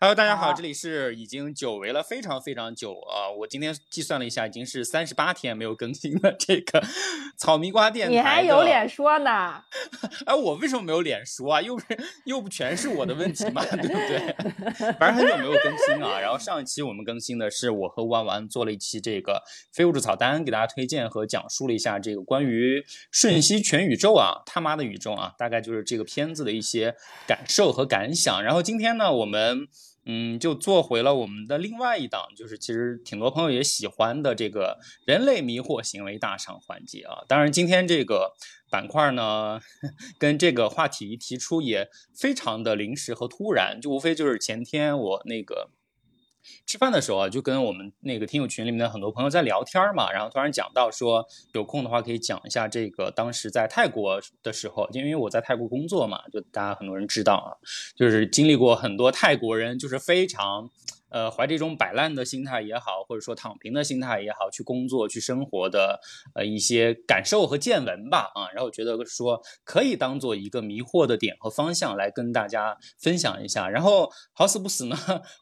Hello，大家好，这里是已经久违了非常非常久啊！我今天计算了一下，已经是三十八天没有更新了这个草迷瓜电台。你还有脸说呢？哎，我为什么没有脸说啊？又不是又不全是我的问题嘛，对不对？反正很久没有更新啊。然后上一期我们更新的是我和弯弯做了一期这个非物质草单，给大家推荐和讲述了一下这个关于瞬息全宇宙啊，他妈的宇宙啊，大概就是这个片子的一些感受和感想。然后今天呢，我们。嗯，就做回了我们的另外一档，就是其实挺多朋友也喜欢的这个人类迷惑行为大赏环节啊。当然，今天这个板块呢，跟这个话题一提出也非常的临时和突然，就无非就是前天我那个。吃饭的时候啊，就跟我们那个听友群里面的很多朋友在聊天嘛，然后突然讲到说，有空的话可以讲一下这个当时在泰国的时候，就因为我在泰国工作嘛，就大家很多人知道啊，就是经历过很多泰国人，就是非常。呃，怀着一种摆烂的心态也好，或者说躺平的心态也好，去工作、去生活的呃一些感受和见闻吧，啊，然后觉得说可以当做一个迷惑的点和方向来跟大家分享一下。然后好死不死呢，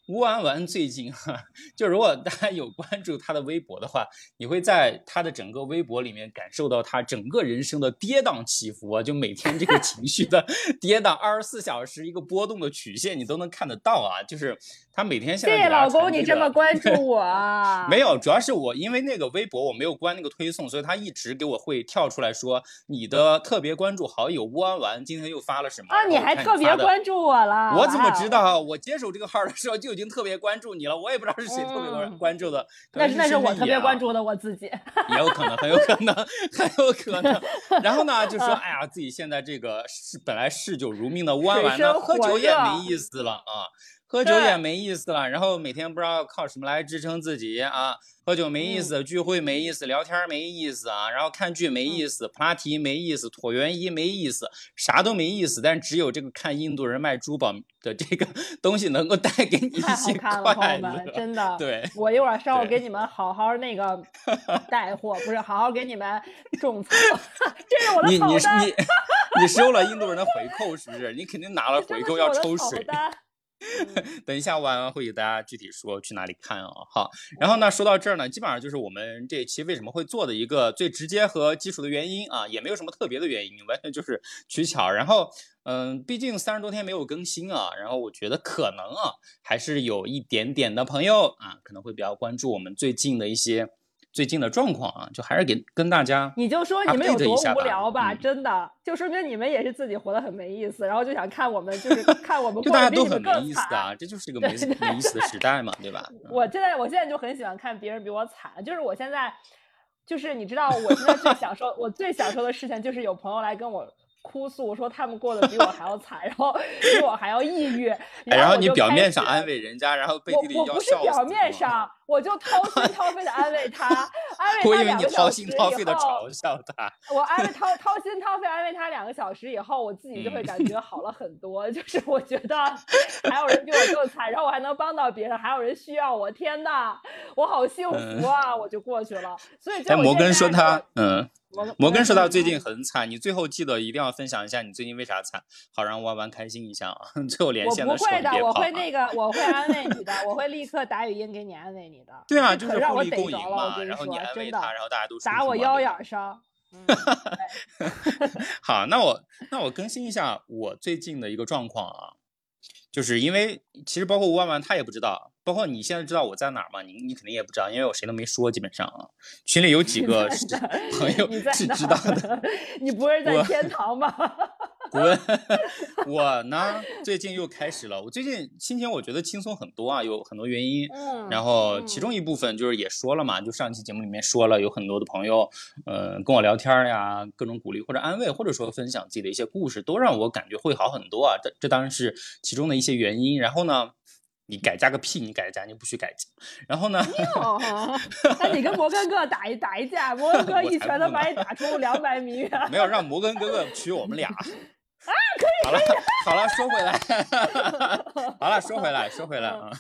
吴安完最近哈，就如果大家有关注他的微博的话，你会在他的整个微博里面感受到他整个人生的跌宕起伏啊，就每天这个情绪的 跌宕，二十四小时一个波动的曲线你都能看得到啊，就是他每天现在。谢老公，你这么关注我，没有，主要是我因为那个微博我没有关那个推送，所以他一直给我会跳出来说你的特别关注好友乌安丸今天又发了什么啊？你还特别关注我了？我怎么知道？我接手这个号的时候就已经特别关注你了，我也不知道是谁特别关关注的。那是那是我特别关注的我自己，也有可能，很有可能，很有可能。然后呢，就说 哎呀，自己现在这个是本来嗜酒如命的乌安丸呢，喝酒也没意思了啊。喝酒也没意思了，然后每天不知道靠什么来支撑自己啊！喝酒没意思，聚会没意思，聊天没意思啊！然后看剧没意思，普拉提没意思，椭圆仪没意思，啥都没意思。但只有这个看印度人卖珠宝的这个 东西能够带给你一些快乐，真的。对，我一会儿稍后给你们好好那个 带货，不是好好给你们种草。这是我的你你你你收了印度人的回扣是不是？你肯定拿了回扣要抽水。等一下，完完会给大家具体说去哪里看啊。好，然后呢，说到这儿呢，基本上就是我们这一期为什么会做的一个最直接和基础的原因啊，也没有什么特别的原因，完全就是取巧。然后，嗯，毕竟三十多天没有更新啊，然后我觉得可能啊，还是有一点点的朋友啊，可能会比较关注我们最近的一些。最近的状况啊，就还是给跟大家，你就说你们有多无聊吧，真的，就说明你们也是自己活得很没意思，然后就想看我们，就是 看我们就大家都很没意思啊，这就是一个没没意思的时代嘛，对吧？我现在我现在就很喜欢看别人比我惨，就是我现在，就是你知道，我现在最享受，我最享受的事情就是有朋友来跟我。哭诉说他们过得比我还要惨，然后比我还要抑郁。然后你表面上安慰人家，然后背地里要笑。我不是表面上，我就掏心掏肺的安慰他，安慰他两个小时以后，嘲笑他。我安慰掏掏心掏肺安慰他两个小时以后，我自己就会感觉 好了很多。就是我觉得还有人比我更惨，然后我还能帮到别人，还有人需要我，天呐，我好幸福啊！我就过去了。所以，摩根说他，嗯。摩根说他最近很惨，你最后记得一定要分享一下你最近为啥惨，好让弯弯开心一下啊！最后连线的时候我不会的，我会那个，我会安慰你的，我会立刻打语音给你安慰你的。对啊，就是互利共赢嘛。然后你说，真的，然后大家都打我腰眼上。好，那我那我更新一下我最近的一个状况啊。就是因为其实包括吴万万他也不知道，包括你现在知道我在哪儿吗？你你肯定也不知道，因为我谁都没说，基本上啊，群里有几个朋友是知道的。你不是在天堂吗？滚！我呢，最近又开始了。我最近心情我觉得轻松很多啊，有很多原因。嗯。然后其中一部分就是也说了嘛，就上期节目里面说了，有很多的朋友，呃，跟我聊天呀，各种鼓励或者安慰，或者说分享自己的一些故事，都让我感觉会好很多啊。这这当然是其中的一些原因。然后呢，你改嫁个屁，你改嫁你不许改嫁。然后呢？那你跟摩根哥打一打一架，摩根哥 一拳能把你打出两百米远。没有让摩根哥哥娶我们俩。啊，可以，好了，好了，说回来，好了，说回来，说回来啊，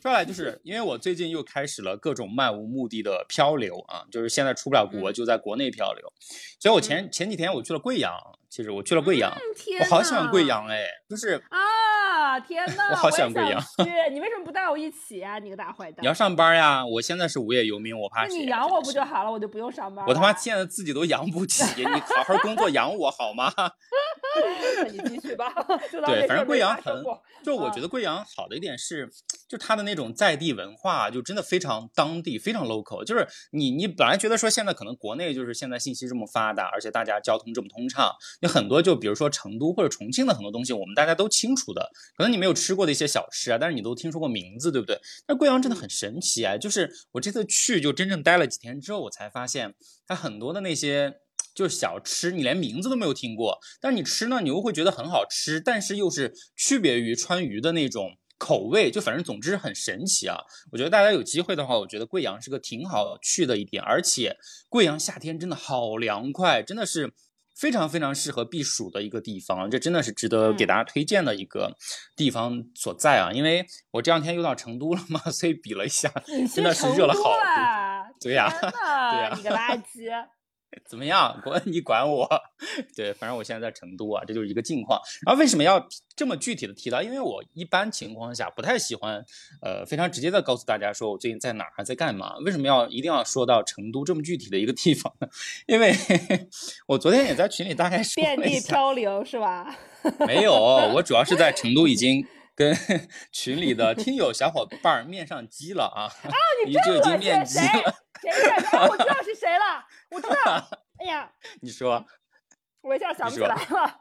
说回来就是因为我最近又开始了各种漫无目的的漂流啊，就是现在出不了国，就在国内漂流，所以我前前几天我去了贵阳，其实我去了贵阳，我好喜欢贵阳哎，就是啊。啊！天 呐，我好喜欢贵阳。你为什么不带我一起啊？你个大坏蛋！你要上班呀？我现在是无业游民，我怕那你养我不就好了？我就不用上班。我他妈现在自己都养不起，你好好工作养我好吗？那你继续吧。对，反正贵阳很，就我觉得贵阳好的一点是，就它的那种在地文化，就真的非常当地，非常 local。就是你你本来觉得说现在可能国内就是现在信息这么发达，而且大家交通这么通畅，有很多就比如说成都或者重庆的很多东西，我们大家都清楚的。可能你没有吃过的一些小吃啊，但是你都听说过名字，对不对？那贵阳真的很神奇啊！就是我这次去就真正待了几天之后，我才发现它很多的那些。就是小吃，你连名字都没有听过，但是你吃呢，你又会觉得很好吃，但是又是区别于川渝的那种口味，就反正总之很神奇啊！我觉得大家有机会的话，我觉得贵阳是个挺好去的一点，而且贵阳夏天真的好凉快，真的是非常非常适合避暑的一个地方，这真的是值得给大家推荐的一个地方所在啊！因为我这两天又到成都了嘛，所以比了一下，真的是热了好多。对呀，对呀，你个垃圾！怎么样？管！你管我？对，反正我现在在成都啊，这就是一个近况。然后为什么要这么具体的提到？因为我一般情况下不太喜欢，呃，非常直接的告诉大家说我最近在哪儿，在干嘛。为什么要一定要说到成都这么具体的一个地方呢？因为我昨天也在群里大概说遍地飘零是吧？没有，我主要是在成都已经跟群里的听友小伙伴面上机了啊！啊，你这已经面基了。谁谁？我知道是谁了，我知道。哎呀，你说，我一下想不起来了。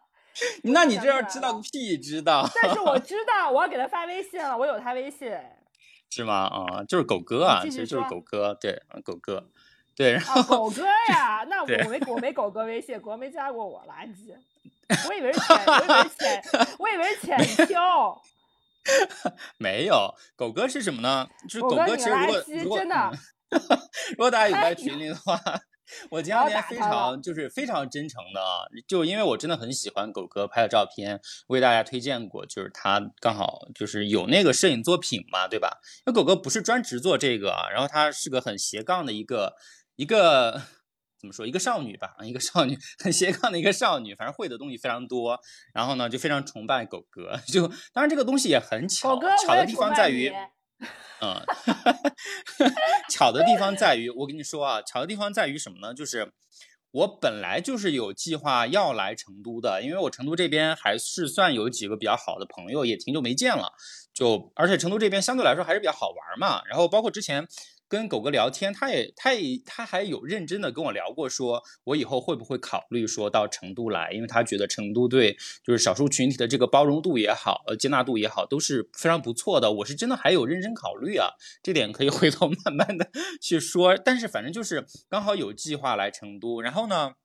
那你这要知道个屁，知道？但是我知道，我要给他发微信了，我有他微信。是吗？啊，就是狗哥啊，其实就是狗哥，对，狗哥，对。然后狗哥呀，那我没我没狗哥微信，狗哥没加过我，垃圾。我以为是浅，我以为是浅，我以为是浅秋。没有，狗哥是什么呢？就是狗哥其实如果如果。如果大家有在群里的话，我前两天非常就是非常真诚的啊，就因为我真的很喜欢狗哥拍的照片，我给大家推荐过，就是他刚好就是有那个摄影作品嘛，对吧？因为狗哥不是专职做这个，然后他是个很斜杠的一个一个怎么说一个少女吧，一个少女很斜杠的一个少女，反正会的东西非常多，然后呢就非常崇拜狗哥，就当然这个东西也很巧，巧的地方在于。嗯，巧的地方在于，我跟你说啊，巧的地方在于什么呢？就是我本来就是有计划要来成都的，因为我成都这边还是算有几个比较好的朋友，也挺久没见了，就而且成都这边相对来说还是比较好玩嘛。然后包括之前。跟狗哥聊天，他也，他也，他还有认真的跟我聊过，说我以后会不会考虑说到成都来，因为他觉得成都对就是少数群体的这个包容度也好，呃，接纳度也好，都是非常不错的。我是真的还有认真考虑啊，这点可以 回头慢慢的去说。但是反正就是刚好有计划来成都，然后呢，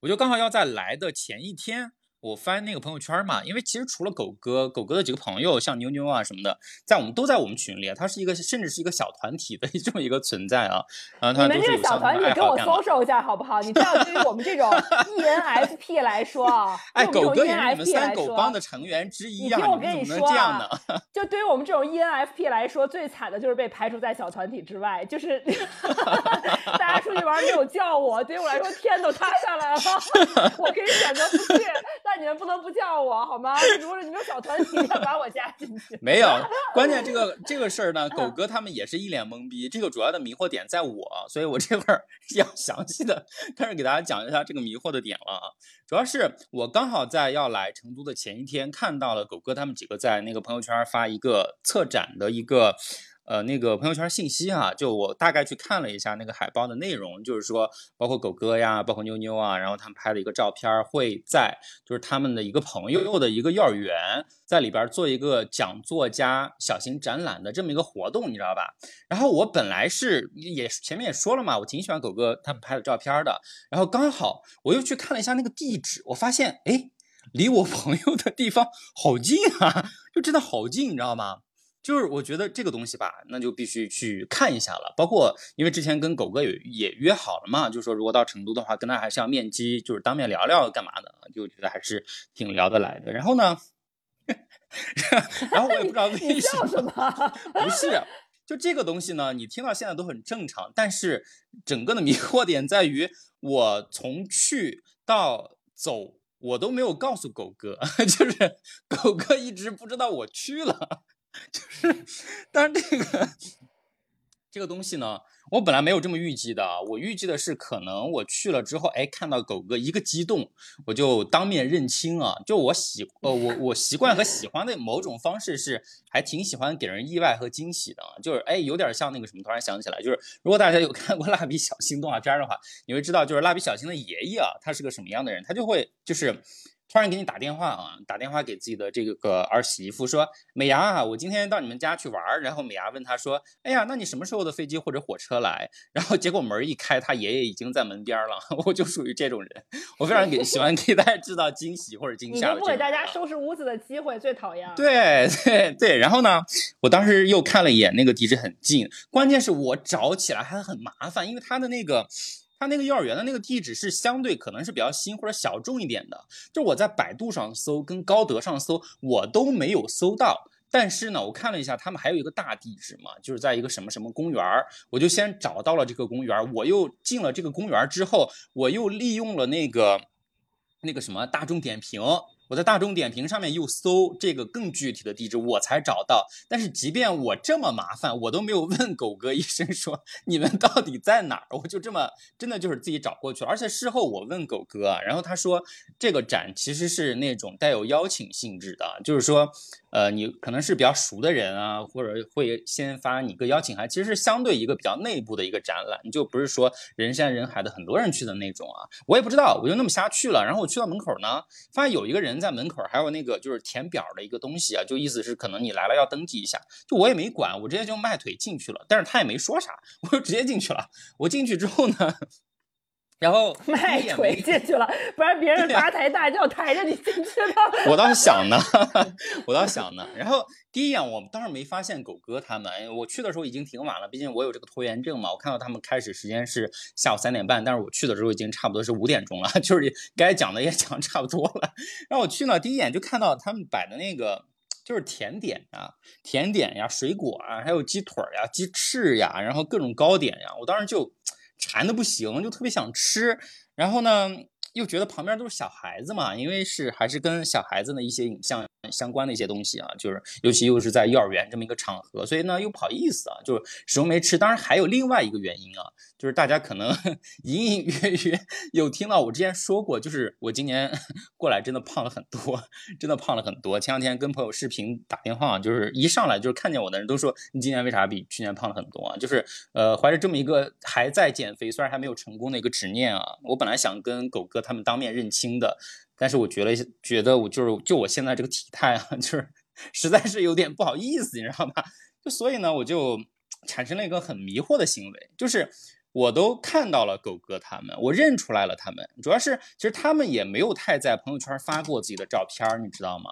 我就刚好要在来的前一天。我翻那个朋友圈嘛，因为其实除了狗哥，狗哥的几个朋友，像妞妞啊什么的，在我们都在我们群里，他是一个甚至是一个小团体的 这么一个存在啊。你们这个小团体跟我搜搜一下好不好？你知道，对于我们这种 ENFP 来说啊，哎，狗哥也是你们三狗帮的成员之一啊，你听我跟你说啊，就对于我们这种 ENFP 来说，最惨的就是被排除在小团体之外，就是大家出去玩没有叫我，对于我来说天都塌下来了，我可以选择不去。你们不能不叫我好吗？如果是你们小团体，把我加进去。没有，关键这个这个事儿呢，狗哥他们也是一脸懵逼。这个主要的迷惑点在我，所以我这会儿要详细的开始给大家讲一下这个迷惑的点了啊。主要是我刚好在要来成都的前一天，看到了狗哥他们几个在那个朋友圈发一个策展的一个。呃，那个朋友圈信息啊，就我大概去看了一下那个海报的内容，就是说包括狗哥呀，包括妞妞啊，然后他们拍了一个照片，会在就是他们的一个朋友的一个幼儿园，在里边做一个讲座加小型展览的这么一个活动，你知道吧？然后我本来是也前面也说了嘛，我挺喜欢狗哥他们拍的照片的，然后刚好我又去看了一下那个地址，我发现哎，离我朋友的地方好近啊，就真的好近，你知道吗？就是我觉得这个东西吧，那就必须去看一下了。包括因为之前跟狗哥也也约好了嘛，就说如果到成都的话，跟他还是要面基，就是当面聊聊干嘛的，就觉得还是挺聊得来的。然后呢，然后我也不知道为 什么，不是，就这个东西呢，你听到现在都很正常，但是整个的迷惑点在于，我从去到走。我都没有告诉狗哥，就是狗哥一直不知道我去了，就是，但是这个这个东西呢。我本来没有这么预计的，我预计的是可能我去了之后，哎，看到狗哥一个激动，我就当面认亲啊。就我喜呃，我我习惯和喜欢的某种方式是，还挺喜欢给人意外和惊喜的。就是哎，有点像那个什么，突然想起来，就是如果大家有看过蜡笔小新动画片的话，你会知道，就是蜡笔小新的爷爷啊，他是个什么样的人，他就会就是。突然给你打电话啊，打电话给自己的这个儿媳妇说：“美伢啊，我今天到你们家去玩。”然后美伢问他说：“哎呀，那你什么时候的飞机或者火车来？”然后结果门一开，他爷爷已经在门边了。我就属于这种人，我非常给喜欢给大家制造惊喜或者惊吓。你不给大家收拾屋子的机会，最讨厌。对对 对，然后呢，我当时又看了一眼那个地址很近，关键是我找起来还很麻烦，因为他的那个。他那个幼儿园的那个地址是相对可能是比较新或者小众一点的，就我在百度上搜跟高德上搜，我都没有搜到。但是呢，我看了一下，他们还有一个大地址嘛，就是在一个什么什么公园儿，我就先找到了这个公园我又进了这个公园之后，我又利用了那个那个什么大众点评。我在大众点评上面又搜这个更具体的地址，我才找到。但是即便我这么麻烦，我都没有问 狗哥一声说你们到底在哪儿，我就这么真的就是自己找过去了。而且事后我问狗哥，然后他说这个展其实是那种带有邀请性质的，就是说。呃，你可能是比较熟的人啊，或者会先发你个邀请函，其实是相对一个比较内部的一个展览，你就不是说人山人海的很多人去的那种啊。我也不知道，我就那么瞎去了。然后我去到门口呢，发现有一个人在门口，还有那个就是填表的一个东西啊，就意思是可能你来了要登记一下。就我也没管，我直接就迈腿进去了。但是他也没说啥，我就直接进去了。我进去之后呢？然后 迈腿进去了，不然别人八抬大轿抬着你进去了。我倒想呢，我倒想呢。然后第一眼我当时没发现狗哥他们，我去的时候已经挺晚了，毕竟我有这个拖延症嘛。我看到他们开始时间是下午三点半，但是我去的时候已经差不多是五点钟了，就是该讲的也讲差不多了。然后我去呢，第一眼就看到他们摆的那个就是甜点啊、甜点呀、水果啊，还有鸡腿呀、鸡翅呀，然后各种糕点呀，我当时就。馋的不行，就特别想吃，然后呢，又觉得旁边都是小孩子嘛，因为是还是跟小孩子的一些影像相关的一些东西啊，就是尤其又是在幼儿园这么一个场合，所以呢又不好意思啊，就是始终没吃。当然还有另外一个原因啊。就是大家可能 隐隐约约有听到我之前说过，就是我今年 过来真的胖了很多，真的胖了很多。前两天跟朋友视频打电话，就是一上来就是看见我的人都说你今年为啥比去年胖了很多啊？就是呃怀着这么一个还在减肥，虽然还没有成功的一个执念啊。我本来想跟狗哥他们当面认亲的，但是我觉得觉得我就是就我现在这个体态啊，就是实在是有点不好意思，你知道吧？就所以呢，我就产生了一个很迷惑的行为，就是。我都看到了狗哥他们，我认出来了他们。主要是其实他们也没有太在朋友圈发过自己的照片，你知道吗？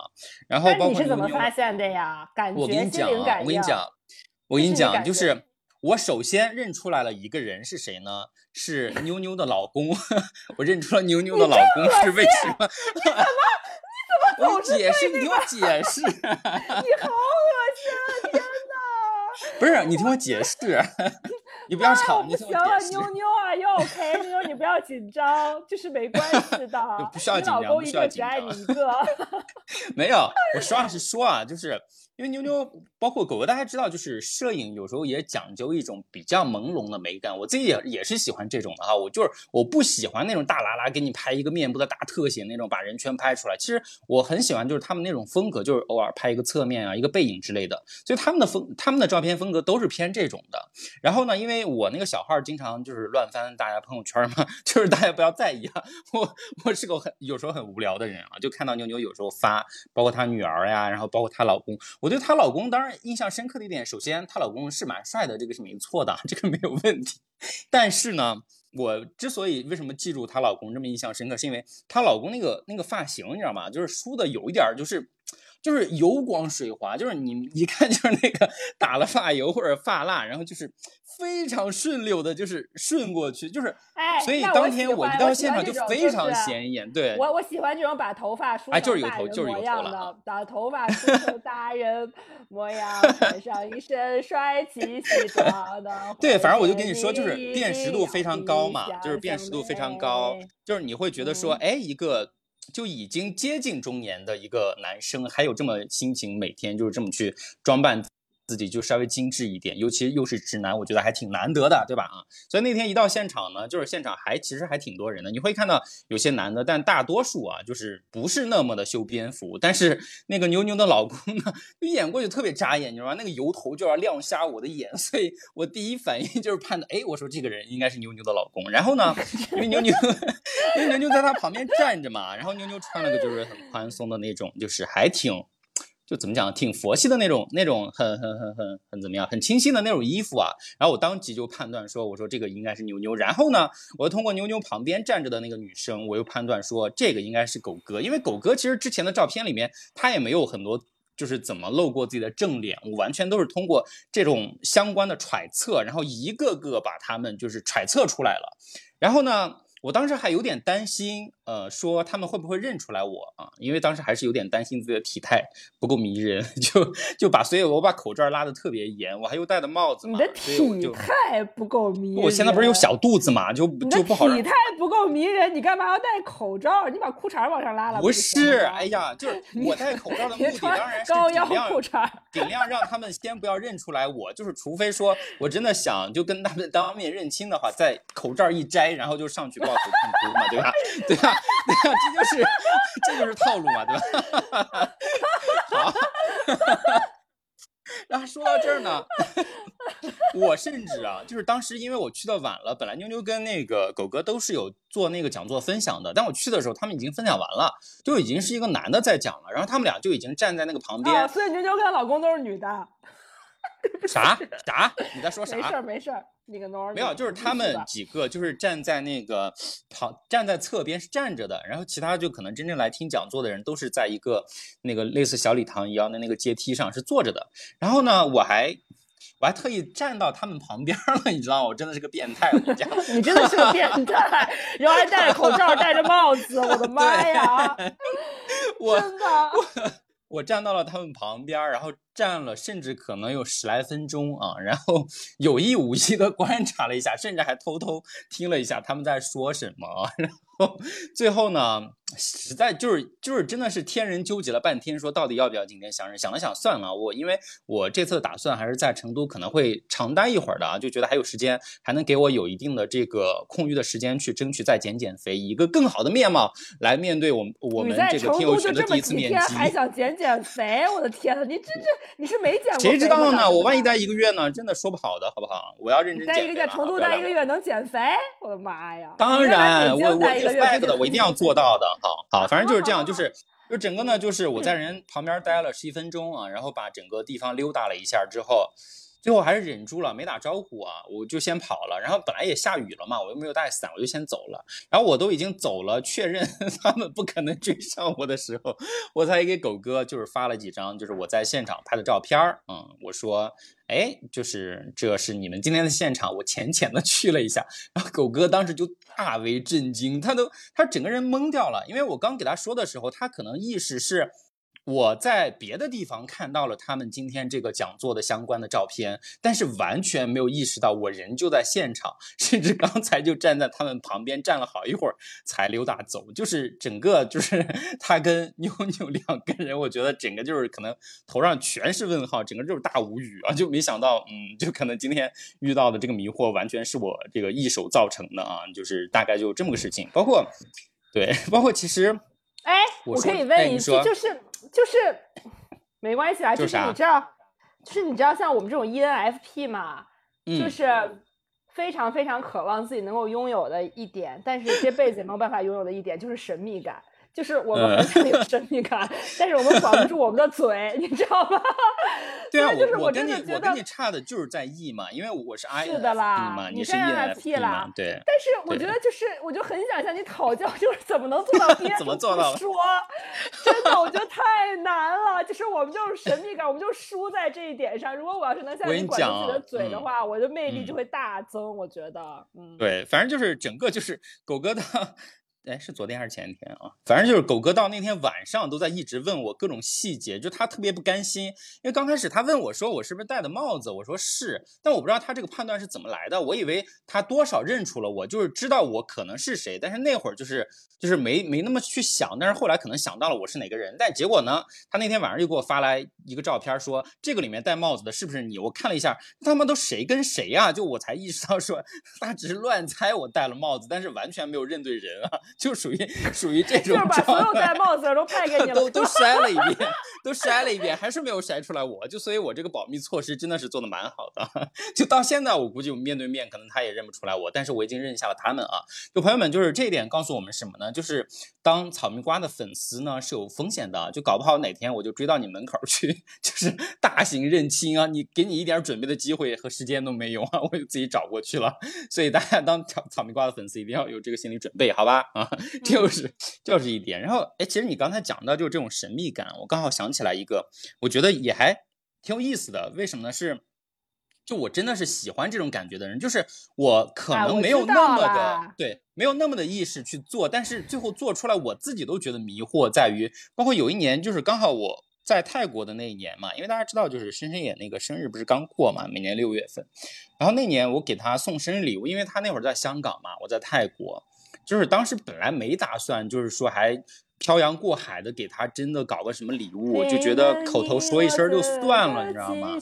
然后包括你是怎么发现的呀？感觉心灵感应。我跟你讲，我跟你讲，就是我首先认出来了一个人是谁呢？是妞妞的老公。我认出了妞妞的老公是为什么？你怎么？你怎么？我解释，你听我解释。你好恶心啊！天哪！不是，你听我解释。你不要吵，你行了，妞妞啊，又 OK，妞妞你不要紧张，就是没关系的，不需要紧张，不需要紧张。你老公一个只爱你一个，没有，我实话实说啊，就是。因为妞妞包括狗狗，大家知道，就是摄影有时候也讲究一种比较朦胧的美感。我自己也也是喜欢这种的哈。我就是我不喜欢那种大拉拉给你拍一个面部的大特写那种，把人全拍出来。其实我很喜欢就是他们那种风格，就是偶尔拍一个侧面啊，一个背影之类的。所以他们的风，他们的照片风格都是偏这种的。然后呢，因为我那个小号经常就是乱翻大家朋友圈嘛，就是大家不要在意啊。我我是个很有时候很无聊的人啊，就看到妞妞有时候发，包括她女儿呀，然后包括她老公。我对她老公当然印象深刻的一点，首先她老公是蛮帅的，这个是没错的，这个没有问题。但是呢，我之所以为什么记住她老公这么印象深刻，是因为她老公那个那个发型，你知道吗？就是梳的有一点就是。就是油光水滑，就是你一看就是那个打了发油或者发蜡，然后就是非常顺溜的，就是顺过去，就是，哎，所以当天我一到现场就非常显眼。对，我我喜欢这种把头发梳成大人模样的，把头发梳成大人模样，穿上一身帅气西装的。对，反正我就跟你说，就是辨识度非常高嘛，就是辨识度非常高，就是你会觉得说，哎，一个。就已经接近中年的一个男生，还有这么心情，每天就是这么去装扮。自己就稍微精致一点，尤其又是直男，我觉得还挺难得的，对吧？啊，所以那天一到现场呢，就是现场还其实还挺多人的。你会看到有些男的，但大多数啊，就是不是那么的修边幅。但是那个妞妞的老公呢，一眼过去特别扎眼，你知道吗？那个油头就要亮瞎我的眼，所以我第一反应就是判断，哎，我说这个人应该是妞妞的老公。然后呢，因为妞妞，因为妞妞在他旁边站着嘛，然后妞妞穿了个就是很宽松的那种，就是还挺。就怎么讲，挺佛系的那种，那种很很很很很怎么样，很清新的那种衣服啊。然后我当即就判断说，我说这个应该是牛牛。然后呢，我又通过牛牛旁边站着的那个女生，我又判断说这个应该是狗哥，因为狗哥其实之前的照片里面他也没有很多就是怎么露过自己的正脸，我完全都是通过这种相关的揣测，然后一个个把他们就是揣测出来了。然后呢？我当时还有点担心，呃，说他们会不会认出来我啊？因为当时还是有点担心自己的体态不够迷人，就就把所以我把口罩拉的特别严，我还又戴的帽子嘛。你的体态不够迷人。我现在不是有小肚子嘛，就就不好。体态不够迷人，你干嘛要戴口罩？你把裤衩往上拉了。不是，哎呀，就是我戴口罩的 目的当然是尽量裤衩，尽量让他们先不要认出来我。就是除非说我真的想就跟他们当面认亲的话，在口罩一摘，然后就上去抱头痛哭嘛。对吧？对吧？对吧？这就是这就是套路嘛，对吧？好，然后说到这儿呢，我甚至啊，就是当时因为我去的晚了，本来妞妞跟那个狗哥都是有做那个讲座分享的，但我去的时候他们已经分享完了，就已经是一个男的在讲了，然后他们俩就已经站在那个旁边，所以妞妞跟她老公都是女的。啥啥？你在说啥？没事儿没事儿，那个 no，没有，就是他们几个就是站在那个旁，站在侧边是站着的，然后其他就可能真正来听讲座的人都是在一个那个类似小礼堂一样的那个阶梯上是坐着的。然后呢，我还我还特意站到他们旁边了，你知道吗？我真的是个变态，你真的是个变态，然后还戴着口罩，戴着帽子，我的妈呀！真的。我站到了他们旁边，然后站了，甚至可能有十来分钟啊，然后 有意无意的观察了一下，甚至还偷偷听了一下他们在说什么，然后最后呢。实在就是就是真的是天人纠结了半天，说到底要不要今天相认？想了想，算了，我因为我这次的打算还是在成都可能会长待一会儿的啊，就觉得还有时间，还能给我有一定的这个空余的时间去争取再减减肥，以一个更好的面貌来面对我们我们这个听友群的第一次面基。还想减减肥？我的天呐，你这这你是没减过？谁知道呢？我万一待一个月呢？真的说不好的，好不好？我要认真减。待一个月，成都待一个月能减肥？我的妈呀！当然，我我一个 bag 的，我一定要做到的。好好，反正就是这样，就是 就整个呢，就是我在人旁边待了十一分钟啊，然后把整个地方溜达了一下之后。最后还是忍住了，没打招呼啊，我就先跑了。然后本来也下雨了嘛，我又没有带伞，我就先走了。然后我都已经走了，确认 他们不可能追上我的时候，我才给狗哥就是发了几张就是我在现场拍的照片儿。嗯，我说，哎，就是这是你们今天的现场，我浅浅的去了一下。然后狗哥当时就大为震惊，他都他整个人懵掉了，因为我刚给他说的时候，他可能意识是。我在别的地方看到了他们今天这个讲座的相关的照片，但是完全没有意识到我人就在现场，甚至刚才就站在他们旁边站了好一会儿才溜达走。就是整个就是 他跟妞妞两个人，我觉得整个就是可能头上全是问号，整个就是大无语啊！就没想到，嗯，就可能今天遇到的这个迷惑完全是我这个一手造成的啊！就是大概就这么个事情，包括对，包括其实，哎，我可以问一句，就是。就是没关系啊，就是你知道，就是你知道，像我们这种 ENFP 嘛，就是非常非常渴望自己能够拥有的一点，但是这辈子也没有办法拥有的一点，就是神秘感。就是我们很想有神秘感，但是我们管不住我们的嘴，你知道吗？对啊，我我跟你我跟你差的就是在 E 嘛，因为我是 I 是的啦，嘛，你是 ENFP 啦，对。但是我觉得就是，我就很想向你讨教，就是怎么能做到憋 怎么做到说，真的，我觉得太难了。就是我们就是神秘感，我们就输在这一点上。如果我要是能像你管住自己的嘴的话，我的魅力就会大增。我觉得，嗯，对，反正就是整个就是狗哥的。哎，是昨天还是前天啊？反正就是狗哥到那天晚上都在一直问我各种细节，就他特别不甘心，因为刚开始他问我说我是不是戴的帽子，我说是，但我不知道他这个判断是怎么来的，我以为他多少认出了我，就是知道我可能是谁，但是那会儿就是就是没没那么去想，但是后来可能想到了我是哪个人，但结果呢，他那天晚上又给我发来一个照片，说这个里面戴帽子的是不是你？我看了一下，他们都谁跟谁呀？就我才意识到说 他只是乱猜我戴了帽子，但是完全没有认对人啊。就属于属于这种，就是把所有戴帽子的都派给你了，都都筛了一遍，都筛了一遍，还是没有筛出来我。就所以，我这个保密措施真的是做的蛮好的。就到现在，我估计我面对面可能他也认不出来我，但是我已经认下了他们啊。就朋友们，就是这一点告诉我们什么呢？就是当草莓瓜的粉丝呢是有风险的，就搞不好哪天我就追到你门口去，就是大型认亲啊，你给你一点准备的机会和时间都没有啊，我就自己找过去了。所以大家当草草莓瓜的粉丝一定要有这个心理准备，好吧？啊。就是就是一点，然后哎，其实你刚才讲到就是这种神秘感，我刚好想起来一个，我觉得也还挺有意思的。为什么呢？是就我真的是喜欢这种感觉的人，就是我可能没有那么的对，没有那么的意识去做，但是最后做出来，我自己都觉得迷惑在于，包括有一年就是刚好我在泰国的那一年嘛，因为大家知道就是深深野那个生日不是刚过嘛，每年六月份，然后那年我给他送生日礼物，因为他那会儿在香港嘛，我在泰国。就是当时本来没打算，就是说还漂洋过海的给他真的搞个什么礼物，就觉得口头说一声就算了，你知道吗？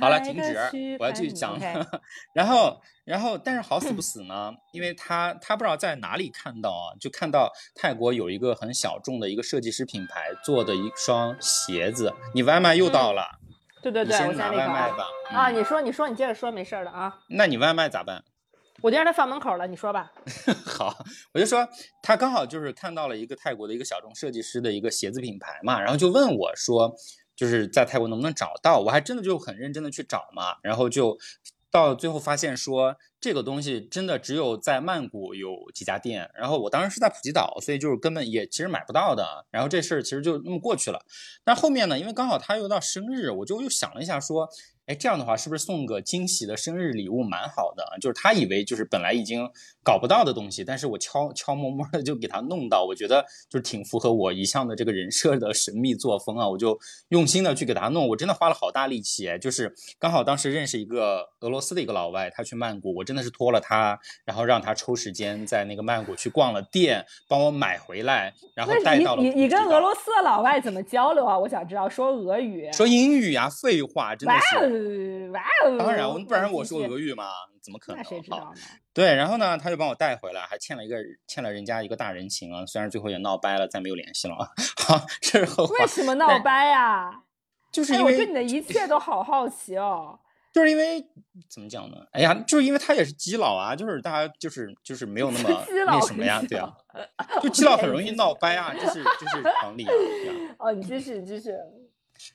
好了，停止，我要继续讲。然后，然后，但是好死不死呢，因为他他不知道在哪里看到啊，就看到泰国有一个很小众的一个设计师品牌做的一双鞋子。你外卖又到了，对对对，先拿外卖吧。啊，你说你说你接着说，没事的啊。那你外卖咋办？我就让他放门口了，你说吧。好，我就说他刚好就是看到了一个泰国的一个小众设计师的一个鞋子品牌嘛，然后就问我说，就是在泰国能不能找到？我还真的就很认真的去找嘛，然后就到最后发现说。这个东西真的只有在曼谷有几家店，然后我当时是在普吉岛，所以就是根本也其实买不到的。然后这事儿其实就那么过去了。但后面呢，因为刚好他又到生日，我就又想了一下，说，哎，这样的话是不是送个惊喜的生日礼物蛮好的？就是他以为就是本来已经搞不到的东西，但是我悄悄摸摸的就给他弄到，我觉得就是挺符合我一向的这个人设的神秘作风啊。我就用心的去给他弄，我真的花了好大力气，就是刚好当时认识一个俄罗斯的一个老外，他去曼谷，我真的是托了他，然后让他抽时间在那个曼谷去逛了店，帮我买回来，然后带到了。你你跟俄罗斯的老外怎么交流啊？我想知道，说俄语？说英语呀？废话，真的是。哇哦！当然，我不然我说俄语嘛？怎么可能？那谁知道呢？对，然后呢，他就帮我带回来，还欠了一个欠了人家一个大人情啊。虽然最后也闹掰了，再没有联系了。好，这是后话。为什么闹掰呀？就是因为我对你的一切都好好奇哦。就是因为怎么讲呢？哎呀，就是因为他也是基佬啊，就是大家就是就是没有那么 那什么呀，对啊，就基佬很容易闹掰啊，就是就是常理啊。哦，你继续，你继续。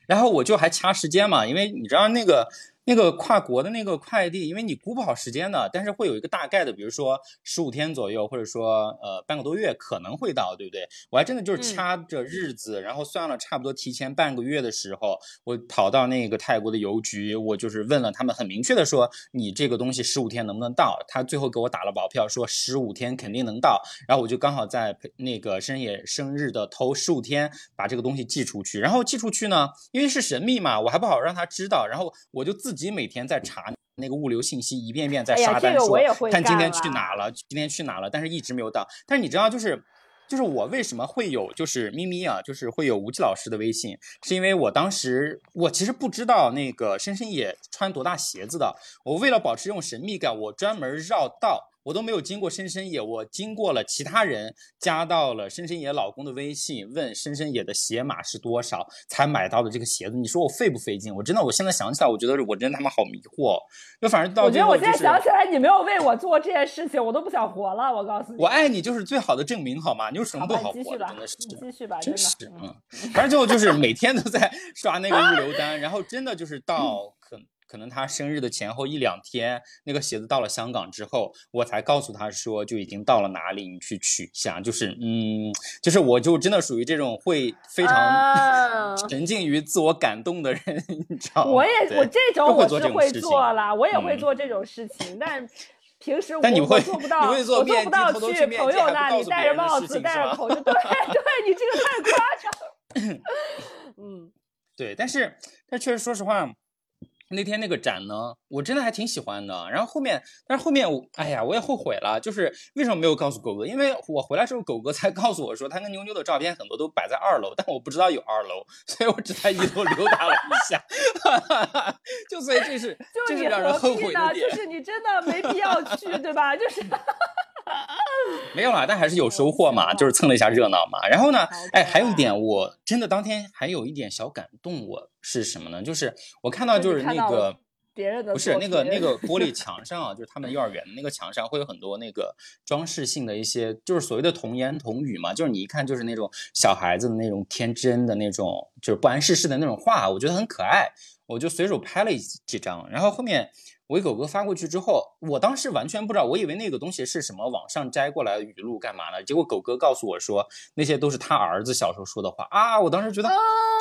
然后我就还掐时间嘛，因为你知道那个。那个跨国的那个快递，因为你估不好时间的，但是会有一个大概的，比如说十五天左右，或者说呃半个多月可能会到，对不对？我还真的就是掐着日子，然后算了差不多提前半个月的时候，我跑到那个泰国的邮局，我就是问了他们，很明确的说你这个东西十五天能不能到？他最后给我打了保票，说十五天肯定能到。然后我就刚好在那个深夜生日的头十五天把这个东西寄出去，然后寄出去呢，因为是神秘嘛，我还不好让他知道，然后我就自。自己每天在查那个物流信息，一遍遍在刷单，说看今天去哪了，今天去哪了，但是一直没有到。但是你知道，就是就是我为什么会有就是咪咪啊，就是会有吴奇老师的微信，是因为我当时我其实不知道那个深深也穿多大鞋子的，我为了保持这种神秘感，我专门绕道。我都没有经过深深野，我经过了其他人，加到了深深野老公的微信，问深深野的鞋码是多少，才买到的这个鞋子。你说我费不费劲？我真的，我现在想起来，我觉得我真他妈好迷惑。就反正到我觉得我现在想起来，你没有为我做这件事情，我都不想活了。我告诉你，我爱你就是最好的证明，好吗？你有什么不好活？真的是，继续吧，真是嗯。反正最后就是每天都在刷那个物流单，然后真的就是到可。能他生日的前后一两天，那个鞋子到了香港之后，我才告诉他说就已经到了哪里，你去取一下。就是，嗯，就是我就真的属于这种会非常沉浸于自我感动的人，你知道吗？我也我这种我是会做了，我也会做这种事情，但平时我但你会做不到，你会做我做不到去朋友那里戴着帽子、戴着口罩，对对，你这个太夸张。嗯，对，但是但确实说实话，那天那个展呢，我真的还挺喜欢的。然后后面，但是后面我，哎呀，我也后悔了，就是为什么没有告诉狗哥？因为我回来之后，狗哥才 告诉我说，他跟妞妞的照片很多都摆在二楼，但我不知道有二楼，所以我只在一楼溜达了一下。就所以这是这是你让人后？悔的点就。是你真的没必要去，对吧？就是 没有啦，但还是有收获嘛，就是蹭了一下热闹嘛。然后呢好，哎，还有一点，我真的当天还有一点小感动，我是什么呢？就是我看到就就是那个。别人的不是那个那个 玻璃墙上啊，就是他们幼儿园的那个墙上会有很多那个装饰性的一些，就是所谓的童言童语嘛，就是你一看就是那种小孩子的那种天真的那种，就是不谙世事的那种画，我觉得很可爱，我就随手拍了几几张，然后后面我给狗哥发过去之后，我当时完全不知道，我以为那个东西是什么网上摘过来的语录干嘛呢，结果狗哥告诉我说那些都是他儿子小时候说的话啊，我当时觉得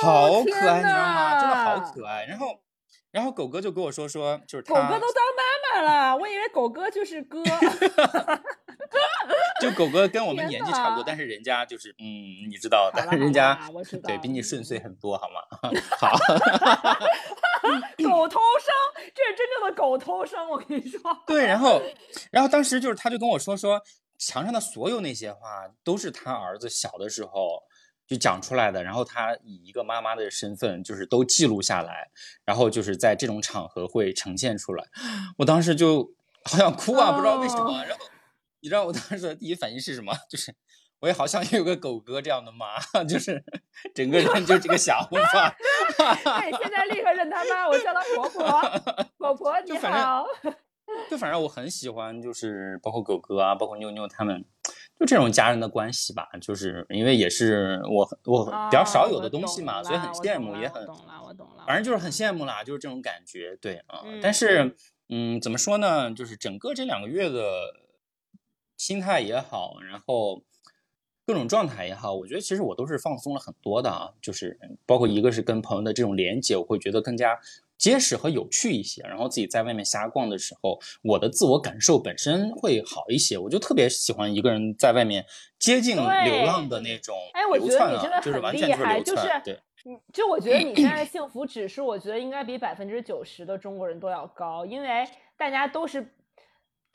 好可天爱，你知道吗？真的好可爱，然后。然后狗哥就跟我说说，就是他狗哥都当妈妈了，我以为狗哥就是哥。就狗哥跟我们年纪差不多，但是人家就是嗯，你知道，好了但是人家对比你顺遂很多，好吗？好，狗头生，这是真正的狗头生，我跟你说。对，然后然后当时就是他就跟我说说，墙上的所有那些话都是他儿子小的时候就讲出来的，然后他以一个妈妈的身份就是都记录下来，然后就是在这种场合会呈现出来。我当时就好想哭啊，不知道为什么。然后你知道我当时的第一反应是什么？就是我也好想有个狗哥这样的妈，就是整个人就这个想法。对，现在立刻认他妈，我叫他婆婆。婆婆你就反正好。就反正我很喜欢，就是包括狗哥啊，包括妞妞他们，就这种家人的关系吧。就是因为也是我我比较少有的东西嘛，哦所以很羡慕，也很懂了，我懂了。反正就是很羡慕啦，就是这种感觉。对啊，嗯但是嗯，怎么说呢？就是整个这两个月的心态也好，然后各种状态也好，我觉得其实我都是放松了很多的啊。就是包括一个是跟朋友的这种连接，我会觉得更加结实和有趣一些。然后自己在外面瞎逛的时候，我的自我感受本身会好一些。我就特别喜欢一个人在外面接近流浪的那种哎我觉得你真的啊，就是很厉完全就是害就是。对，嗯，就我觉得你现在 幸福指数，我觉得应该比百分之九十的中国人都要高，因为大家都是，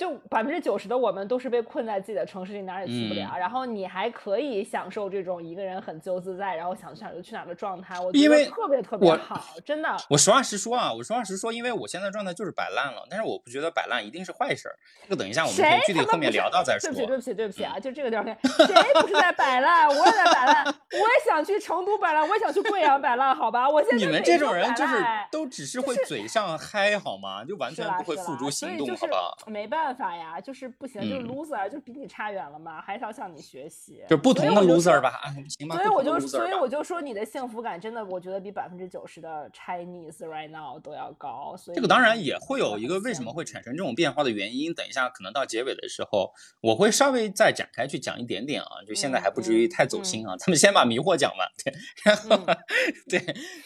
就百分之九十的我们都是被困在自己的城市里，哪儿也去不嗯了。然后你还可以享受这种一个人很自由自在，然后想去哪儿就去哪儿的状态，我觉得特别特别好，真的。我实话实说啊，我实话实说，因为我现在的状态就是摆烂了，但是我不觉得摆烂一定是坏事儿。这个等一下我们可以具体后面聊到再说对不。起，对不起，对不起啊！就这个地方，谁不是在摆烂？我也在摆烂，我也想去成都摆烂，我也想去贵阳摆烂，好吧？我现在你们这种人就是都只是会嘴上嗨好吗？就完全不会付诸行动，好不好？没办法呀，就是不行，就是嗯 loser，就比你差远了嘛，还是要向你学习。就不同的 loser 吧，啊行吧？所以我就 所以我就说你的幸福感真的，我觉得比百分之九十的 Chinese right now 都要高。所以这个当然也会有一个为什么会产生这种变化的原因，等一下可能到结尾的时候，我会稍微再展开去讲一点点啊，就现在还不至于嗯太走心啊，咱们先把迷惑讲完，对，然后、嗯 对，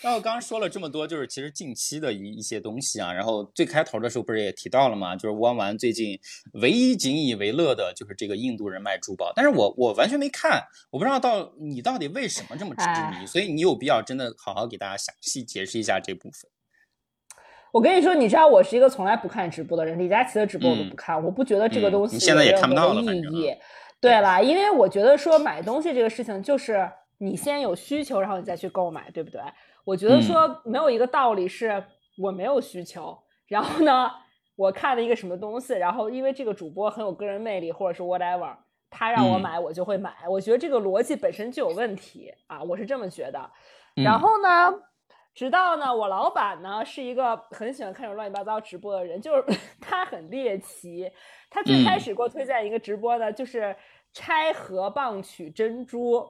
然后刚刚说了这么多，就是其实近期的一一些东西啊，然后最开头的时候不是也提到了嘛？就是弯弯最近唯一仅以为乐的就是这个印度人卖珠宝，但是我我完全没看，我不知道到你到底为什么这么执迷，哎所以你有必要真的好好给大家详细解释一下这部分。我跟你说，你知道我是一个从来不看直播的人，李佳琦的直播我都嗯不看，我不觉得这个嗯东西你现在也看不到了反正啊义。对啦，因为我觉得说买东西这个事情，就是你先有需求，然后你再去购买，对不对？我觉得嗯说没有一个道理是我没有需求，然后呢，我看了一个什么东西，然后因为这个主播很有个人魅力，或者是 whatever，他让我嗯买我就会买。我觉得这个逻辑本身就有问题啊，我是这么觉得。嗯然后呢，直到呢，我老板呢是一个很喜欢看这种乱七八糟直播的人，就是 他很猎奇。他最开嗯始给我推荐一个直播呢，就是拆河蚌取珍珠。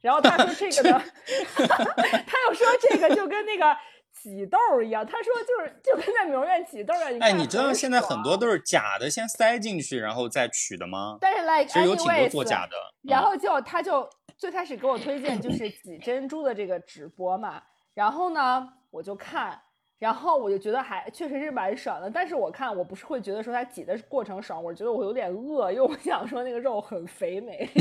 然后他说这个呢，他又说这个就跟那个挤痘儿一样，他说就是就跟在美容院挤痘儿一样。哎，你知道现在很多都是假的，先塞进去然后再取的吗？但是 like 其实有挺多作假的。嗯然后就他就最开始给我推荐就是挤珍珠的这个直播嘛，然后呢我就看，然后我就觉得还确实是蛮爽的，但是我看我不是会觉得说它挤的过程爽，我觉得我有点饿，因为我想说那个肉很肥美，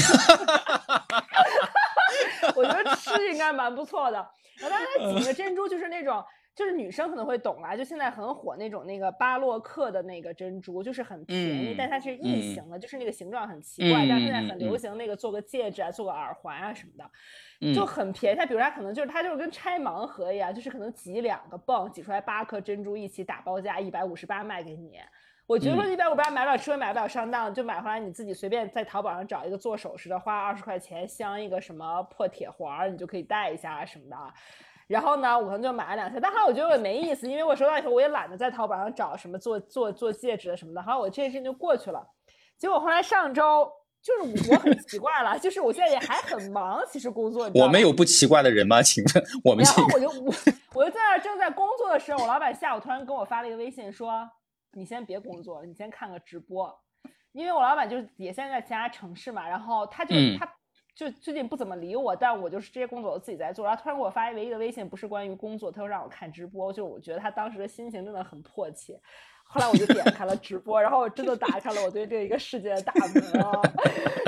我觉得吃应该蛮不错的。然后它挤那个珍珠就是那种。就是女生可能会懂啊，就现在很火那种那个巴洛克的那个珍珠，就是很便宜，但它是异形的，就是那个形状很奇怪。但现在很流行那个做个戒指啊，做个耳环啊什么的，就很便宜。它比如它可能就是它就是跟拆盲盒一样，就是可能挤两个泵，挤出来八颗珍珠一起打包价一百五十八卖给你。我觉得说一百五十八买不了车，买不了上当，就买回来你自己随便在淘宝上找一个做首饰的，花二十块钱镶一个什么破铁环，你就可以戴一下什么的。然后呢，我可能就买了两下，但后来我觉得我没意思，因为我收到以后我也懒得在淘宝上找什么做做做戒指什么的，好，我这件事情就过去了。结果后来上周就是我很奇怪了，就是我现在也还很忙，其实工作。我们有不奇怪的人吗？请问我们。然后我就我我就在那正在工作的时候，我老板下午突然跟我发了一个微信说：“你先别工作了，你先看个直播。”因为我老板就是也现在在其他城市嘛，然后他就他。就最近不怎么理我，但我就是这些工作我自己在做。然后突然给我发一唯一的微信，不是关于工作，他说让我看直播。就我觉得他当时的心情真的很迫切。后来我就点开了直播，然后我真的打开了我对这一个世界的大门啊。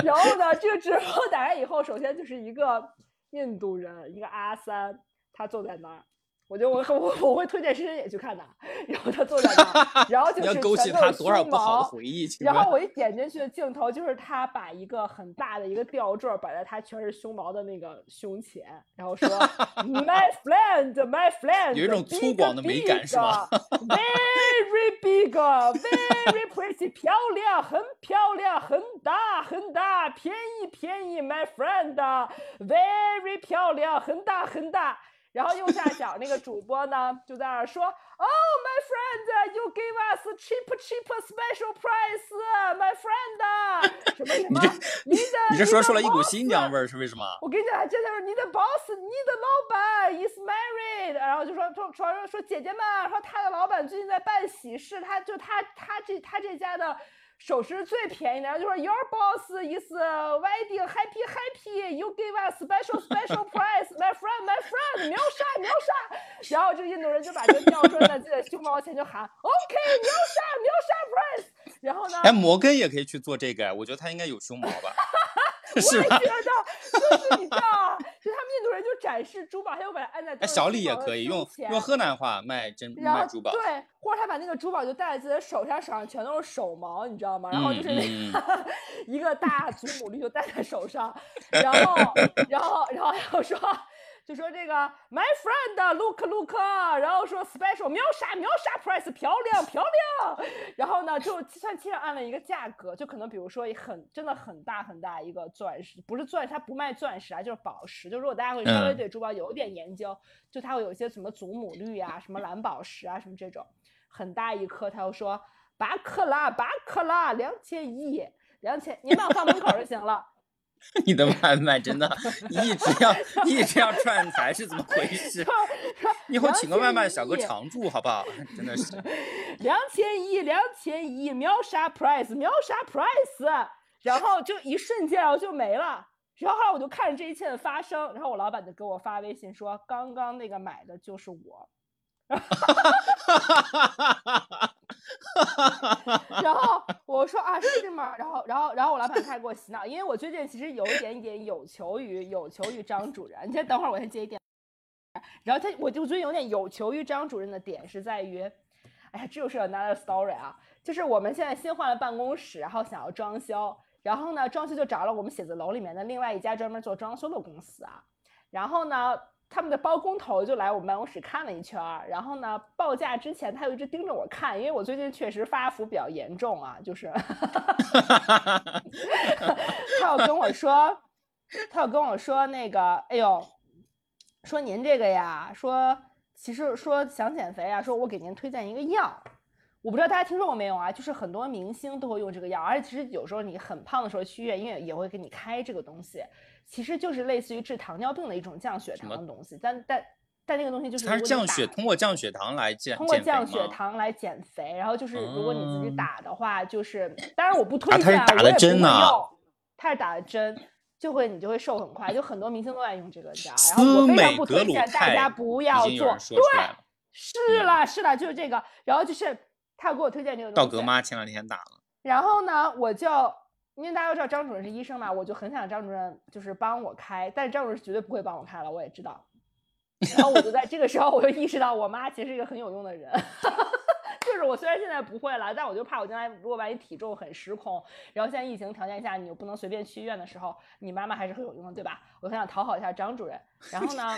然后呢，这个直播打开以后，首先就是一个印度人，一个阿三，他坐在那儿。我觉得我我我会推荐深深也去看的，然后他坐在那，然后就是勾起他多少不好的回忆。然后我 一点进去的镜头就是他把一个很大的一个吊坠摆在他全是胸毛的那个胸前，然后说 My friend, my friend，有一种粗犷的美感是吧？Very big, very pretty，漂亮，很漂亮，很大很大，便宜便宜，my friend，very 漂亮，很大很大。然后右下角那个主播呢，就在那儿说：“Oh my friend, you give us cheap cheap special price, my friend。”什么什么？你的你这说出了一股新疆味儿是为什么？我跟你讲，接下来你的 boss，你的老板 is married。然后就说说说说姐姐们，说他的老板最近在办喜事，他就他他这他这家的。首饰最便宜的，然后就说 Your boss is wedding happy happy, you give us special special price, my friend, my friend，秒杀秒杀。然后这个印度人就把这个吊坠在自己的胸毛前就喊 OK，秒杀秒杀 price。然后呢？哎，摩根也可以去做这个，我觉得他应该有胸毛吧。我也觉得，就是你知道，就他们印度人就展示珠宝，他又把它按在。哎，小李也可以用用河南话卖珍卖珠宝。对，或者他把那个珠宝就戴在自己的手上，手上全都是手毛，你知道吗？然后就是那个 一个大祖母绿就戴在手上，然后，然后，然后还有说。就说这个 my friend look look，然后说 special 秒杀秒杀 price 漂亮漂亮，然后呢就计算器上按了一个价格，就可能比如说很真的很大很大一个钻石，不是钻，它不卖钻石啊，就是宝石。就如果大家会稍微对珠宝有一点研究，就它会有一些什么祖母绿啊，什么蓝宝石啊，什么这种很大一颗，他又说八克拉八克拉两千一两千，你把我放门口就行了。你的外卖真的一直要一直要串台是怎么回事？以后请个外卖小哥常驻好不好？真的是两千一两千一秒杀 price 秒杀 price，然后就一瞬间然后就没了。然后后来我就看着这一切的发生，然后我老板就给我发微信说：“刚刚那个买的就是我。” 然后我说啊是吗？然后然后然后我老板开始给我洗脑，因为我最近其实有一点点有求于有求于张主任。你先等会儿，我先接一电。然后他我就最近有点有求于张主任的点是在于，哎呀，这又是 another story 啊，就是我们现在新换了办公室，然后想要装修，然后呢装修就找了我们写字楼里面的另外一家专门做装修的公司啊，然后呢。他们的包工头就来我们办公室看了一圈儿，然后呢，报价之前他又一直盯着我看，因为我最近确实发福比较严重啊，就是 他要跟我说，他要跟我说那个，哎呦，说您这个呀，说其实说想减肥啊，说我给您推荐一个药，我不知道大家听说过没有啊，就是很多明星都会用这个药，而且其实有时候你很胖的时候去医院，医院也会给你开这个东西。其实就是类似于治糖尿病的一种降血糖的东西，但但但那个东西就是它是降血，通过降血糖来减，通过降血糖来减肥。然后就是如果你自己打的话，就是当然我不推荐啊，我也不会用。它是打的针，就会你就会瘦很快，就很多明星都在用这个家。然后我非常不推荐大家不要做，对是了是了，就是这个。然后就是他给我推荐这个道格妈前两天打了。然后呢，我就因为大家都知道张主任是医生嘛，我就很想张主任就是帮我开，但是张主任是绝对不会帮我开了，我也知道。然后我就在这个时候，我就意识到我妈其实是一个很有用的人。就是我虽然现在不会了，但我就怕我将来如果万一体重很失控，然后现在疫情条件下你又不能随便去医院的时候，你妈妈还是很有用的，对吧？我很想讨好一下张主任。然后呢？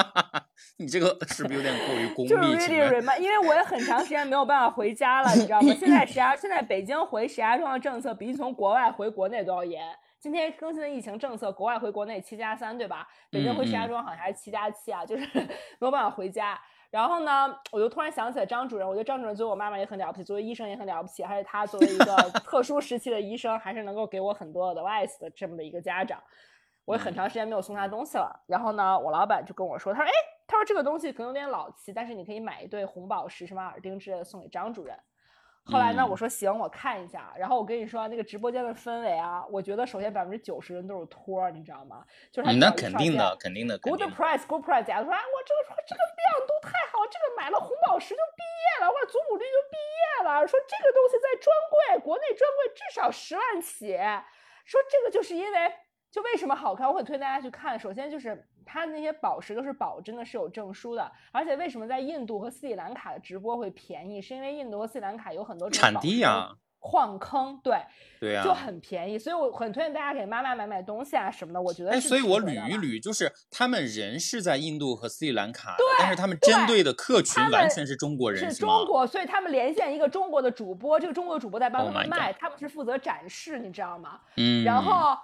你这个是不是有点过于功利？就是 really remind，因为我也很长时间没有办法回家了，你知道吗？现在石家现在北京回石家庄的政策比从国外回国内都要严。今天更新的疫情政策，国外回国内七加三，对吧？北京回石家庄好像还是七加七啊，就是没有办法回家。然后呢，我就突然想起了张主任。我觉得张主任作为我妈妈也很了不起，作为医生也很了不起，而且他作为一个 特殊时期的医生，还是能够给我很多的 advice 的这么的一个家长。我很长时间没有送他东西了。然后呢，我老板就跟我说，他说：“哎，他说这个东西可能有点老气，但是你可以买一对红宝石、什么耳钉之类的送给张主任。”后来呢，我说行，我看一下。然后我跟你说，那个直播间的氛围啊，我觉得首先百分之九十人都是托儿，你知道吗？就是那肯定的，肯定的。Good price，good price。假如说啊，我这个这个亮度太好，这个买了红宝石就毕业了，或者祖母绿就毕业了。说这个东西在专柜，国内专柜至少十万起。说这个就是因为。就为什么好看？我很推荐大家去看。首先就是它那些宝石都是宝，真的是有证书的。而且为什么在印度和斯里兰卡的直播会便宜？是因为印度和斯里兰卡有很多产地呀，矿坑，对对啊，就很便宜。所以我很推荐大家给妈妈买买东西啊什么的。我觉得，哎，所以我捋一捋，就是他们人是在印度和斯里兰卡，但是他们针对的客群完全是中国人，是中国，所以他们连线一个中国的主播，这个中国的主播在帮他们卖，他们是负责展示，你知道吗？嗯，然后。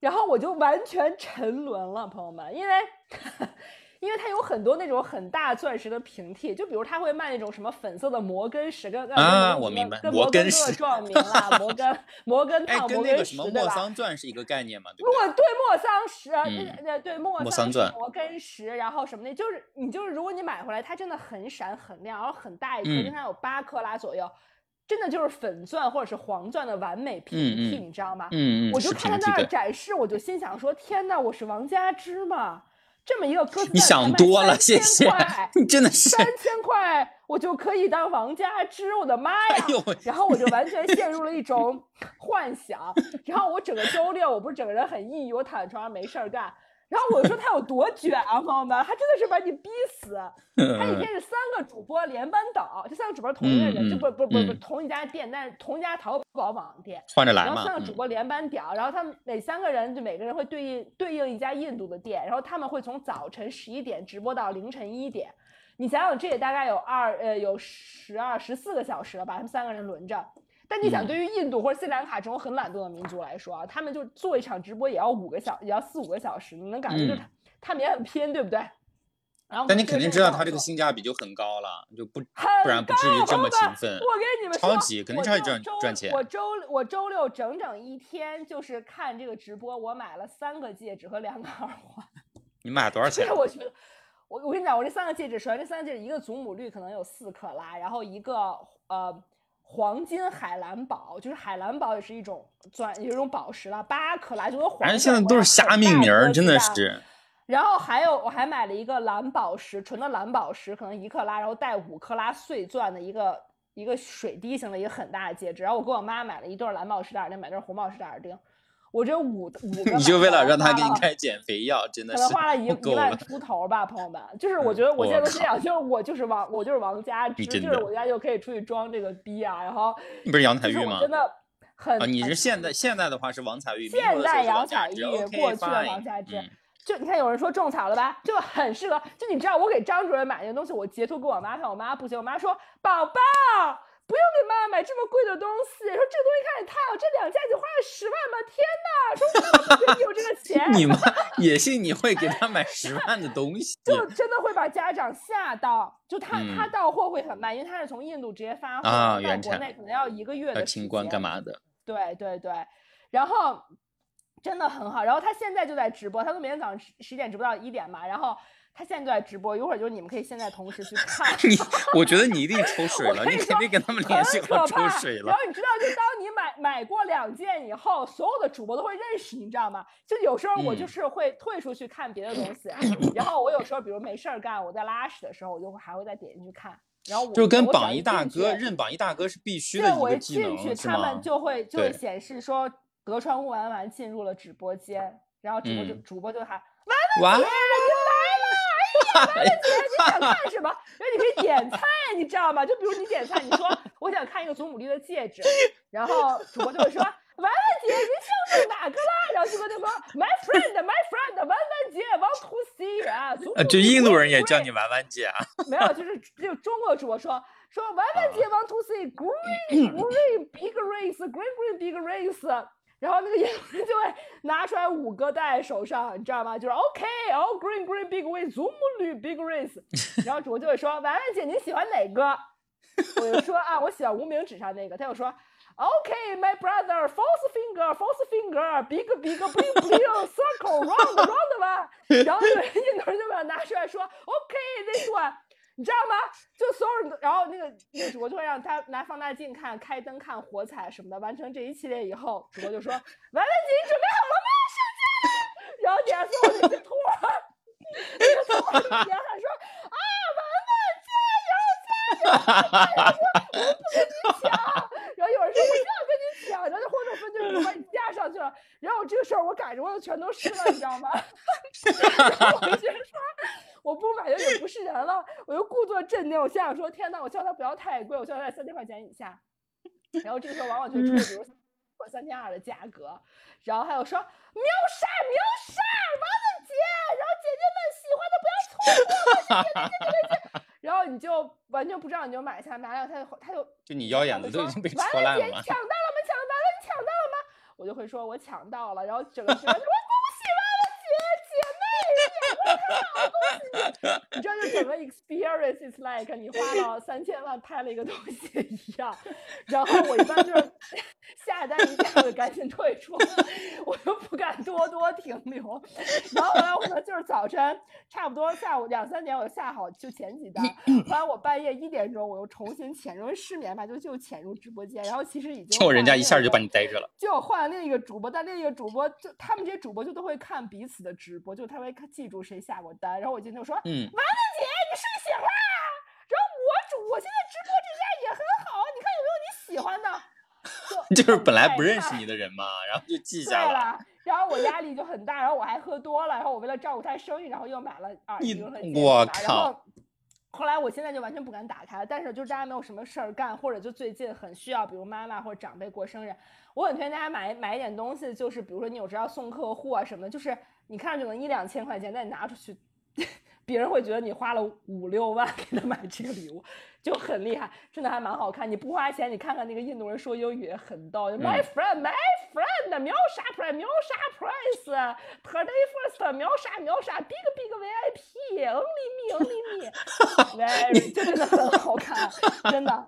然后我就完全沉沦了，朋友们，因为，因为它有很多那种很大钻石的平替，就比如他会卖那种什么粉色的摩根石，跟啊，我明白，摩根石撞名了，摩根摩根烫摩根石，对吧？莫桑钻是一个概念嘛？对对莫桑石，对对莫桑钻摩根石，然后什么的，就是你就是如果你买回来，它真的很闪很亮，然后很大一颗，应该有八克拉左右。真的就是粉钻或者是黄钻的完美平替，你知道吗？嗯嗯，我就看他那儿展示，我就心想说：天呐，我是王佳芝吗？这么一个鸽子你想多了，谢谢。你真的是三千块，我就可以当王佳芝，我的妈呀！然后我就完全陷入了一种 幻想。然后我整个周六，我不是整个人很抑郁，我躺在床上没事儿干。然后我说他有多卷啊，朋友们，他真的是把你逼死。他一天是三个主播连班倒，这三个主播同一个人，就不不不不同一家店，但是同一家淘宝网店换着来然后三个主播连班屌，然后他们每三个人就每个人会对应对应一家印度的店，然后他们会从早晨十一点直播到凌晨一点。你想想，这也大概有二呃有十二十四个小时了吧？他们三个人轮着。但你想，对于印度或者斯里兰卡这种很懒惰的民族来说啊，他们就做一场直播也要五个小，也要四五个小时，你能感觉就他他们也很拼，对不对？然后，但你肯定知道他这个性价比就很高了，就不不然不至于这么勤奋。我跟你们说，超级肯定超级赚赚钱。我周我周六整整一天就是看这个直播，我买了三个戒指和两个耳环。你买了多少钱？我觉得，我我跟你讲，我这三个戒指，首先这三个戒指一个祖母绿可能有四克拉，然后一个呃。黄金海蓝宝就是海蓝宝，也是一种钻，有一种宝石了，八克拉，就跟黄。正现在都是瞎命名，真的是。然后还有，我还买了一个蓝宝石，纯的蓝宝石，可能一克拉，然后带五克拉碎钻的一个一个水滴型的一个很大的戒指。然后我给我妈买了一对蓝宝石的耳钉，买对红宝石的耳钉。我这五五个，你就为了让他给你开减肥药，真的可能花了一一万出头吧，朋友们。就是我觉得我现在都心想，就是我就是王，我就是王佳芝，就是我家就可以出去装这个逼啊。然后你不是杨彩玉吗？真的很，你是现在现在的话是王彩玉，现在杨彩玉，过去的王佳芝。就你看有人说种草了吧，就很适合。就你知道我给张主任买那个东西，我截图给我妈看，我妈不行，我妈说宝宝。不用给妈妈买这么贵的东西，说这个东西看着太好，这两家就花了十万吗？天哪！说有这个钱，你妈也信你会给他买十万的东西，就真的会把家长吓到。就他他到货会很慢，因为他是从印度直接发货到国内，可能要一个月的清关干嘛的？对对对，然后真的很好。然后他现在就在直播，他从每天早上十十点直播到一点嘛，然后。他现在就在直播，一会儿就是你们可以现在同时去看。你，我觉得你一定抽水了，你肯定跟他们联系好抽水了。然后你知道，就当你买买过两件以后，所有的主播都会认识你，你知道吗？就有时候我就嗯是会退出去看别的东西，然后我有时候比如没事儿干，我在拉屎的时候，我就会还会再点进去看。然后我就是跟榜一大哥认榜一大哥是必须对，的一我一个技能，进去，他们？就会就会显示说德川屋丸丸进入了直播间，然后直播就、嗯主播就喊哇，姐，你来了！哎呀，姐，你想看什么？然后你可以点菜，你知道吗？就比如你点菜，你说 我想看一个祖母绿的戒指，然后主播就会说丸丸姐，您想买哪个啦？然后主播就说 My friend, my friend，丸丸姐 want to see 啊，祖母呃，就绿印度人也叫你丸丸姐啊。没有，就是 就中国主播说说丸丸姐 want to see green green big race green green big race，然后那个演员就会拿出来五个戴在手上，你知道吗？就是 OK all green green big race 祖母绿 big race，然后主播就会说婉婉姐你喜欢哪个？我就说啊，我喜欢无名指上那个。他就说 OK my brother false finger false finger big big bling bling circle round round one，然后那个印度人就把它拿出来说 OK this one。你知道吗？就所有人都，然后那个那个主播就会让他拿放大镜看、开灯看、火彩什么的。完成这一系列以后，主播就说：“丸丸姐，你准备好了吗？上架了！” 然后底下所有人就托儿，那个托儿就底下喊说：“啊，丸丸加油加油！” 我们不跟你抢。然后有人说：“我就要跟你抢。”然后就或者分队就把你架上去了。然后这个事儿我赶着我就全都湿了，你知道吗？然后我就觉得说。我不买就也不是人了，我就故作镇定。我心想说：天呐，我叫它不要太贵，我叫他在三千块钱以下。然后这个时候往往就出比如或三千二的价格，然后还有说秒杀秒杀，王子姐，然后姐姐们喜欢的不要错过，姐姐姐姐姐姐。然后你就完全不知道，你就买下买了，他就他就就你腰眼子都已经被戳烂了吗？抢到了吗？抢到了，你抢到了吗？我就会说我抢到了，然后整个直播间我恭喜丸子姐姐妹，你好，恭喜你！知道，就整个 experience is like 你花了 三千万拍了一个东西一样。然后我一般就是 下单一下就赶紧退出，我又不敢多多停留。然后后来我可能就是早晨差不多下午两三点我就下好就前几单，后来我半夜一点钟我又重新潜入，因为失眠吧，就就潜入直播间。然后其实已经就人家一下就把你。你逮着了。就换了另一个主播，但另一个主播就他们这些主播就都会看彼此的直播，就他会看记住谁下过单。然后我今天就说，嗯，丸子姐，你睡醒啦？然后我主我现在直播这家也很好，你看有没有你喜欢的？就 就是本来不认识你的人嘛，然后就记下了。了，然后我压力就很大，然后我还喝多了，然后我为了照顾他生意，然后又买了耳你钉和我靠后后来我现在就完全不敢打开了，但是就是大家没有什么事儿干，或者就最近很需要，比如妈妈或者长辈过生日，我很推荐大家买买一点东西，就是比如说你有时候要送客户啊什么的，就是你看着可能一两千块钱，但你拿出去。别人会觉得你花了五六万给他买这个礼物，就很厉害，真的还蛮好看。你不花钱，你看看那个印度人说英语也很逗、m y friend, my friend，秒杀 price，秒杀 price，today first，秒杀秒杀，big big VIP，only me，only me，very，就真的很好看，真的。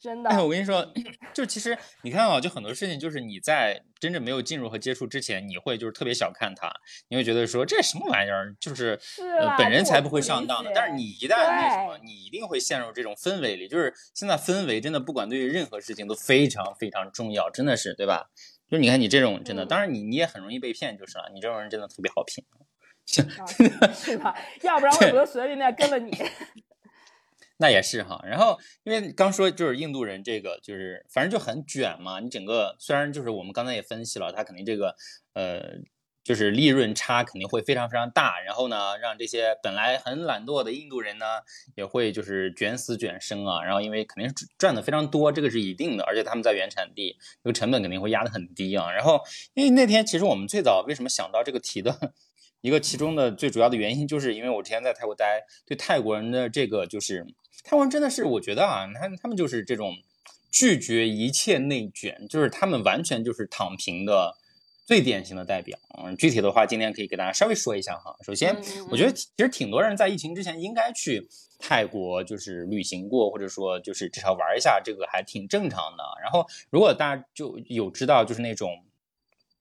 真的，哎，我跟你说，就其实你看啊，就很多事情，就是你在真正没有进入和接触之前，你会就是特别小看它，你会觉得说这什么玩意儿，就是本人才不会上当的。但是你一旦那什么，你一定会陷入这种氛围里。就是现在氛围真的不管对于任何事情都非常非常重要，真的是对吧？就是你看你这种真的，嗯当然你你也很容易被骗，就是了。你这种人真的特别好骗。啊是吧？要不然我也不就随随便便跟了你。那也是哈，然后因为刚说就是印度人这个就是反正就很卷嘛，你整个虽然就是我们刚才也分析了，他肯定这个呃就是利润差肯定会非常非常大，然后呢让这些本来很懒惰的印度人呢也会就是卷死卷生啊，然后因为肯定是赚的非常多，这个是一定的，而且他们在原产地这个成本肯定会压得很低啊，然后因为那天其实我们最早为什么想到这个题的？一个其中的最主要的原因，就是因为我之前在泰国待，对泰国人的这个就是泰国人真的是，我觉得啊，他他们就是这种拒绝一切内卷，就是他们完全就是躺平的最典型的代表。嗯，具体的话，今天可以给大家稍微说一下哈。首先，嗯我觉得其实挺多人在疫情之前应该去泰国就是旅行过，或者说就是至少玩一下，这个还挺正常的。然后，如果大家就有知道就是那种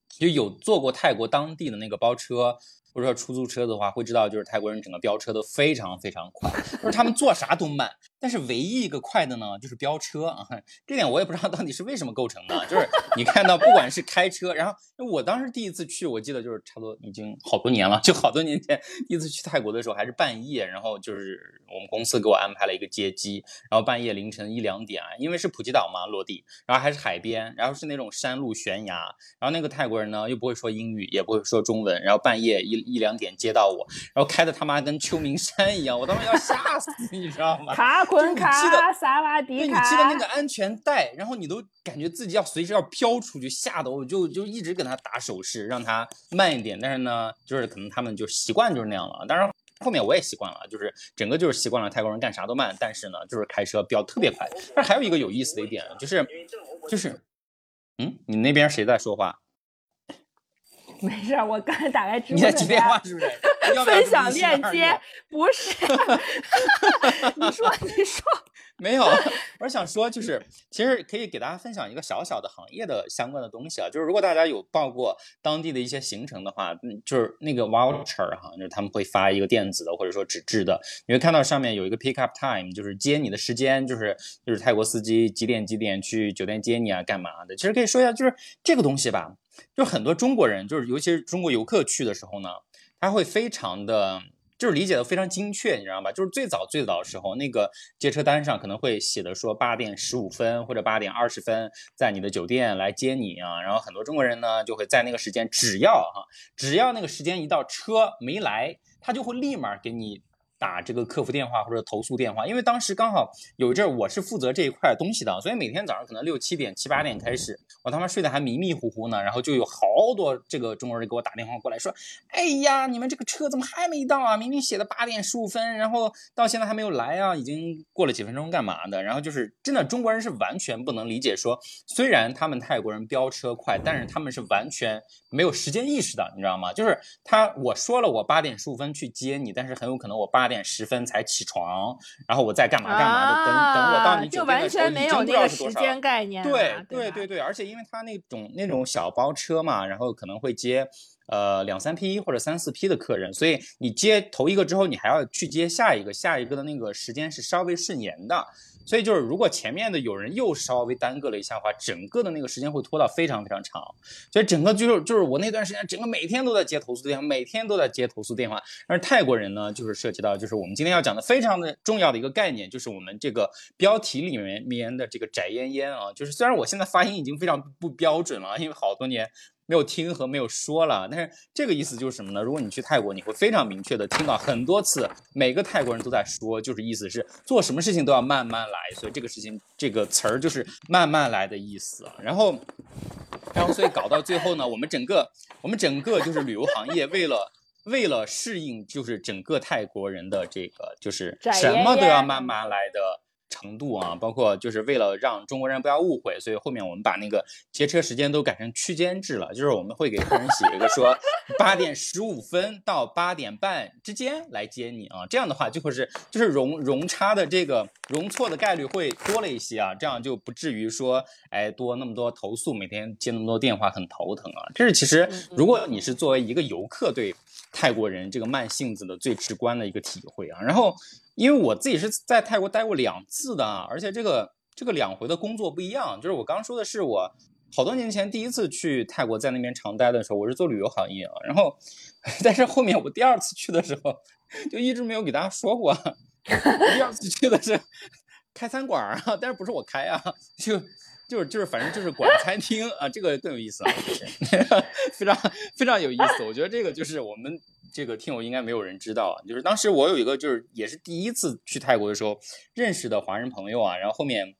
就有坐过泰国当地的那个包车。或者说出租车的话，会知道就是泰国人整个飙车都非常非常快，就是他们做啥都慢，但是唯一一个快的呢，就是飙车啊，这点我也不知道到底是为什么构成的。就是你看到，不管是开车，然后我当时第一次去，我记得就是差不多已经好多年了，就好多年前第一次去泰国的时候还是半夜，然后就是我们公司给我安排了一个接机，然后半夜凌晨一两点，因为是普吉岛嘛落地，然后还是海边，然后是那种山路悬崖，然后那个泰国人呢又不会说英语，也不会说中文，然后半夜一一两点接到我，然后开的他妈跟秋名山一样，我当时要吓死，你知道吗？卡昆卡萨瓦迪卡，对，你系的那个安全带，然后你都感觉自己要随时要飘出去，吓得我就就一直跟他打手势，让他慢一点。但是呢，就是可能他们就习惯就是那样了。当然后面我也习惯了，就是整个就是习惯了泰国人干啥都慢，但是呢，就是开车飙特别快。但是还有一个有意思的一点就是，就是，嗯，你那边谁在说话？没事，我刚才打开直播。你在接电话是不是？分享链接不是？你说，你说。没有，我是想说，就是其实可以给大家分享一个小小的行业的相关的东西啊。就是如果大家有报过当地的一些行程的话，嗯，就是那个 voucher 哈，就是他们会发一个电子的或者说纸质的，你会看到上面有一个 pick up time，就是接你的时间，就是就是泰国司机几点几点去酒店接你啊，干嘛的？其实可以说一下，就是这个东西吧。就很多中国人，就是尤其是中国游客去的时候呢，他会非常的，就是理解的非常精确，你知道吧？就是最早最早的时候，那个接车单上可能会写的说八点十五分或者八点二十分在你的酒店来接你啊，然后很多中国人呢就会在那个时间，只要哈，只要那个时间一到，车没来，他就会立马给你。打这个客服电话或者投诉电话，因为当时刚好有一阵我是负责这一块东西的，所以每天早上可能六七点、七八点开始，我他妈睡得还迷迷糊糊呢，然后就有好多这个中国人给我打电话过来说：“哎呀，你们这个车怎么还没到啊？明明写的八点十五分，然后到现在还没有来啊，已经过了几分钟干嘛的？”然后就是真的中国人是完全不能理解，说虽然他们泰国人飙车快，但是他们是完全没有时间意识的，你知道吗？就是他我说了我八点十五分去接你，但是很有可能我八。八点十分才起床，然后我再干嘛干嘛的，等等我到你酒店的时候，已经不知道是多少。对对对对，而且因为他那种那种小包车嘛，然后可能会接呃两三批或者三四批的客人，所以你接头一个之后，你还要去接下一个，下一个的那个时间是稍微顺延的。所以就是，如果前面的有人又稍微耽搁了一下的话，整个的那个时间会拖到非常非常长。所以整个就是就是我那段时间，整个每天都在接投诉电话，每天都在接投诉电话。而泰国人呢，就是涉及到就是我们今天要讲的非常的重要的一个概念，就是我们这个标题里面面的这个翟烟烟啊，就是虽然我现在发音已经非常不标准了，因为好多年。没有听和没有说了，但是这个意思就是什么呢？如果你去泰国，你会非常明确的听到很多次，每个泰国人都在说，就是意思是做什么事情都要慢慢来，所以这个事情这个词儿就是慢慢来的意思。然后，然后所以搞到最后呢，我们整个我们整个就是旅游行业为了为了适应就是整个泰国人的这个就是什么都要慢慢来的。程度啊，包括就是为了让中国人不要误会，所以后面我们把那个接车时间都改成区间制了，就是我们会给客人写一个说 八点十五分到八点半之间来接你啊，这样的话就会是就是容容差的这个容错的概率会多了一些啊，这样就不至于说哎多那么多投诉，每天接那么多电话很头疼啊。这是其实如果你是作为一个游客对泰国人这个慢性子的最直观的一个体会啊，然后。因为我自己是在泰国待过两次的啊，而且这个这个两回的工作不一样。就是我刚说的是我好多年前第一次去泰国，在那边常待的时候，我是做旅游行业啊。然后，但是后面我第二次去的时候，就一直没有给大家说过。第二次去的是开餐馆啊，但是不是我开啊，就就是就是反正就是管餐厅啊，这个更有意思啊，非常非常有意思。我觉得这个就是我们。这个听友应该没有人知道啊，就是当时我有一个就是也是第一次去泰国的时候认识的华人朋友啊，然后后面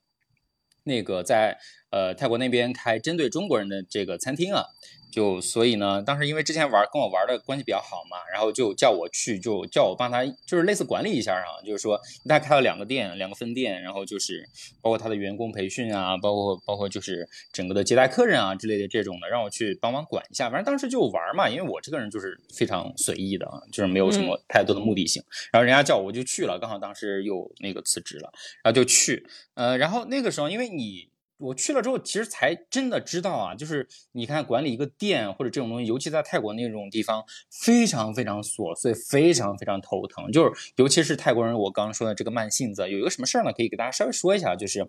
那个在呃泰国那边开针对中国人的这个餐厅啊。就所以呢，当时因为之前玩跟我玩的关系比较好嘛，然后就叫我去，就叫我帮他，就是类似管理一下啊，就是说他开了两个店，两个分店，然后就是包括他的员工培训啊，包括包括就是整个的接待客人啊之类的这种的，让我去帮忙管一下。反正当时就玩嘛，因为我这个人就是非常随意的啊，就是没有什么太多的目的性。然后人家叫我就去了，刚好当时又那个辞职了，然后就去。呃，然后那个时候因为你。我去了之后，其实才真的知道啊，就是你看管理一个店或者这种东西，尤其在泰国那种地方，非常非常琐碎，非常非常头疼。就是尤其是泰国人，我刚刚说的这个慢性子，有一个什么事儿呢？可以给大家稍微说一下，就是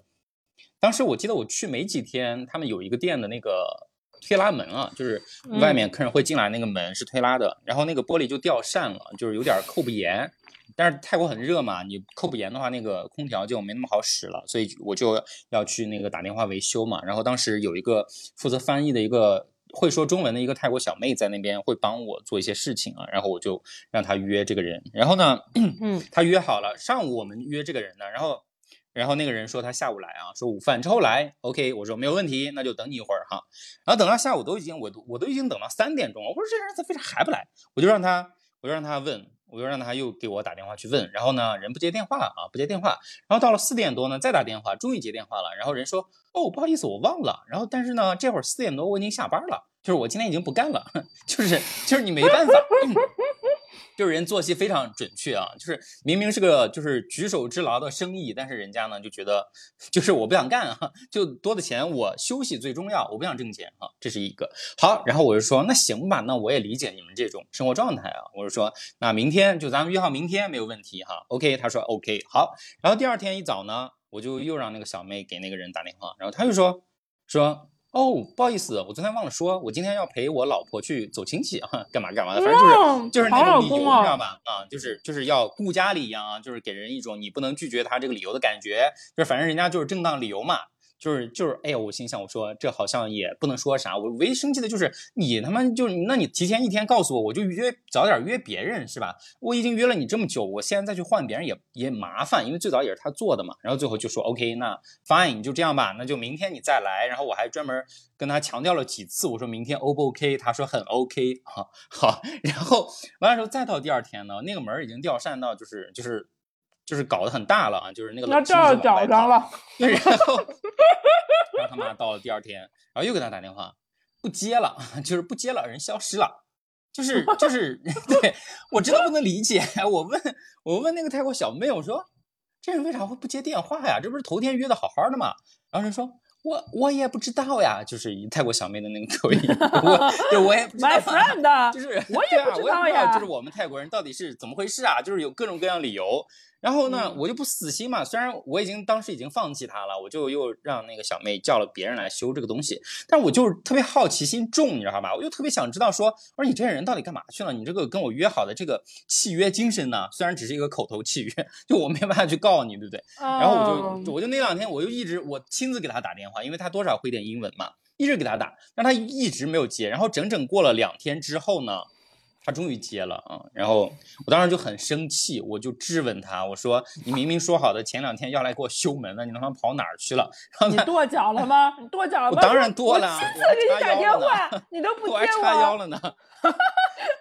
当时我记得我去没几天，他们有一个店的那个推拉门啊，就是外面客人会进来，那个门是推拉的，然后那个玻璃就掉扇了，就是有点扣不严。但是泰国很热嘛，你扣不严的话，那个空调就没那么好使了，所以我就要去那个打电话维修嘛。然后当时有一个负责翻译的一个会说中文的一个泰国小妹在那边会帮我做一些事情啊，然后我就让她约这个人。然后呢，嗯，他约好了上午我们约这个人呢，然后然后那个人说他下午来啊，说午饭之后来，OK，我说没有问题，那就等你一会儿哈。然后等到下午都已经我都我都已经等到三点钟了，我说这人他为啥还不来？我就让他我就让他问。我就让他又给我打电话去问，然后呢，人不接电话啊，不接电话。然后到了四点多呢，再打电话，终于接电话了。然后人说，哦，不好意思，我忘了。然后但是呢，这会儿四点多我已经下班了，就是我今天已经不干了，就是就是你没办法。就是人作息非常准确啊，就是明明是个就是举手之劳的生意，但是人家呢就觉得 就是我不想干啊，就多的钱我休息最重要，我不想挣钱啊，这是一个好。然后我就说那行吧，那我也理解你们这种生活状态啊，我就说那明天就咱们约好明天没有问题哈，OK，他说 OK 好。然后第二天一早呢，我就又让那个小妹给那个人打电话，然后他就说说。哦，不好意思，我昨天忘了说，我今天要陪我老婆去走亲戚啊，干嘛干嘛的，反正就是就是那种理由，你知道吧？啊，就是就是要顾家里一样啊，就是给人一种你不能拒绝他这个理由的感觉，就是反正人家就是正当理由嘛。就是就是，哎呀，我心想，我说这好像也不能说啥。我唯一生气的就是你他妈就，那你提前一天告诉我，我就约早点约别人是吧？我已经约了你这么久，我现在再去换别人也也麻烦，因为最早也是他做的嘛。然后最后就说 OK，那 Fine，你就这样吧，那就明天你再来。然后我还专门跟他强调了几次，我说明天 O 不 OK？他说很 OK 啊，好。然后完了之后再到第二天呢，那个门已经掉扇到就是就是。就是搞得很大了啊，就是那个那这儿找上了，然后，然后他妈到了第二天，然后又给他打电话，不接了，就是不接了，人消失了，就是就是，对我真的不能理解。我问我问那个泰国小妹，我说这人为啥会不接电话呀？这不是头天约的好好的吗？然后人说。我我也不知道呀，就是泰国小妹的那个口音，我就我也不知道。My friend，就是我也不知道呀，就是我们泰国人到底是怎么回事啊？就是有各种各样理由。然后呢，我就不死心嘛。虽然我已经当时已经放弃他了，我就又让那个小妹叫了别人来修这个东西。但我就是特别好奇心重，你知道吧？我就特别想知道，说我说你这人到底干嘛去了？你这个跟我约好的这个契约精神呢？虽然只是一个口头契约，就我没办法去告你，对不对？然后我就我就那两天我就一直我亲自给他打电话，因为他多少会点英文嘛，一直给他打，但他一直没有接。然后整整过了两天之后呢？他终于接了啊，然后我当时就很生气，我就质问他，我说：“你明明说好的前两天要来给我修门的，你他妈跑哪儿去了？”你跺脚了吗？你跺脚了吗？我当然跺了，我亲自给你打电话，你都不接我。我还叉腰了呢。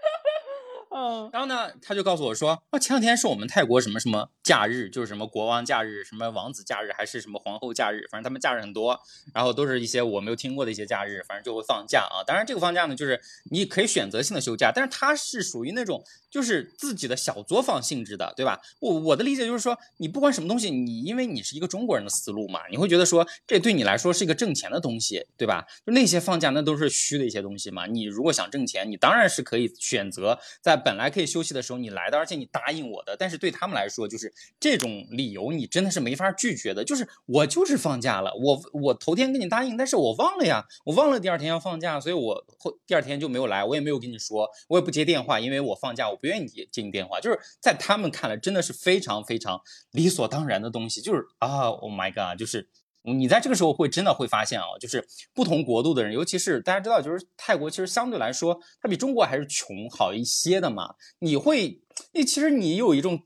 嗯，然后呢，他就告诉我说，啊，前两天是我们泰国什么什么假日，就是什么国王假日、什么王子假日，还是什么皇后假日，反正他们假日很多，然后都是一些我没有听过的一些假日，反正就会放假啊。当然，这个放假呢，就是你可以选择性的休假，但是它是属于那种就是自己的小作坊性质的，对吧？我我的理解就是说，你不管什么东西，你因为你是一个中国人的思路嘛，你会觉得说这对你来说是一个挣钱的东西，对吧？就那些放假那都是虚的一些东西嘛。你如果想挣钱，你当然是可以选择在。本来可以休息的时候你来的，而且你答应我的，但是对他们来说，就是这种理由你真的是没法拒绝的。就是我就是放假了，我我头天跟你答应，但是我忘了呀，我忘了第二天要放假，所以我后第二天就没有来，我也没有跟你说，我也不接电话，因为我放假，我不愿意接接你电话。就是在他们看来，真的是非常非常理所当然的东西。就是啊，Oh my God，就是。你在这个时候会真的会发现啊，就是不同国度的人，尤其是大家知道，就是泰国其实相对来说，它比中国还是穷好一些的嘛。你会，那其实你有一种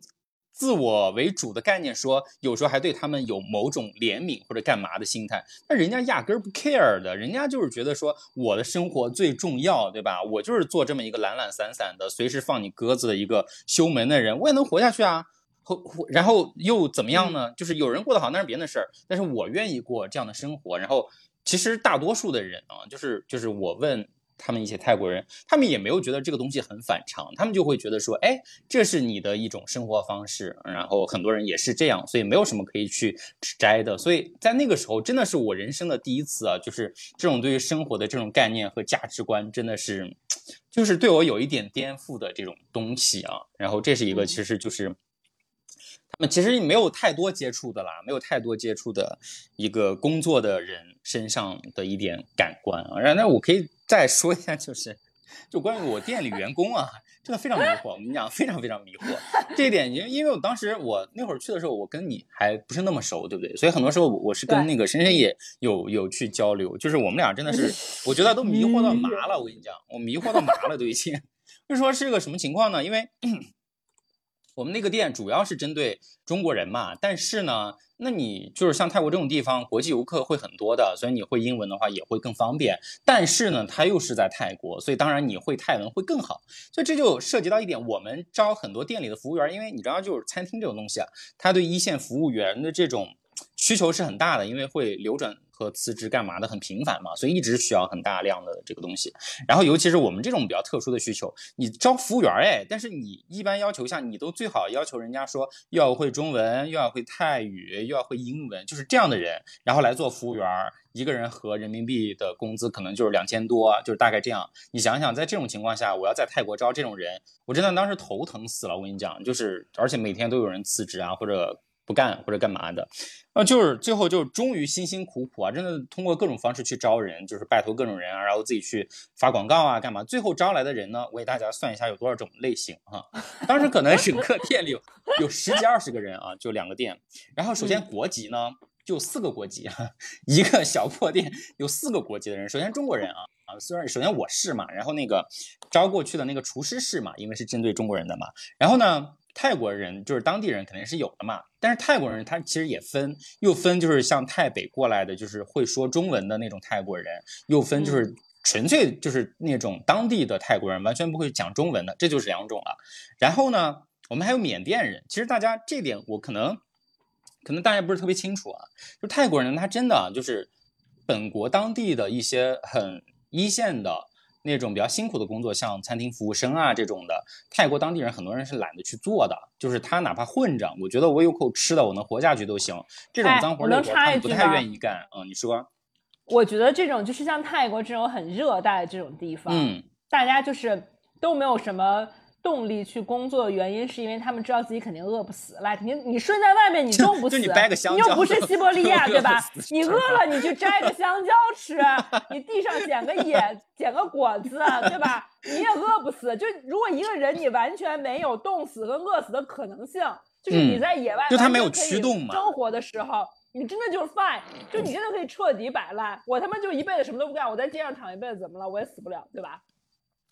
自我为主的概念，说有时候还对他们有某种怜悯或者干嘛的心态，那人家压根儿不 care 的，人家就是觉得说我的生活最重要，对吧？我就是做这么一个懒懒散散的，随时放你鸽子的一个修门的人，我也能活下去啊。后，然后又怎么样呢？就是有人过得好，那是别人的事儿。但是我愿意过这样的生活。然后，其实大多数的人啊，就是就是我问他们一些泰国人，他们也没有觉得这个东西很反常，他们就会觉得说，哎，这是你的一种生活方式，然后很多人也是这样，所以没有什么可以去摘的。所以在那个时候，真的是我人生的第一次啊，就是这种对于生活的这种概念和价值观，真的是，就是对我有一点颠覆的这种东西啊。然后这是一个，其实就是。他们其实没有太多接触的啦，没有太多接触的一个工作的人身上的一点感官啊。然后，那我可以再说一下，就是就关于我店里员工啊，真的非常迷惑。我跟你讲，非常非常迷惑。这一点，因因为我当时我那会儿去的时候，我跟你还不是那么熟，对不对？所以很多时候我是跟那个深深也有有去交流，就是我们俩真的是，我觉得都迷惑到麻了。我跟你讲，我迷惑到麻了都已经。就说是个什么情况呢？因为。我们那个店主要是针对中国人嘛，但是呢，那你就是像泰国这种地方，国际游客会很多的，所以你会英文的话也会更方便。但是呢，它又是在泰国，所以当然你会泰文会更好。所以这就涉及到一点，我们招很多店里的服务员，因为你知道，就是餐厅这种东西啊，它对一线服务员的这种。需求是很大的，因为会流转和辞职干嘛的很频繁嘛，所以一直需要很大量的这个东西。然后尤其是我们这种比较特殊的需求，你招服务员哎，但是你一般要求下，你都最好要求人家说又要会中文，又要会泰语，又要会英文，就是这样的人，然后来做服务员，一个人合人民币的工资可能就是两千多，就是大概这样。你想想，在这种情况下，我要在泰国招这种人，我真的当时头疼死了。我跟你讲，就是而且每天都有人辞职啊，或者。不干或者干嘛的，啊，就是最后就是终于辛辛苦苦啊，真的通过各种方式去招人，就是拜托各种人啊，然后自己去发广告啊，干嘛？最后招来的人呢，我给大家算一下有多少种类型啊。当时可能整个 店里有有十几二十个人啊，就两个店。然后首先国籍呢，就四个国籍，一个小破店有四个国籍的人。首先中国人啊啊，虽然首先我是嘛，然后那个招过去的那个厨师是嘛，因为是针对中国人的嘛。然后呢？泰国人就是当地人肯定是有的嘛，但是泰国人他其实也分，又分就是像泰北过来的，就是会说中文的那种泰国人，又分就是纯粹就是那种当地的泰国人，完全不会讲中文的，这就是两种了。然后呢，我们还有缅甸人，其实大家这点我可能可能大家不是特别清楚啊，就泰国人他真的就是本国当地的一些很一线的。那种比较辛苦的工作，像餐厅服务生啊这种的，泰国当地人很多人是懒得去做的，就是他哪怕混着，我觉得我有口吃的，我能活下去都行。这种脏活累活他不太愿意干。嗯，你说？我觉得这种就是像泰国这种很热带这种地方，嗯，大家就是都没有什么。动力去工作的原因是因为他们知道自己肯定饿不死，来，肯定你睡在外面你冻不死，你掰个香蕉，你又不是西伯利亚对吧？你饿了你去摘个香蕉吃，你地上捡个野捡个果子对吧？你也饿不死。就如果一个人你完全没有冻死和饿死的可能性，就是你在野外就他没有驱动嘛，生活的时候你真的就是 fine，就你真的可以彻底摆烂。我他妈就一辈子什么都不干，我在街上躺一辈子怎么了？我也死不了对吧？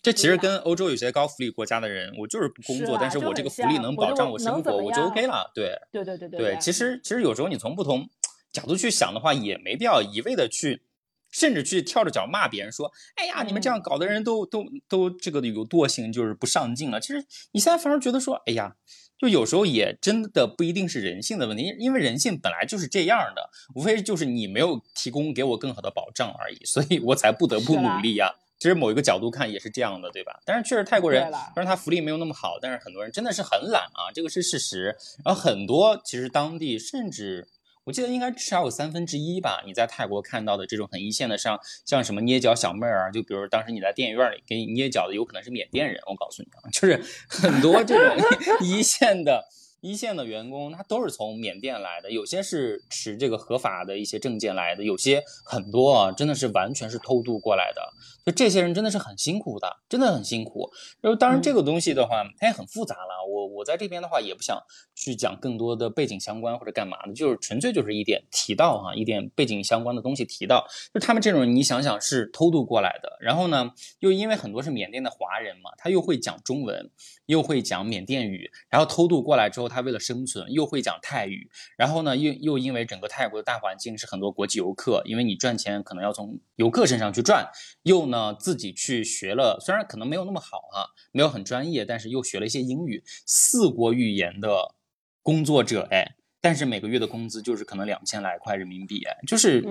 这其实跟欧洲有些高福利国家的人，我就是不工作，但是我这个福利能保障我生活，我就 OK 了。对，对对对对。对，其实其实有时候你从不同角度去想的话，也没必要一味的去，甚至去跳着脚骂别人说：“哎呀，你们这样搞的人都都都这个有惰性，就是不上进了。”其实你现在反而觉得说：“哎呀，就有时候也真的不一定是人性的问题，因为人性本来就是这样的，无非就是你没有提供给我更好的保障而已，所以我才不得不努力呀。”其实某一个角度看也是这样的，对吧？但是确实泰国人，虽然他福利没有那么好，但是很多人真的是很懒啊，这个是事实。然后很多其实当地甚至我记得应该至少有三分之一吧，你在泰国看到的这种很一线的，像像什么捏脚小妹儿啊，就比如当时你在电影院里给你捏脚的，有可能是缅甸人。我告诉你啊，就是很多这种 一线的。一线的员工，他都是从缅甸来的，有些是持这个合法的一些证件来的，有些很多啊，真的是完全是偷渡过来的。就这些人真的是很辛苦的，真的很辛苦。然后当然这个东西的话，它也很复杂了。我我在这边的话，也不想去讲更多的背景相关或者干嘛的，就是纯粹就是一点提到哈，一点背景相关的东西提到。就他们这种，你想想是偷渡过来的，然后呢，又因为很多是缅甸的华人嘛，他又会讲中文，又会讲缅甸语，然后偷渡过来之后。他为了生存，又会讲泰语，然后呢，又又因为整个泰国的大环境是很多国际游客，因为你赚钱可能要从游客身上去赚，又呢自己去学了，虽然可能没有那么好哈，没有很专业，但是又学了一些英语，四国语言的工作者，哎，但是每个月的工资就是可能两千来块人民币，就是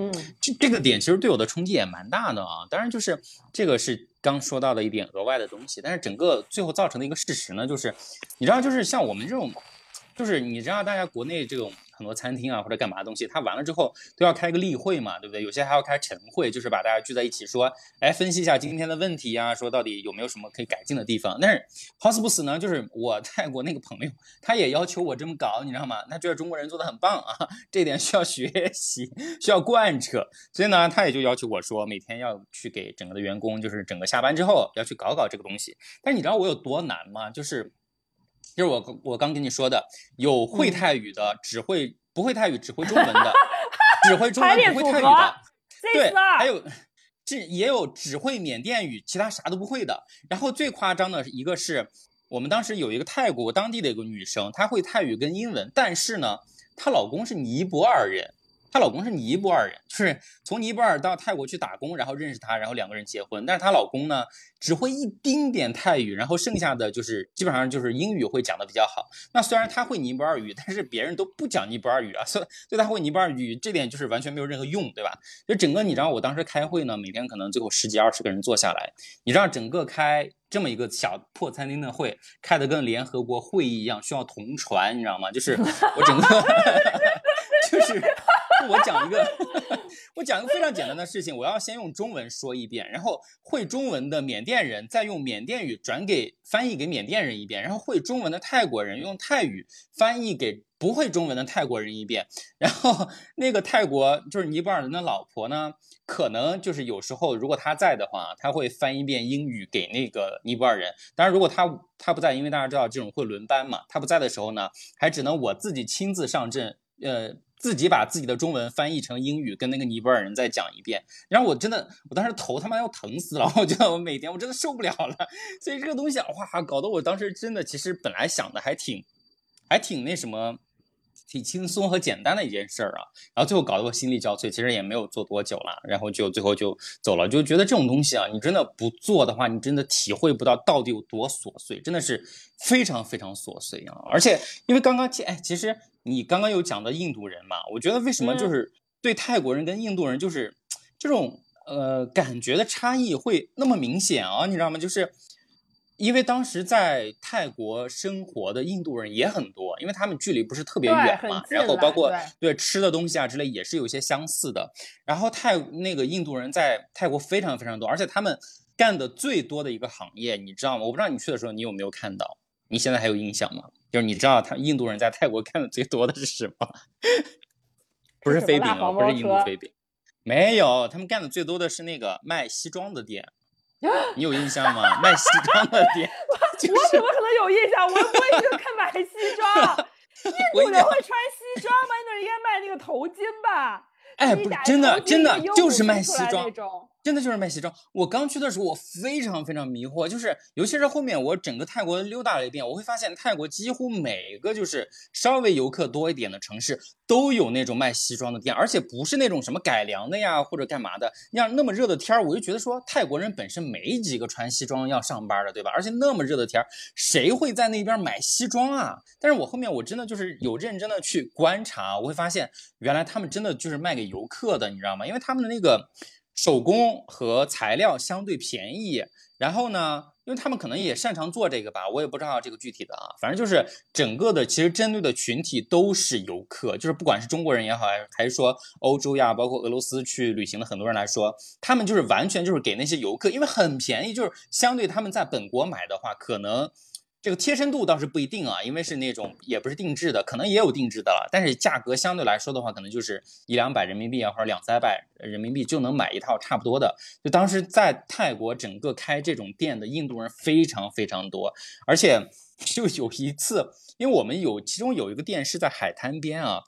这这个点其实对我的冲击也蛮大的啊。当然就是这个是刚说到的一点额外的东西，但是整个最后造成的一个事实呢，就是你知道，就是像我们这种，就是你知道大家国内这种。很多餐厅啊，或者干嘛东西，他完了之后都要开个例会嘛，对不对？有些还要开晨会，就是把大家聚在一起说，哎，分析一下今天的问题呀，说到底有没有什么可以改进的地方。但是好死不死呢，就是我 泰国那个朋友，他也要求我这么搞，你知道吗？他觉得中国人做的很棒啊，这点需要学习，需要贯彻。所以呢，他也就要求我说，每天要去给整个的员工，就是整个下班之后要去搞搞这个东西。但你知道我有多难吗？就是。就是我我刚跟你说的，有会泰语的，只会不会泰语，只会中文的，只会中文不会泰语的，对，还有这也有只会缅甸语，其他啥都不会的。然后最夸张的一个是，我们当时有一个泰国当地的一个女生，她会泰语跟英文，但是呢，她老公是尼泊尔人。她老公是尼泊尔人，就是从尼泊尔到泰国去打工，然后认识她，然后两个人结婚。但是她老公呢，只会一丁点泰语，然后剩下的就是基本上就是英语会讲的比较好。那虽然他会尼泊尔语，但是别人都不讲尼泊尔语啊，所以对他会尼泊尔语这点就是完全没有任何用，对吧？就整个你知道，我当时开会呢，每天可能最后十几二十个人坐下来，你知道整个开这么一个小破餐厅的会，开的跟联合国会议一样，需要同传，你知道吗？就是我整个 就是。我讲一个，我讲一个非常简单的事情。我要先用中文说一遍，然后会中文的缅甸人再用缅甸语转给翻译给缅甸人一遍，然后会中文的泰国人用泰语翻译给不会中文的泰国人一遍。然后那个泰国就是尼泊尔人的老婆呢，可能就是有时候如果他在的话，他会翻一遍英语给那个尼泊尔人。当然，如果他他不在，因为大家知道这种会轮班嘛，他不在的时候呢，还只能我自己亲自上阵，呃。自己把自己的中文翻译成英语，跟那个尼泊尔人再讲一遍，然后我真的，我当时头他妈要疼死了，我觉得我每天我真的受不了了，所以这个东西哇，搞得我当时真的，其实本来想的还挺，还挺那什么。挺轻松和简单的一件事儿啊，然后最后搞得我心力交瘁，其实也没有做多久了，然后就最后就走了，就觉得这种东西啊，你真的不做的话，你真的体会不到到底有多琐碎，真的是非常非常琐碎啊！而且因为刚刚哎，其实你刚刚有讲到印度人嘛，我觉得为什么就是对泰国人跟印度人就是这种呃感觉的差异会那么明显啊？你知道吗？就是。因为当时在泰国生活的印度人也很多，因为他们距离不是特别远嘛，然后包括对吃的东西啊之类也是有些相似的。然后泰那个印度人在泰国非常非常多，而且他们干的最多的一个行业，你知道吗？我不知道你去的时候你有没有看到，你现在还有印象吗？就是你知道他印度人在泰国干的最多的是什么？不是飞饼哦，不是印度飞饼，没有，他们干的最多的是那个卖西装的店。你有印象吗？卖西装的店，我怎么可能有印象？我又不会去看买西装。印度人会穿西装吗？印度人应该卖那个头巾吧？哎，不是真的，真的就是卖西装。真的就是卖西装。我刚去的时候，我非常非常迷惑，就是尤其是后面我整个泰国溜达了一遍，我会发现泰国几乎每个就是稍微游客多一点的城市都有那种卖西装的店，而且不是那种什么改良的呀或者干嘛的。你像那么热的天儿，我就觉得说泰国人本身没几个穿西装要上班的，对吧？而且那么热的天儿，谁会在那边买西装啊？但是我后面我真的就是有认真的去观察，我会发现原来他们真的就是卖给游客的，你知道吗？因为他们的那个。手工和材料相对便宜，然后呢，因为他们可能也擅长做这个吧，我也不知道这个具体的啊，反正就是整个的其实针对的群体都是游客，就是不管是中国人也好，还是说欧洲呀，包括俄罗斯去旅行的很多人来说，他们就是完全就是给那些游客，因为很便宜，就是相对他们在本国买的话，可能。这个贴身度倒是不一定啊，因为是那种也不是定制的，可能也有定制的了，但是价格相对来说的话，可能就是一两百人民币啊，或者两三百人民币就能买一套差不多的。就当时在泰国，整个开这种店的印度人非常非常多，而且就有一次，因为我们有其中有一个店是在海滩边啊，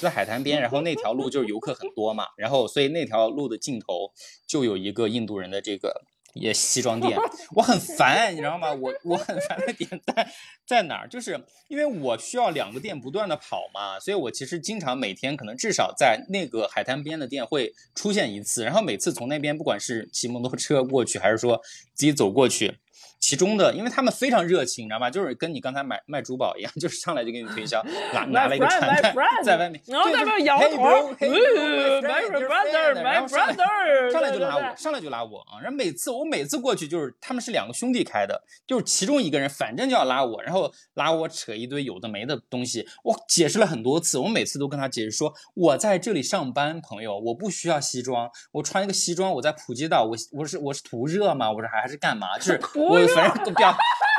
在海滩边，然后那条路就是游客很多嘛，然后所以那条路的尽头就有一个印度人的这个。也西装店，我很烦，你知道吗？我我很烦的点在在哪儿？就是因为我需要两个店不断的跑嘛，所以我其实经常每天可能至少在那个海滩边的店会出现一次，然后每次从那边不管是骑摩托车过去，还是说自己走过去，其中的，因为他们非常热情，你知道吧？就是跟你刚才买卖珠宝一样，就是上来就给你推销，拿拿了一个传单在外面，然后在那摇头，My brother，My brother，上来就拉我，上来就拉我啊！然后每次我每次过去，就是他们是两个兄弟开的，就是其中一个人反正就要拉我，然后拉我扯一堆有的没的东西。我解释了很多次，我每次都跟他解释说，我在这里上班，朋友，我不需要西装，我穿一个西装，我在普吉岛，我我是我是图热吗？我说还还是干嘛？就是我反正 表，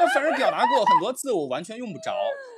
我反正表达过很多次，我完全用不着。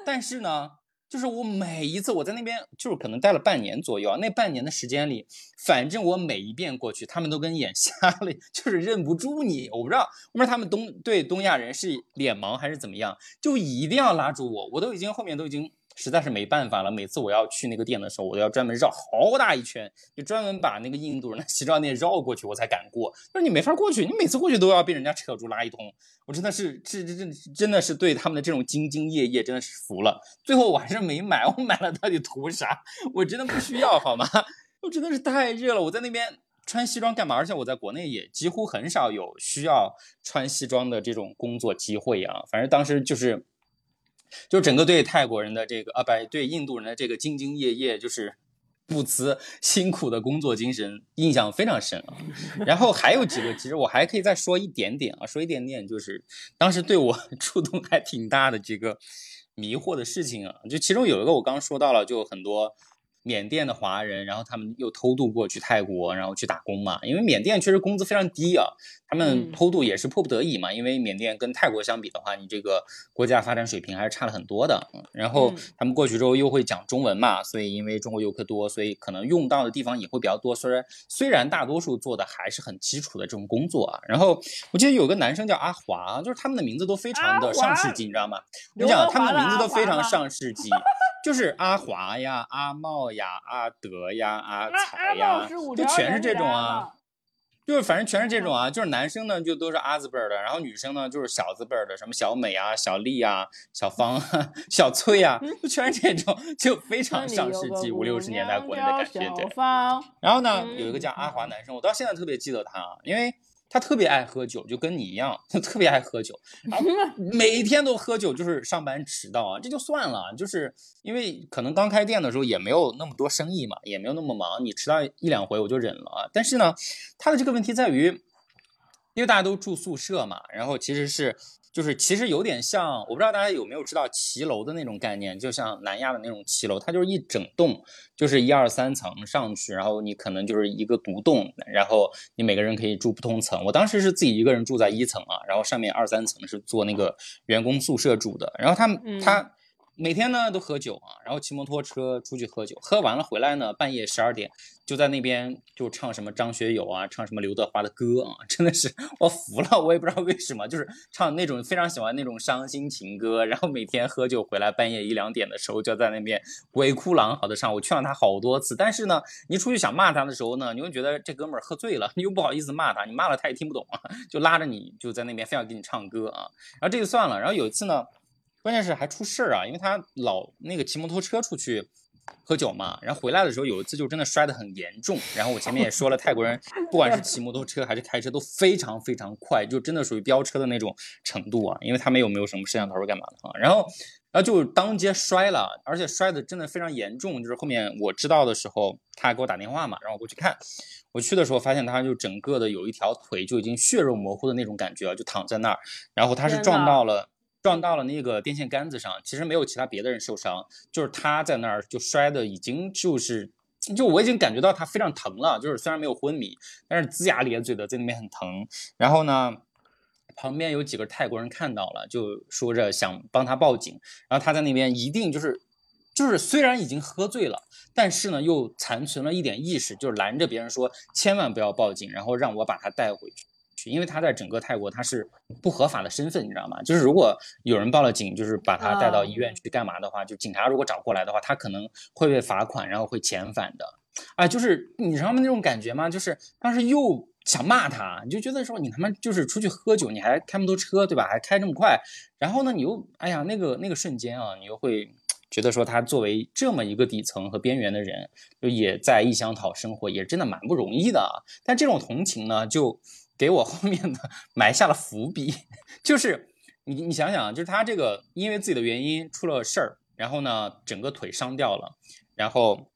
但是呢，就是我每一次我在那边，就是可能待了半年左右，那半年的时间里，反正我每一遍过去，他们都跟眼瞎了，就是认不住你。我不知道，我不知道他们东对东亚人是脸盲还是怎么样，就一定要拉住我，我都已经后面都已经。实在是没办法了，每次我要去那个店的时候，我都要专门绕好大一圈，就专门把那个印度人的西装店绕过去，我才敢过。但是你没法过去，你每次过去都要被人家扯住拉一通。我真的是，这这这真的是对他们的这种兢兢业业真的是服了。最后我还是没买，我买了到底图啥？我真的不需要好吗？我真的是太热了，我在那边穿西装干嘛？而且我在国内也几乎很少有需要穿西装的这种工作机会啊。反正当时就是。就整个对泰国人的这个啊，不对印度人的这个兢兢业业，就是不辞辛苦的工作精神，印象非常深啊。然后还有几个，其实我还可以再说一点点啊，说一点点，就是当时对我 触动还挺大的几个迷惑的事情啊。就其中有一个我刚刚说到了，就很多。缅甸的华人，然后他们又偷渡过去泰国，然后去打工嘛。因为缅甸确实工资非常低啊，他们偷渡也是迫不得已嘛。因为缅甸跟泰国相比的话，你这个国家发展水平还是差了很多的。然后他们过去之后又会讲中文嘛，所以因为中国游客多，所以可能用到的地方也会比较多。虽然虽然大多数做的还是很基础的这种工作啊。然后我记得有个男生叫阿华，就是他们的名字都非常的上世纪，你知道吗？我讲他们的名字都非常上世纪。就是阿华呀，阿茂呀，阿德呀，阿才呀，就全是这种啊，就是反正全是这种啊，就是男生呢就都是阿字辈的，然后女生呢就是小字辈的，什么小美啊、小丽啊、小芳啊、小翠啊，就全是这种，就非常上世纪五六十年代国内的感觉。对，然后呢，有一个叫阿华男生，我到现在特别记得他，因为。他特别爱喝酒，就跟你一样，他特别爱喝酒，每天都喝酒，就是上班迟到啊，这就算了，就是因为可能刚开店的时候也没有那么多生意嘛，也没有那么忙，你迟到一两回我就忍了啊。但是呢，他的这个问题在于，因为大家都住宿舍嘛，然后其实是。就是其实有点像，我不知道大家有没有知道骑楼的那种概念，就像南亚的那种骑楼，它就是一整栋，就是一二三层上去，然后你可能就是一个独栋，然后你每个人可以住不同层。我当时是自己一个人住在一层啊，然后上面二三层是做那个员工宿舍住的，然后他他。每天呢都喝酒啊，然后骑摩托车出去喝酒，喝完了回来呢，半夜十二点就在那边就唱什么张学友啊，唱什么刘德华的歌啊，真的是我服了，我也不知道为什么，就是唱那种非常喜欢那种伤心情歌，然后每天喝酒回来半夜一两点的时候就在那边鬼哭狼嚎的唱，我劝了他好多次，但是呢，你出去想骂他的时候呢，你又觉得这哥们儿喝醉了，你又不好意思骂他，你骂了他也听不懂啊，就拉着你就在那边非要给你唱歌啊，然后这就算了，然后有一次呢。关键是还出事儿啊，因为他老那个骑摩托车出去喝酒嘛，然后回来的时候有一次就真的摔得很严重。然后我前面也说了，泰国人不管是骑摩托车还是开车都非常非常快，就真的属于飙车的那种程度啊。因为他们又没有什么摄像头干嘛的啊。然后，然后就当街摔了，而且摔的真的非常严重。就是后面我知道的时候，他还给我打电话嘛，让我过去看。我去的时候发现他就整个的有一条腿就已经血肉模糊的那种感觉啊，就躺在那儿。然后他是撞到了。撞到了那个电线杆子上，其实没有其他别的人受伤，就是他在那儿就摔的已经就是，就我已经感觉到他非常疼了，就是虽然没有昏迷，但是龇牙咧嘴的在那边很疼。然后呢，旁边有几个泰国人看到了，就说着想帮他报警。然后他在那边一定就是，就是虽然已经喝醉了，但是呢又残存了一点意识，就是拦着别人说千万不要报警，然后让我把他带回去。因为他在整个泰国他是不合法的身份，你知道吗？就是如果有人报了警，就是把他带到医院去干嘛的话，就警察如果找过来的话，他可能会被罚款，然后会遣返的。啊，就是你知道吗？那种感觉吗？就是当时又想骂他，你就觉得说你他妈就是出去喝酒，你还开那么多车，对吧？还开这么快，然后呢，你又哎呀，那个那个瞬间啊，你又会觉得说他作为这么一个底层和边缘的人，就也在异乡讨生活，也真的蛮不容易的。但这种同情呢，就。给我后面的埋下了伏笔。就是你你想想，就是他这个因为自己的原因出了事儿，然后呢整个腿伤掉了，然后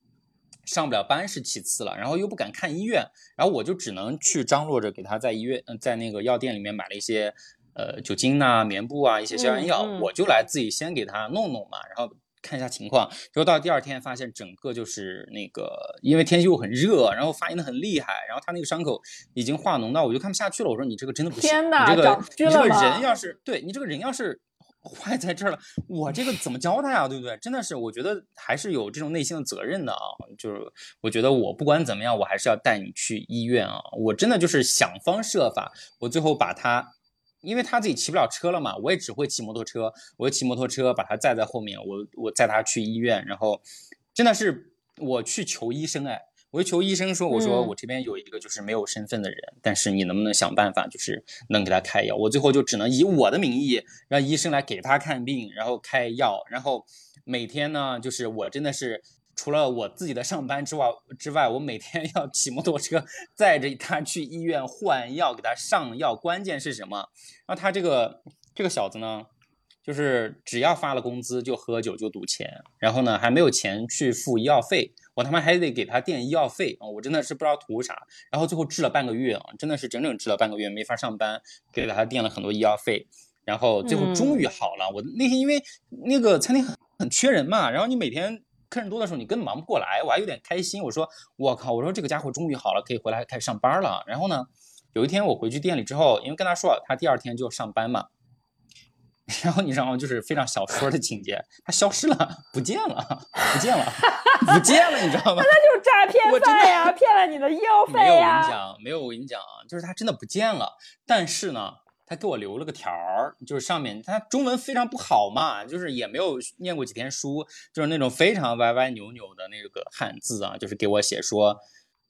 上不了班是其次了，然后又不敢看医院，然后我就只能去张罗着给他在医院在那个药店里面买了一些呃酒精呐、棉布啊一些消炎药，嗯嗯我就来自己先给他弄弄嘛，然后。看一下情况，结果到第二天发现整个就是那个，因为天气又很热，然后发炎的很厉害，然后他那个伤口已经化脓到我就看不下去了。我说你这个真的不行，天哪你这个你这个人要是对你这个人要是坏在这儿了，我这个怎么教他呀？对不对？真的是，我觉得还是有这种内心的责任的啊。就是我觉得我不管怎么样，我还是要带你去医院啊。我真的就是想方设法，我最后把他。因为他自己骑不了车了嘛，我也只会骑摩托车，我就骑摩托车把他载在后面，我我载他去医院，然后真的是我去求医生哎，我就求医生说，我说嗯我这边有一个就是没有身份的人，但是你能不能想办法就是能给他开药？我最后就只能以我的名义让医生来给他看病，然后开药，然后每天呢就是我真的是。除了我自己的上班之外之外，我每天 要骑摩托车载着他去医院换药，给他上药。关键是什么？然后他这个这个小子呢，就是只要发了工资就喝酒就赌钱，然后呢还没有钱去付医药费，我他妈还得给他垫医药费啊！我真的是不知道图啥。然后最后治了半个月啊，真的是整整治了半个月，没法上班，给了他垫了很多医药费，然后最后终于好了。我那天因为那个餐厅很很缺人嘛，然后你每天。客人多的时候，你根本忙不过来，我还有点开心。我说，我靠，我说这个家伙终于好了，可以回来开始上班了。然后呢，有一天我回去店里之后，因为跟他说他第二天就上班嘛，然后你知道吗？就是非常小说的情节，他消失了，不见了，不见了，不见了，你知道吗？那就是诈骗犯呀，骗了你的医药费没有，我跟你。讲，没有，我跟你讲，就是他真的不见了。但是呢，他给我留了个条儿，就是上面他中文非常不好嘛，就是也没有念过几天书，就是那种非常歪歪扭扭的那个汉字啊，就是给我写说，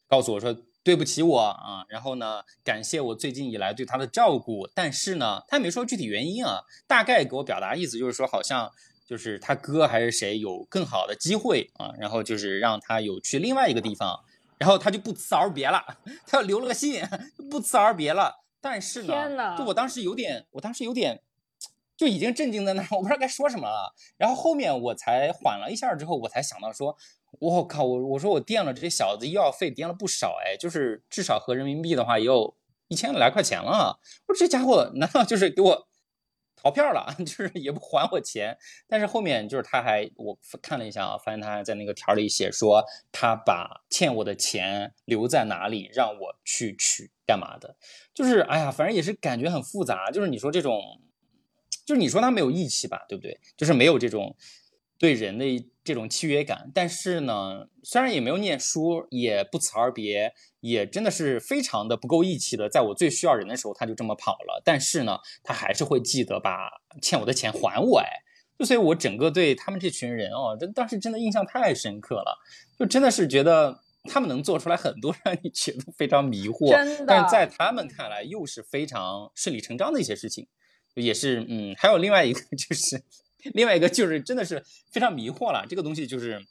告诉我说对不起我啊，然后呢，感谢我最近以来对他的照顾，但是呢，他也没说具体原因啊，大概给我表达意思就是说，好像就是他哥还是谁有更好的机会啊，然后就是让他有去另外一个地方。然后他就不辞而别了，他留了个信，不辞而别了。但是呢，就我当时有点，我当时有点就已经震惊在那儿，我不知道该说什么了。然后后面我才缓了一下之后，我才想到说，我靠，我我说我垫了这小子医药费垫了不少哎，就是至少合人民币的话也有一千来块钱了。我说这家伙难道就是给我逃票了？就是也不还我钱？但是后面就是他还我看了一下啊，发现他还在那个条里写说他把欠我的钱留在哪里，让我去取干嘛的？就是哎呀，反正也是感觉很复杂。就是你说这种，就是你说他没有义气吧，对不对？就是没有这种对人的这种契约感。但是呢，虽然也没有念书，也不辞而别，也真的是非常的不够义气的，在我最需要人的时候他就这么跑了。但是呢，他还是会记得把欠我的钱还我。哎，就所以，我整个对他们这群人哦，真当时真的印象太深刻了，就真的是觉得。他们能做出来很多 让你觉得非常迷惑，但是在他们看来又是非常顺理成章的一些事情，也是嗯，还有另外一个 就是，另外一个就是真的是非常迷惑了。这个东西就是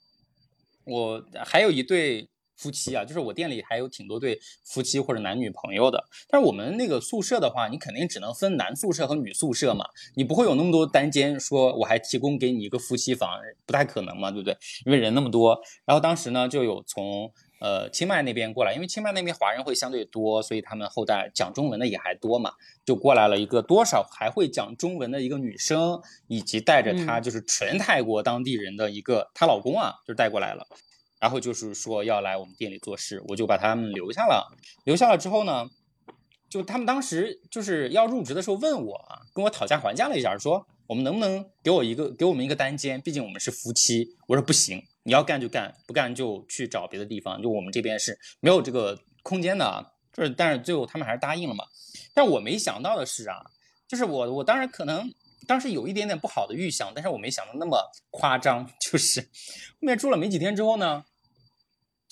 我还有一对夫妻啊，就是我店里还有挺多对夫妻或者男女朋友的，但是我们那个宿舍的话，你肯定只能分男宿舍和女宿舍嘛，你不会有那么多单间，说我还提供给你一个夫妻房，不太可能嘛，对不对？因为人那么多。然后当时呢，就有从呃清迈那边过来，因为清迈那边华人会相对多，所以他们后代讲中文的也还多嘛，就过来了一个多少还会讲中文的一个女生，以及带着她就是纯泰国当地人的一个她老公啊，就带过来了。然后就是说要来我们店里做事，我就把他们留下了。留下了之后呢，就他们当时就是要入职的时候问我啊，跟我讨价还价了一下，说我们能不能给我一个给我们一个单间，毕竟我们是夫妻。我说不行，你要干就干，不干就去找别的地方。就我们这边是没有这个空间的啊。就是但是最后他们还是答应了嘛。但我没想到的是啊，就是我我当然可能。当时有一点点不好的预想，但是我没想到那么夸张。就是 后面住了没几天之后呢，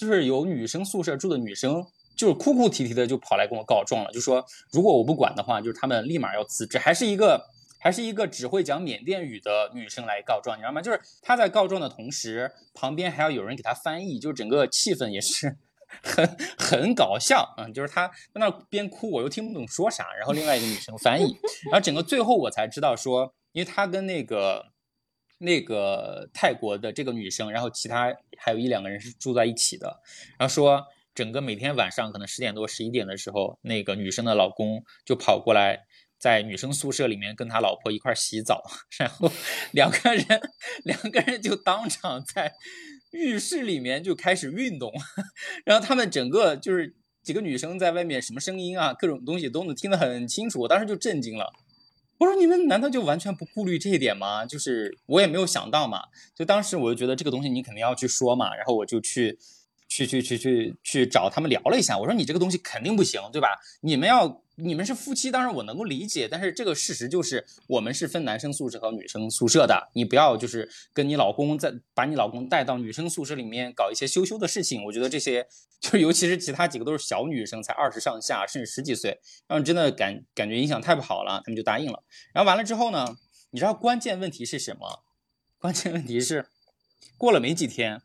就是有女生宿舍住的女生，就是哭哭啼啼的就跑来跟我告状了，就说如果我不管的话，就是他们立马要辞职。还是一个还是一个只会讲缅甸语的女生来告状，你知道吗？就是她在告状的同时，旁边还要有人给她翻译，就整个气氛也是 很很搞笑啊，就是他在那边哭，我又听不懂说啥，然后另外一个女生翻译，然后整个最后我才知道说，因为他跟那个那个泰国的这个女生，然后其他还有一两个人是住在一起的，然后说整个每天晚上可能十点多十一点的时候，那个女生的老公就跑过来。在女生宿舍里面跟他老婆一块洗澡，然后两个人两个人就当场在浴室里面就开始运动，然后他们整个就是几个女生在外面什么声音啊，各种东西都能听得很清楚。我当时就震惊了，我说你们难道就完全不顾虑这一点吗？就是我也没有想到嘛，就当时我就觉得这个东西你肯定要去说嘛，然后我就去去去去去去找他们聊了一下，我说你这个东西肯定不行，对吧？你们要。你们是夫妻，当然我能够理解，但是这个事实就是我们是分男生宿舍和女生宿舍的。你不要就是跟你老公在把你老公带到女生宿舍里面搞一些羞羞的事情。我觉得这些就尤其是其他几个都是小女生，才二十上下，甚至十几岁，让人真的感感觉影响太不好了。他们就答应了。然后完了之后呢，你知道关键问题是什么？关键问题是过了没几天，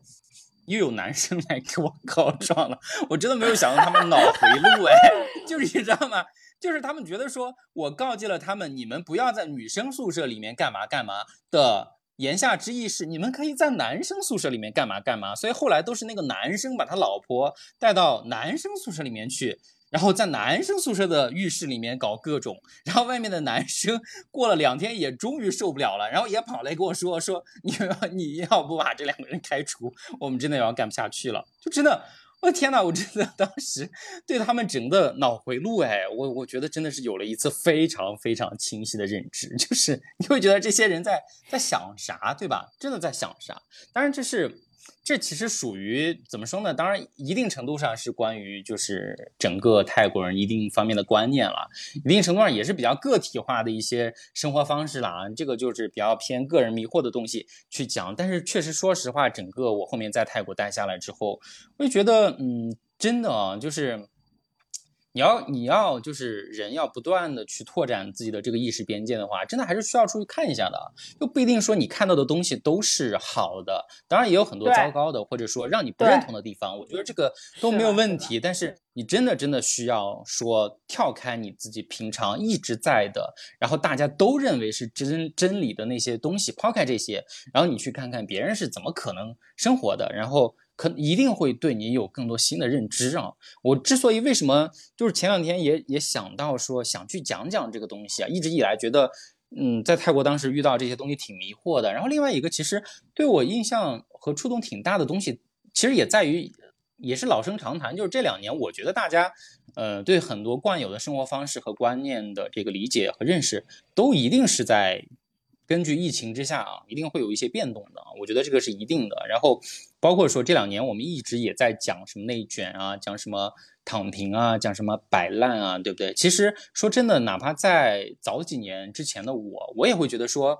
又有男生来给我 告状了。我真的没有想到他们脑回路哎，就是你知道吗？就是他们觉得说，我告诫了他们，你们不要在女生宿舍里面干嘛干嘛的，言下之意是你们可以在男生宿舍里面干嘛干嘛。所以后来都是那个男生把他老婆带到男生宿舍里面去，然后在男生宿舍的浴室里面搞各种，然后外面的男生过了两天也终于受不了了，然后也跑来跟我说说，你要你要不把这两个人开除，我们真的要干不下去了，就真的。我 天呐，我真的当时对他们整个脑回路，哎，我我觉得真的是有了一次非常非常清晰的认知，就是你会觉得这些人在在想啥，对吧？真的在想啥？当然这是。这其实属于怎么说呢？当然，一定程度上是关于就是整个泰国人一定方面的观念了，一定程度上也是比较个体化的一些生活方式啦。这个就是比较偏个人迷惑的东西去讲。但是确实，说实话，整个我后面在泰国待下来之后，我就觉得，嗯，真的啊，就是。你要你要就是人要不断的去拓展自己的这个意识边界的话，真的还是需要出去看一下的，又不一定说你看到的东西都是好的，当然也有很多糟糕的，或者说让你不认同的地方，我觉得这个都没有问题。但是你真的真的需要说跳开你自己平常一直在的，然后大家都认为是真真理的那些东西，抛开这些，然后你去看看别人是怎么可能生活的，然后。可一定会对你有更多新的认知啊！我之所以为什么就是前两天也也想到说想去讲讲这个东西啊，一直以来觉得，嗯，在泰国当时遇到这些东西挺迷惑的。然后另外一个其实对我印象和触动挺大的东西，其实也在于，也是老生常谈，就是这两年我觉得大家，呃，对很多惯有的生活方式和观念的这个理解和认识，都一定是在。根据疫情之下啊，一定会有一些变动的，我觉得这个是一定的。然后，包括说这两年我们一直也在讲什么内卷啊，讲什么躺平啊，讲什么摆烂啊，对不对？其实说真的，哪怕在早几年之前的我，我也会觉得说，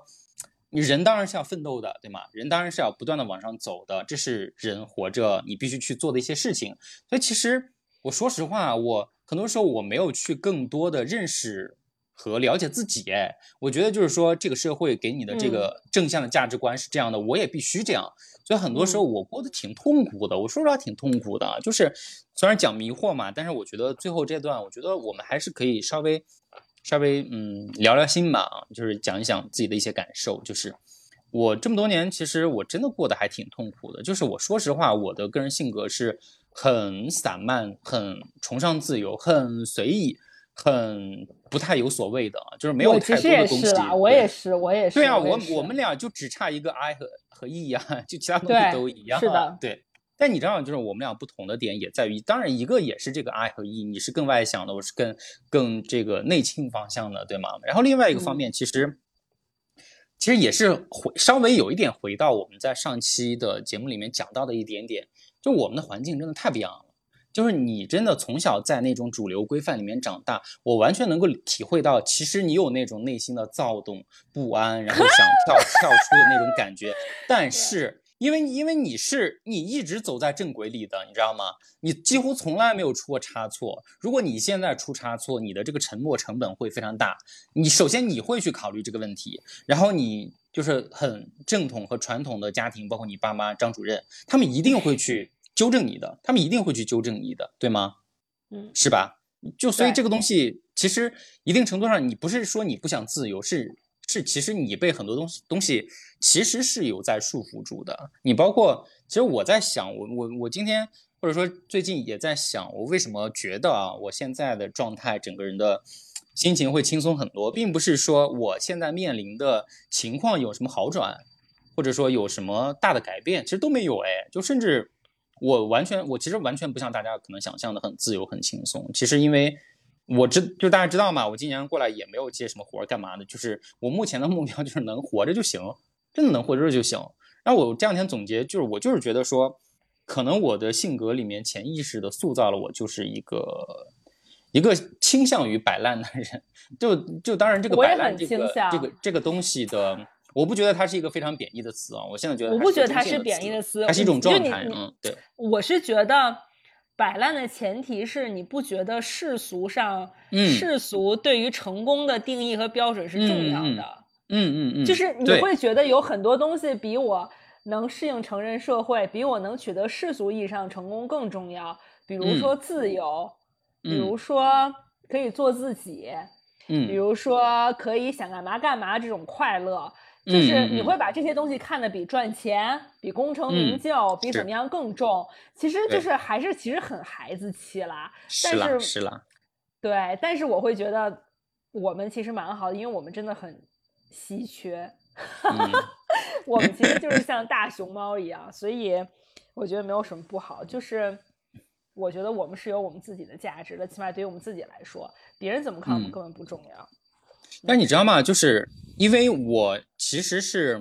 你人当然是要奋斗的，对吗？人当然是要不断的往上走的，这是人活着你必须去做的一些事情。所以其实我说实话，我很多时候我没有去更多的认识。和了解自己，哎，我觉得就是说，这个社会给你的这个正向的价值观是这样的，我也必须这样。所以很多时候我过得挺痛苦的，我说实话挺痛苦的。就是虽然讲迷惑嘛，但是我觉得最后这段，我觉得我们还是可以稍微稍微嗯聊聊心吧，就是讲一讲自己的一些感受。就是我这么多年，其实我真的过得还挺痛苦的。就是我说实话，我的个人性格是很散漫，很崇尚自由，很随意。很不太有所谓的，就是没有太多的东西。我也是，我也是。对啊，我我们俩就只差一个 I 和和 E 啊，就其他东西都一样。是的，对。但你知道，就是我们俩不同的点也在于，当然一个也是这个 I 和 E，你是更外向的，我是更更这个内倾方向的，对吗？然后另外一个方面，其实其实也是回稍微有一点回到我们在上期的节目里面讲到的一点点，就我们的环境真的太不一样了。就是你真的从小在那种主流规范里面长大，我完全能够体会到，其实你有那种内心的躁动不安，然后想 跳跳出的那种感觉。但是因为因为你是你一直走在正轨里的，你知道吗？你几乎从来没有出过差错。如果你现在出差错，你的这个沉默成本会非常大。你首先你会去考虑这个问题，然后你就是很正统和传统的家庭，包括你爸妈张主任，他们一定会去。纠正你的，他们一定会去纠正你的，对吗？嗯，是吧？就所以这个东西，其实一定程度上，你不是说你不想自由，是是，其实你被很多东西东西其实是有在束缚住的。你包括，其实我在想，我我我今天或者说最近也在想，我为什么觉得啊，我现在的状态，整个人的心情会轻松很多，并不是说我现在面临的情况有什么好转，或者说有什么大的改变，其实都没有哎，就甚至。我完全，我其实完全不像大家可能想象的很自由、很轻松。其实因为我知，就大家知道嘛，我今年过来也没有接什么活儿，干嘛的？就是我目前的目标就是能活着就行，真的能活着就行。然后我这两天总结，就是我就是觉得说，可能我的性格里面潜意识的塑造了我就是一个一个倾向于摆烂的人。就就当然这个摆烂这个这个这个东西的。我不觉得它是一个非常贬义的词啊，我现在觉得我不觉得它它是贬义的词它是一种状态，嗯，对，我是觉得摆烂的前提是你不觉得世俗上，嗯世俗对于成功的定义和标准是重要的，嗯嗯嗯，就是你会觉得有很多东西比我能适应成人社会，比我能取得世俗意义上成功更重要。比如嗯说自由，比嗯如说可以做自己，比嗯如说可以想干嘛干嘛这种快乐。就是你会把这些东西看得比赚钱、比功成名嗯就、比怎么样更重。其实就是还是其实很孩子气啦。是啦但是是啦，对，但是我会觉得我们其实蛮好的，因为我们真的很稀缺。嗯 我们其实就是像大熊猫一样，所以我觉得没有什么不好。就是我觉得我们是有我们自己的价值的，起码对于我们自己来说，别人怎么看我们嗯根本不重要。但你知道吗？就是因为我其实是，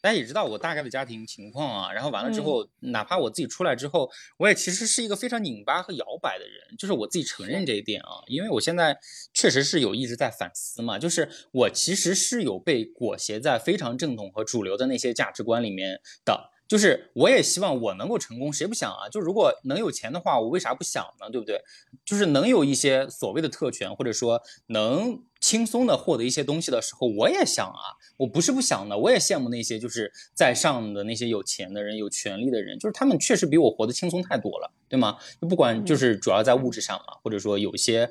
大家也知道我大概的家庭情况啊。然后完了之嗯后，哪怕我自己出来之后，我也其实是一个非常拧巴和摇摆的人，就是我自己承认这一点啊。因为我现在确实是有一直在反思嘛，就是我其实是有被裹挟在非常正统和主流的那些价值观里面的。就是我也希望我能够成功，谁不想啊？就如果能有钱的话，我为啥不想呢？对不对？就是能有一些所谓的特权，或者说能轻松的获得一些东西的时候，我也想啊，我不是不想的，我也羡慕那些就是在上的那些有钱的人、有权利的人，就是他们确实比我活得轻松太多了，对吗？就不管就是主要在物质上嘛，或者说有一些。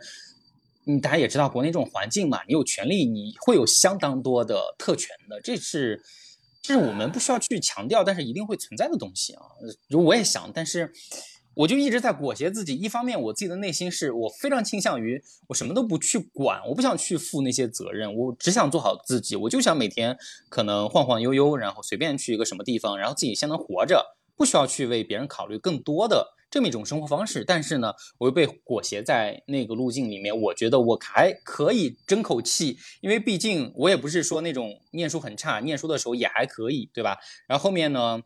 嗯，大家也知道国内这种环境嘛，你有权利，你会有相当多的特权的，这是这是我们不需要去强调，但是一定会存在的东西啊。如我也想，但是我就一直在裹挟自己。一方面，我自己的内心是我非常倾向于我什么都不去管，我不想去负那些责任，我只想做好自己。我就想每天可能晃晃悠悠，然后随便去一个什么地方，然后自己先能活着，不需要去为别人考虑更多的这么一种生活方式。但是呢，我又被裹挟在那个路径里面，我觉得我还可以争口气，因为毕竟我也不是说那种念书很差，念书的时候也还可以，对吧？然后后面呢？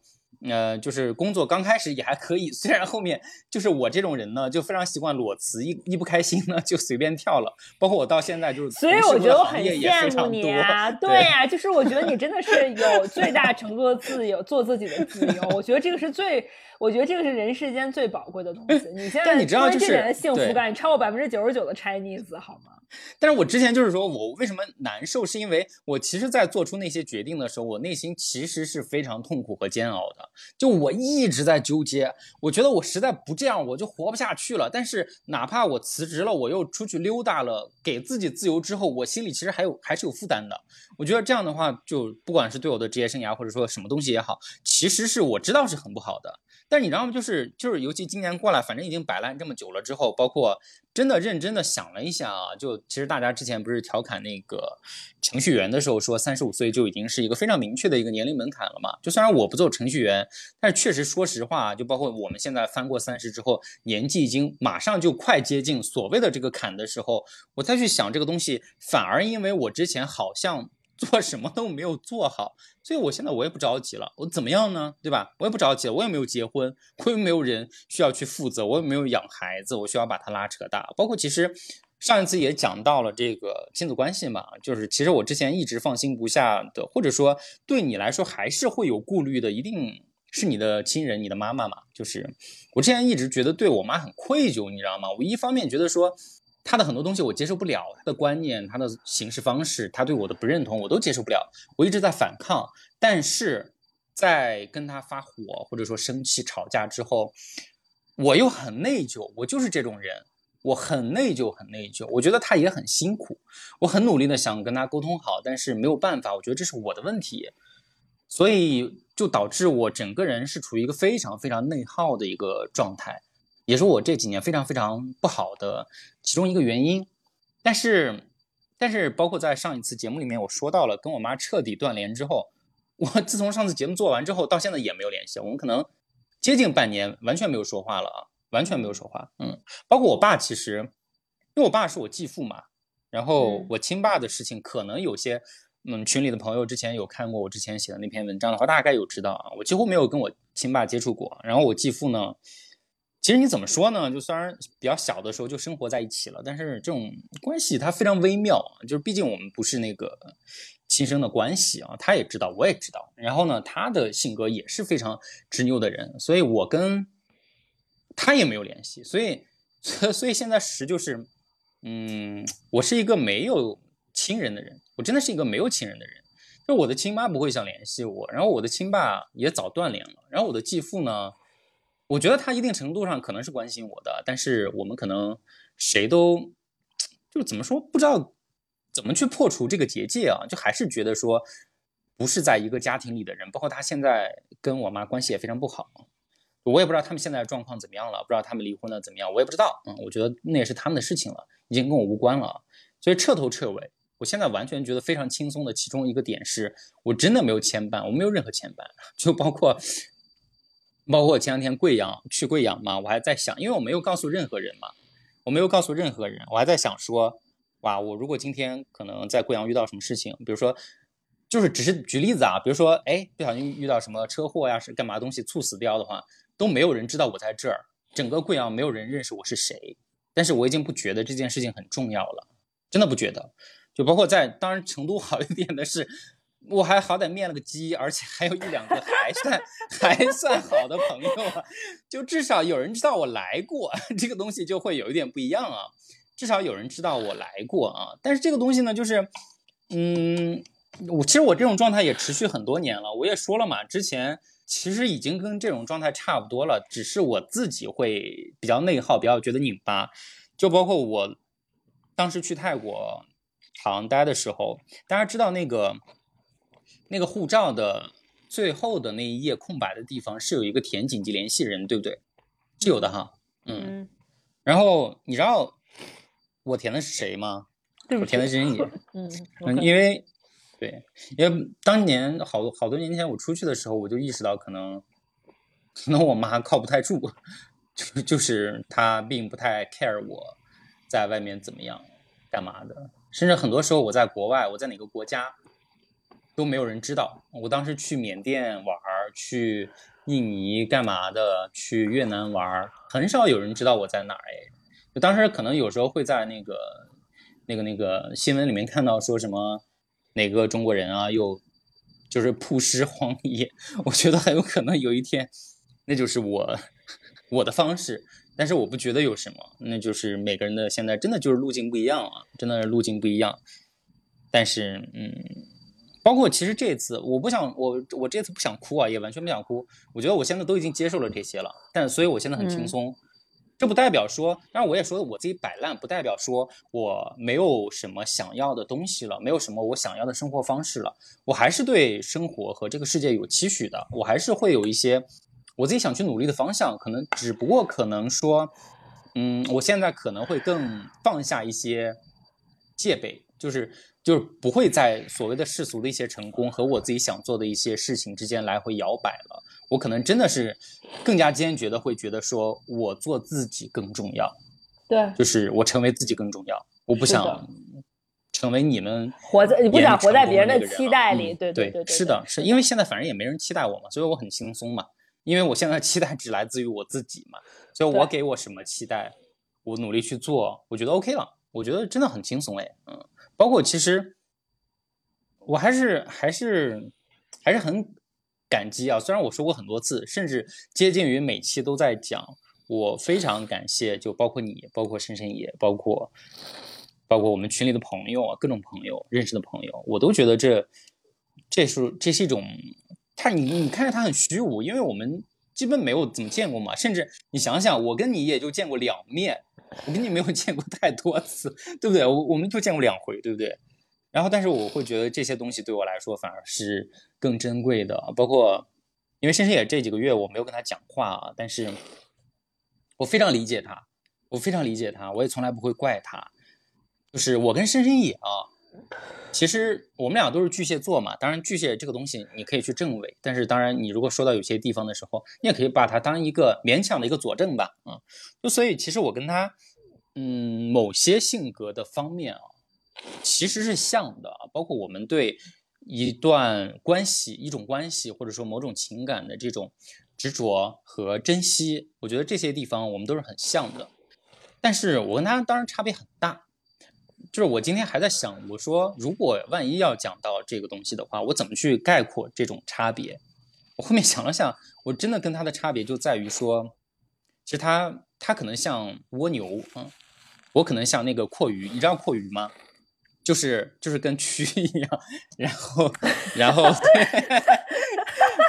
呃，就是工作刚开始也还可以，虽然后面就是我这种人呢，就非常习惯裸辞，一一不开心呢就随便跳了。包括我到现在就是，所以我觉得我很羡慕。你啊，对对呀、就是我觉得你真的是有最大程度的自由，做自己的自由。我觉得这个是最，我觉得这个是人世间最宝贵的东西。你现在但你知道就是幸福感超过百分之九十九的 Chinese 好吗？但是我之前就是说我为什么难受，是因为我其实，在做出那些决定的时候，我内心其实是非常痛苦和煎熬的。就我一直在纠结，我觉得我实在不这样，我就活不下去了。但是哪怕我辞职了，我又出去溜达了，给自己自由之后，我心里其实还有还是有负担的。我觉得这样的话，就不管是对我的职业生涯，或者说什么东西也好，其实是我知道是很不好的。但你知道吗？就是就是，尤其今年过来，反正已经摆烂这么久了之后，包括真的认真的想了一下啊，就其实大家之前不是调侃那个程序员的时候说，三十五岁就已经是一个非常明确的一个年龄门槛了嘛。就虽然我不做程序员，但是确实说实话，就包括我们现在翻过三十之后，年纪已经马上就快接近所谓的这个坎的时候，我再去想这个东西，反而因为我之前好像做什么都没有做好。所以我现在我也不着急了，我怎么样呢？对吧？我也不着急了，我也没有结婚，我也没有人需要去负责，我也没有养孩子，我需要把它拉扯大。包括其实上一次也讲到了这个亲子关系嘛，就是其实我之前一直放心不下的，或者说对你来说还是会有顾虑的，一定是你的亲人，你的妈妈嘛。就是我之前一直觉得对我妈很愧疚，你知道吗？我一方面觉得说。他的很多东西我接受不了，他的观念、他的行事方式，他对我的不认同，我都接受不了。我一直在反抗，但是在跟他发火或者说生气吵架之后，我又很内疚，我就是这种人，我很内疚，很内疚。我觉得他也很辛苦，我很努力的想跟他沟通好，但是没有办法，我觉得这是我的问题，所以就导致我整个人是处于一个非常非常内耗的一个状态，也是我这几年非常非常不好的其中一个原因。但是，但是包括在上一次节目里面我说到了，跟我妈彻底断联之后。我自从上次节目做完之后，到现在也没有联系。我们可能接近半年完全没有说话了啊，完全没有说话。嗯，包括我爸，其实因为我爸是我继父嘛，然后我亲爸的事情，可能有些嗯群里的朋友之前有看过我之前写的那篇文章的话，大概有知道啊。我几乎没有跟我亲爸接触过。然后我继父呢，其实你怎么说呢？就虽然比较小的时候就生活在一起了，但是这种关系它非常微妙，就是毕竟我们不是那个。亲生的关系啊，他也知道，我也知道。然后呢，他的性格也是非常执拗的人，所以我跟他也没有联系。所以，所以现在实就是，嗯，我是一个没有亲人的人，我真的是一个没有亲人的人。就我的亲妈不会想联系我，然后我的亲爸也早断联了，然后我的继父呢，我觉得他一定程度上可能是关心我的，但是我们可能谁都就怎么说不知道。怎么去破除这个结界啊？就还是觉得说，不是在一个家庭里的人，包括他现在跟我妈关系也非常不好，我也不知道他们现在状况怎么样了，不知道他们离婚了怎么样，我也不知道。嗯，我觉得那也是他们的事情了，已经跟我无关了。所以彻头彻尾，我现在完全觉得非常轻松的其中一个点是，我真的没有牵绊，我没有任何牵绊，就包括包括前两天贵阳去贵阳嘛，我还在想，因为我没有告诉任何人嘛，我没有告诉任何人，我还在想说。哇，我如果今天可能在贵阳遇到什么事情，比如说，就是只是举例子啊，比如说，哎，不小心遇到什么车祸呀，是干嘛东西猝死掉的话，都没有人知道我在这儿，整个贵阳没有人认识我是谁。但是我已经不觉得这件事情很重要了，真的不觉得。就包括在，当然成都好一点的是，我还好歹面了个基，而且还有一两个还算还算好的朋友啊，就至少有人知道我来过，这个东西就会有一点不一样啊。至少有人知道我来过啊，但是这个东西呢，就是，嗯，我其实我这种状态也持续很多年了。我也说了嘛，之前其实已经跟这种状态差不多了，只是我自己会比较内耗，比较觉得拧巴。就包括我当时去泰国长待的时候，大家知道那个那个护照的最后的那一页空白的地方是有一个填紧急联系人，对不对？是有的哈，嗯，然后你知道。我填的是谁吗？我填的是任野。嗯，因为对，因为当年好多好多年前我出去的时候，我就意识到可能可能我妈靠不太住，就就是她并不太 care 我在外面怎么样干嘛的，甚至很多时候我在国外，我在哪个国家都没有人知道。我当时去缅甸玩，去印尼干嘛的，去越南玩，很少有人知道我在哪儿哎。就当时可能有时候会在那个、那个、那个新闻里面看到说什么哪个中国人啊，又就是曝尸荒野。我觉得很有可能有一天，那就是我 我的方式。但是我不觉得有什么，那就是每个人的现在真的就是路径不一样啊，真的是路径不一样。但是，嗯，包括其实这次我不想我我这次不想哭啊，也完全不想哭。我觉得我现在都已经接受了这些了，但所以我现在很轻松。这不代表说，当然我也说我自己摆烂，不代表说我没有什么想要的东西了，没有什么我想要的生活方式了。我还是对生活和这个世界有期许的，我还是会有一些我自己想去努力的方向。可能只不过可能说，嗯，我现在可能会更放下一些戒备，就是就是不会在所谓的世俗的一些成功和我自己想做的一些事情之间来回摇摆了。我可能真的是更加坚决的会觉得说，我做自己更重要，对，就是我成为自己更重要。我不想成为你们活在你不想活在别人的期待里，对对对，是的，是因为现在反正也没人期待我嘛，所以我很轻松嘛。因为我现在期待只来自于我自己嘛，所以我给我什么期待，我努力去做，我觉得 OK 了。我觉得真的很轻松哎，嗯，包括其实我还是还是还是很。感激啊！虽然我说过很多次，甚至接近于每期都在讲，我非常感谢，就包括你，包括深深也，包括包括我们群里的朋友啊，各种朋友认识的朋友，我都觉得这这是这是一种他你你看着他很虚无，因为我们基本没有怎么见过嘛。甚至你想想，我跟你也就见过两面，我跟你没有见过太多次，对不对？我我们就见过两回，对不对？然后，但是我会觉得这些东西对我来说反而是更珍贵的，包括因为深深也这几个月我没有跟他讲话啊，但是我非常理解他，我非常理解他，我也从来不会怪他。就是我跟深深也啊，其实我们俩都是巨蟹座嘛。当然，巨蟹这个东西你可以去证伪，但是当然你如果说到有些地方的时候，你也可以把它当一个勉强的一个佐证吧。嗯，就所以其实我跟他，嗯，某些性格的方面啊。其实是像的，包括我们对一段关系、一种关系，或者说某种情感的这种执着和珍惜，我觉得这些地方我们都是很像的。但是我跟他当然差别很大，就是我今天还在想，我说如果万一要讲到这个东西的话，我怎么去概括这种差别？我后面 想了想，我真的跟他的差别就在于说，其实他他可能像蜗牛，嗯，我可能像那个阔鱼，你知道阔鱼吗？就是就是跟蛆 一样，然后然后对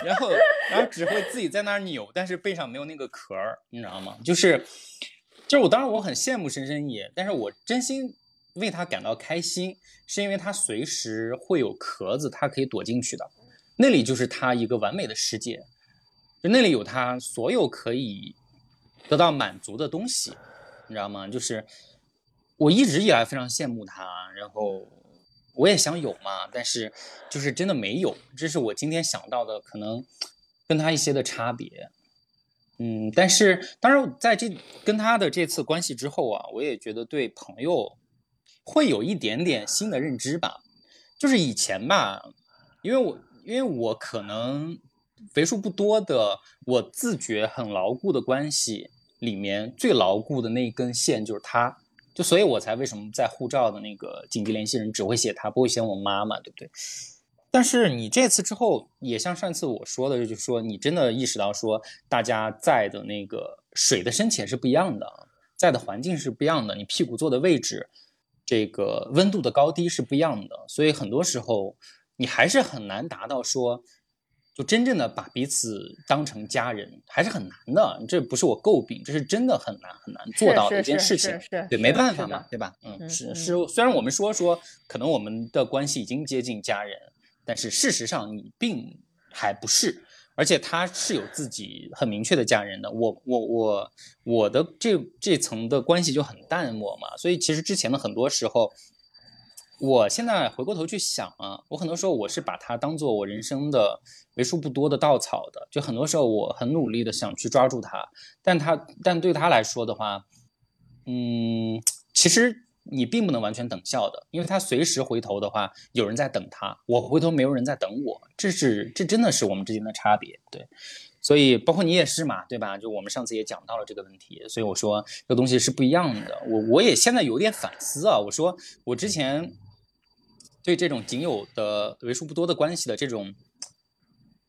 然后然后只会自己在那儿扭，但是背上没有那个壳儿，你知道吗？就是就是我当然我很羡慕深深野，但是我真心为他感到开心，是因为他随时会有壳子，他可以躲进去的，那里就是他一个完美的世界，就那里有他所有可以得到满足的东西，你知道吗？就是。我一直以来非常羡慕他，然后我也想有嘛，但是就是真的没有，这是我今天想到的可能跟他一些的差别。嗯，但是当然在这跟他的这次关系之后啊，我也觉得对朋友会有一点点新的认知吧。就是以前吧，因为我因为我可能为数不多的我自觉很牢固的关系里面，最牢固的那一根线就是他。就所以，我才为什么在护照的那个紧急联系人只会写他，不会写我妈妈，对不对？但是你这次之后，也像上次我说的，就是说你真的意识到说，大家在的那个水的深浅是不一样的，在的环境是不一样的，你屁股坐的位置，这个温度的高低是不一样的，所以很多时候你还是很难达到说。就真正的把彼此当成家人还是很难的，这不是我诟病，这是真的很难很难做到的一件事情。对，没办法嘛，对吧？嗯，是是。虽然我们说说，可能我们的关系已经接近家人，但是事实上你并还不是，而且他是有自己很明确的家人的。我我我我的这这层的关系就很淡漠嘛，所以其实之前的很多时候。我现在回过头去想啊，我很多时候我是把它当做我人生的为数不多的稻草的，就很多时候我很努力的想去抓住它，但它但对他来说的话，嗯，其实你并不能完全等效的，因为他随时回头的话，有人在等他，我回头没有人在等我，这是这真的是我们之间的差别，对，所以包括你也是嘛，对吧？就我们上次也讲到了这个问题，所以我说这个东西是不一样的，我我也现在有点反思啊，我说我之前。对这种仅有的为数不多的关系的这种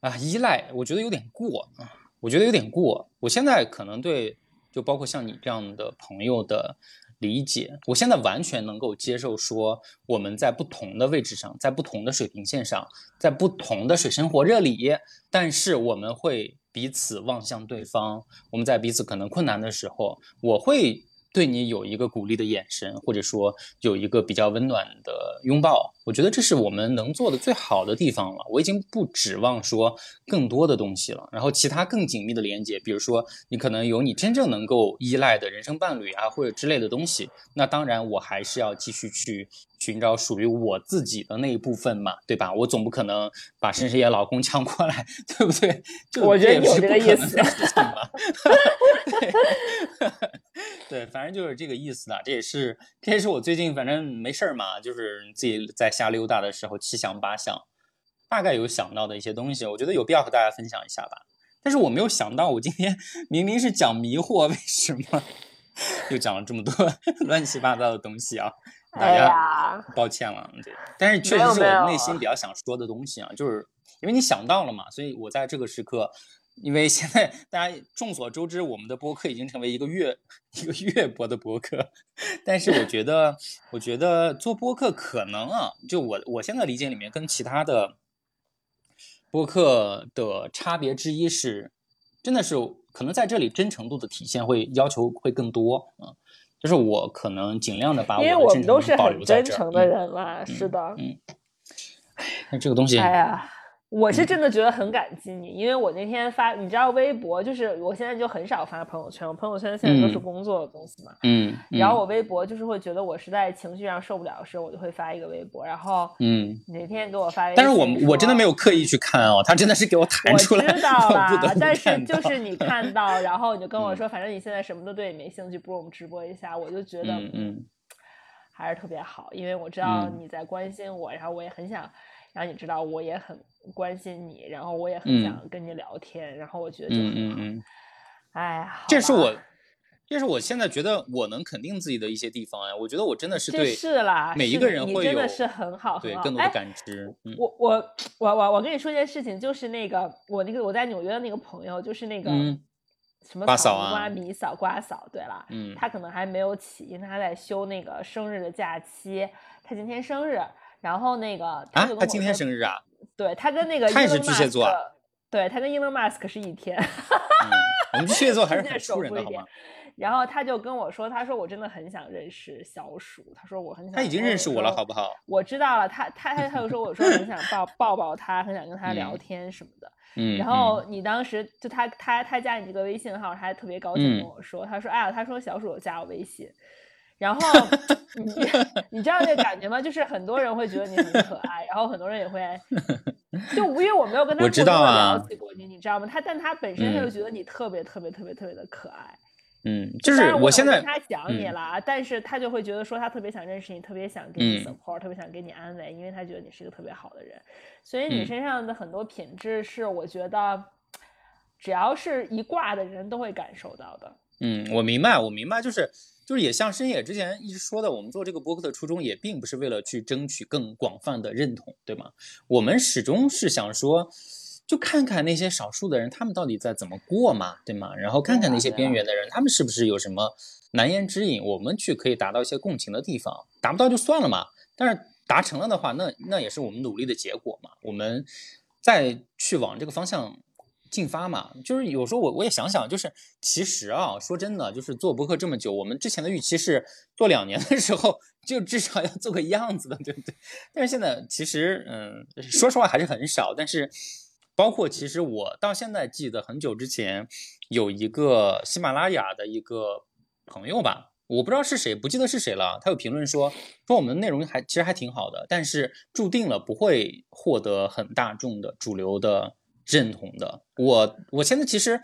啊依赖，我觉得有点过啊，我觉得有点过。我现在可能对，就包括像你这样的朋友的理解，我现在完全能够接受说我们在不同的位置上，在不同的水平线上，在不同的水深火热里，但是我们会彼此望向对方。我们在彼此可能困难的时候，我会。对你有一个鼓励的眼神，或者说有一个比较温暖的拥抱，我觉得这是我们能做的最好的地方了。我已经不指望说更多的东西了，然后其他更紧密的连接，比如说你可能有你真正能够依赖的人生伴侣啊，或者之类的东西，那当然我还是要继续去。寻找属于我自己的那一部分嘛，对吧？我总不可能把深深野老公抢过来，对不对？我觉得有这个意思。对，反正就是这个意思的。这也是，这也是我最近反正没事儿嘛，就是自己在瞎溜达的时候七想八想，大概有想到的一些东西，我觉得有必要和大家分享一下吧。但是我没有想到，我今天 明明是讲迷惑，为什么又讲了这么多乱七八糟的东西啊？大家抱歉了，对，但是确实是我内心。比较想说的东西啊，就是因为你想到了嘛，所以我在这个时刻，因为现在大家众所周知，我们的播客已经成为一个月一个月播的播客，但是我觉得，我觉得做播客可能啊，就我我现在理解里面跟其他的播客的差别之一是，真的是可能在这里真诚度的体现会要求会更多，嗯，就是我可能尽量的把我因为我们都是保很真。诚的人了，是的。嗯，哎，那这个东西，哎呀，我嗯是真的觉得很感激你，因为我那天发，你知道微博，就是我现在就很少发朋友圈，我朋友圈现在都是嗯工作的东西嘛。嗯，嗯然后我微博就是会觉得我实在情绪上受不了的时候，我就会发一个微博。然后嗯，哪天给我发一个，但是我我真的没有刻意去看哦，他真的是给我弹我出来，我知道啦但是就是你看到，然后你就跟我嗯说，反正你现在什么都对你没兴趣，不如我们直播一下。我就觉得，嗯嗯还是特别好，因为我知道嗯你在关心我，然后我也很想让你知道我也很关心你，然后我也很嗯。想跟你聊天，然后我觉得就嗯很好。嗯。嗯，这是我，这是我现在觉得我能肯定自己的一些地方哎，我觉得我真的是这对是啦，每一个人会有真的是很好，对更多的感知，嗯。我我我我我跟你说一件事情，就是那个我那个我在纽约的那个朋友，就是那个嗯什么瓜嫂啊草泥瓜米嫂瓜嫂，对了，嗯。他可能还没有起，因为他在休那个生日的假期，他今天生日，然后那个啊就跟，他今天生日啊，对他跟那个他也是巨蟹座啊对他跟 Elon Musk 是一天，嗯，我们巨蟹座还是 很首富一点出人的好吗？然后他就跟我说，他说我真的很想认识小鼠，他说我很想，他已经认识我了，好不好？我知道了，他他他他就说我说很想抱抱抱他，很想跟他聊嗯天什么的。嗯，然后你当时就他他他加你这个微信号，他还特别高兴跟嗯我说，他说哎呀，他说小鼠有加我微信。然后 你你知道那个感觉吗？就是很多人会觉得你很可爱，然后很多人也会，就 因为我没有跟他我知过多地道啊聊起过你，你知道吗？他但他本身他就嗯觉得你特别特别特别特别的可爱。嗯，就是我现在他想你嗯啦，但是他就会觉得说他特别想认识你，特别想给你嗯 support，、特别想给你安慰，因为他觉得你是一个特别好的人。所以你嗯身上的很多品质是我觉得，只要是一挂的人都会感受到的。嗯，我明白，我明白，就是就是也像深野之前一直说的，我们做这个播客的初衷也并不是为了去争取更广泛的认同，对吗？我们始终是想说，就看看那些少数的人，他们到底在怎么过嘛，对吗？然后看看那些边缘的人，他们是不是有什么难言之隐，我们去可以达到一些共情的地方，达不到就算了嘛。但是达成了的话，那那也是我们努力的结果嘛。我们再去往这个方向进发嘛。就是有时候我我也想想，就是其实啊，说真的，就是做博客这么久，我们之前的预期是做两年的时候就至少要做个样子的，对不对？但是现在其实，嗯，说实话还是很少。但是包括其实我到现在记得很久之前有一个喜马拉雅的一个朋友吧。我不知道是谁，不记得是谁了。他有评论说，说我们的内容还其实还挺好的，但是注定了不会获得很大众的主流的认同的。我我现在其实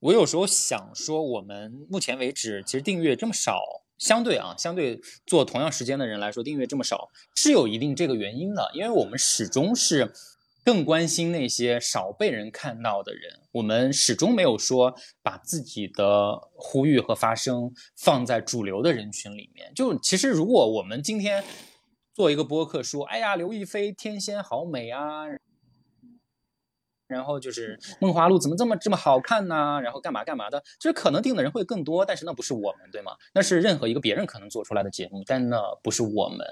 我有时候想说，我们目前为止其实订阅这么少，相对啊，相对做同样时间的人来说，订阅这么少是有一定这个原因的，因为我们始终是更关心那些少被人看到的人，我们始终没有说把自己的呼吁和发声放在主流的人群里面。就其实，如果我们今天做一个播客说，哎呀，刘亦菲天仙好美啊。然后就是梦华录怎么这么这么好看呢？然后干嘛干嘛的，就是可能定的人会更多，但是那不是我们，对吗？那是任何一个别人可能做出来的节目，但那不是我们。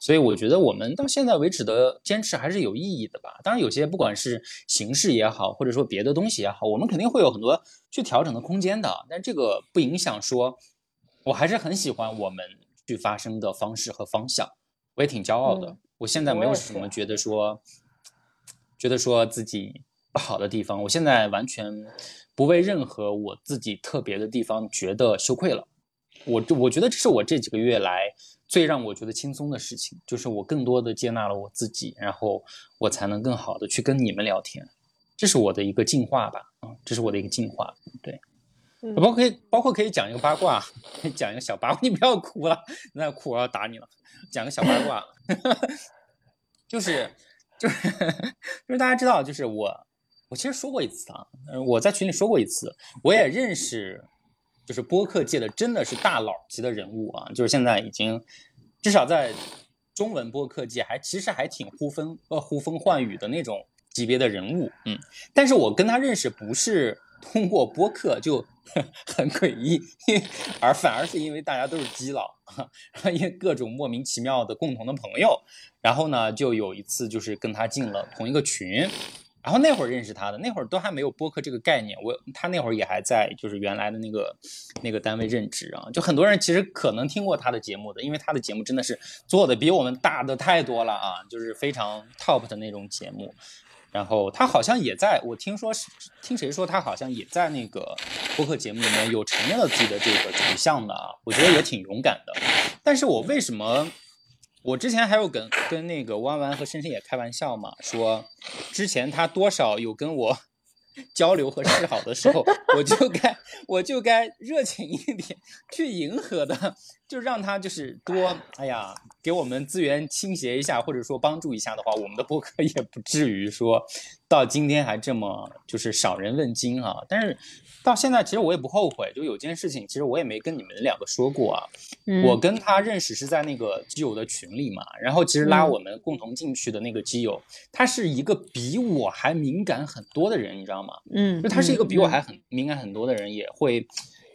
所以我觉得我们到现在为止的坚持还是有意义的吧。当然，有些不管是形式也好，或者说别的东西也好，我们肯定会有很多去调整的空间的。但这个不影响说，我还是很喜欢我们去发声的方式和方向，我也挺骄傲的。嗯我现在没有什么觉得说，觉得说自己不好的地方，我现在完全不为任何我自己特别的地方觉得羞愧了。我我觉得这是我这几个月来最让我觉得轻松的事情，就是我更多的接纳了我自己，然后我才能更好的去跟你们聊天，这是我的一个进化吧，啊，这是我的一个进化，对。嗯包括可以，包括可以讲一个八卦，讲一个小八卦，你不要哭了，你再哭我要打你了。讲个小八卦，就是就是 就是大家知道，就是我我其实说过一次啊，我在群里说过一次，我也认识，就是播客界的真的是大佬级的人物啊，就是现在已经至少在中文播客界还其实还挺呼风呃呼风唤雨的那种级别的人物，嗯，但是我跟他认识不是通过播客就 很诡异，而反而是因为大家都是基佬，因为各种莫名其妙的共同的朋友，然后呢，就有一次就是跟他进了同一个群，然后那会儿认识他的，那会儿都还没有播客这个概念。我他那会儿也还在就是原来的那个那个单位任职啊。就很多人其实可能听过他的节目的，因为他的节目真的是做的比我们大的太多了啊，就是非常 top 的那种节目。然后他好像也在我听说是听谁说他好像也在那个播客节目里面有承认了自己的这个取向的啊，我觉得也挺勇敢的。但是我为什么？我之前还有跟跟那个弯弯和深深也开玩笑嘛，说之前他多少有跟我 交流和示好的时候，我就该我就该热情一点去迎合的，就让他就是多哎呀给我们资源倾斜一下，或者说帮助一下的话，我们的播客 也不至于说到今天还这么就是少人问津啊。但是。到现在其实我也不后悔，就有件事情，其实我也没跟你们两个说过啊。我跟他认识是在那个基友的群里嘛，然后其实拉我们共同进去的那个基友，他是一个比我还敏感很多的人，你知道吗？嗯，就他是一个比我还很敏感很多的人，也会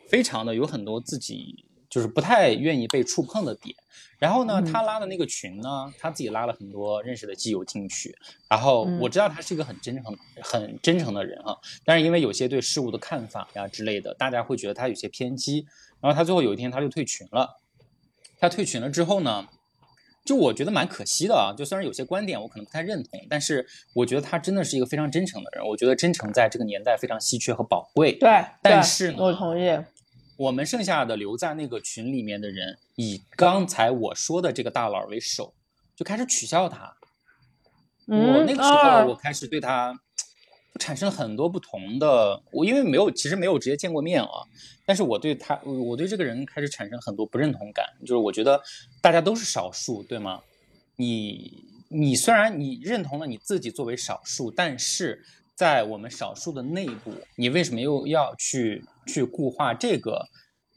非常的有很多自己就是不太愿意被触碰的点。然后呢，他拉的那个群呢，他自己拉了很多认识的基友进去。然后我知道他是一个很真诚、很真诚的人啊，但是因为有些对事物的看法呀之类的，大家会觉得他有些偏激。然后他最后有一天他就退群了。他退群了之后呢，就我觉得蛮可惜的啊。就虽然有些观点我可能不太认同，但是我觉得他真的是一个非常真诚的人。我觉得真诚在这个年代非常稀缺和宝贵。对，但是呢，我同意。我们剩下的留在那个群里面的人，以刚才我说的这个大佬为首，就开始取笑他。我那个时候，我开始对他产生了很多不同的。我因为没有，其实没有直接见过面啊，但是我对他，我对这个人开始产生很多不认同感。就是我觉得大家都是少数，对吗？你你虽然你认同了你自己作为少数，但是。在我们少数的内部，你为什么又要去去固化这个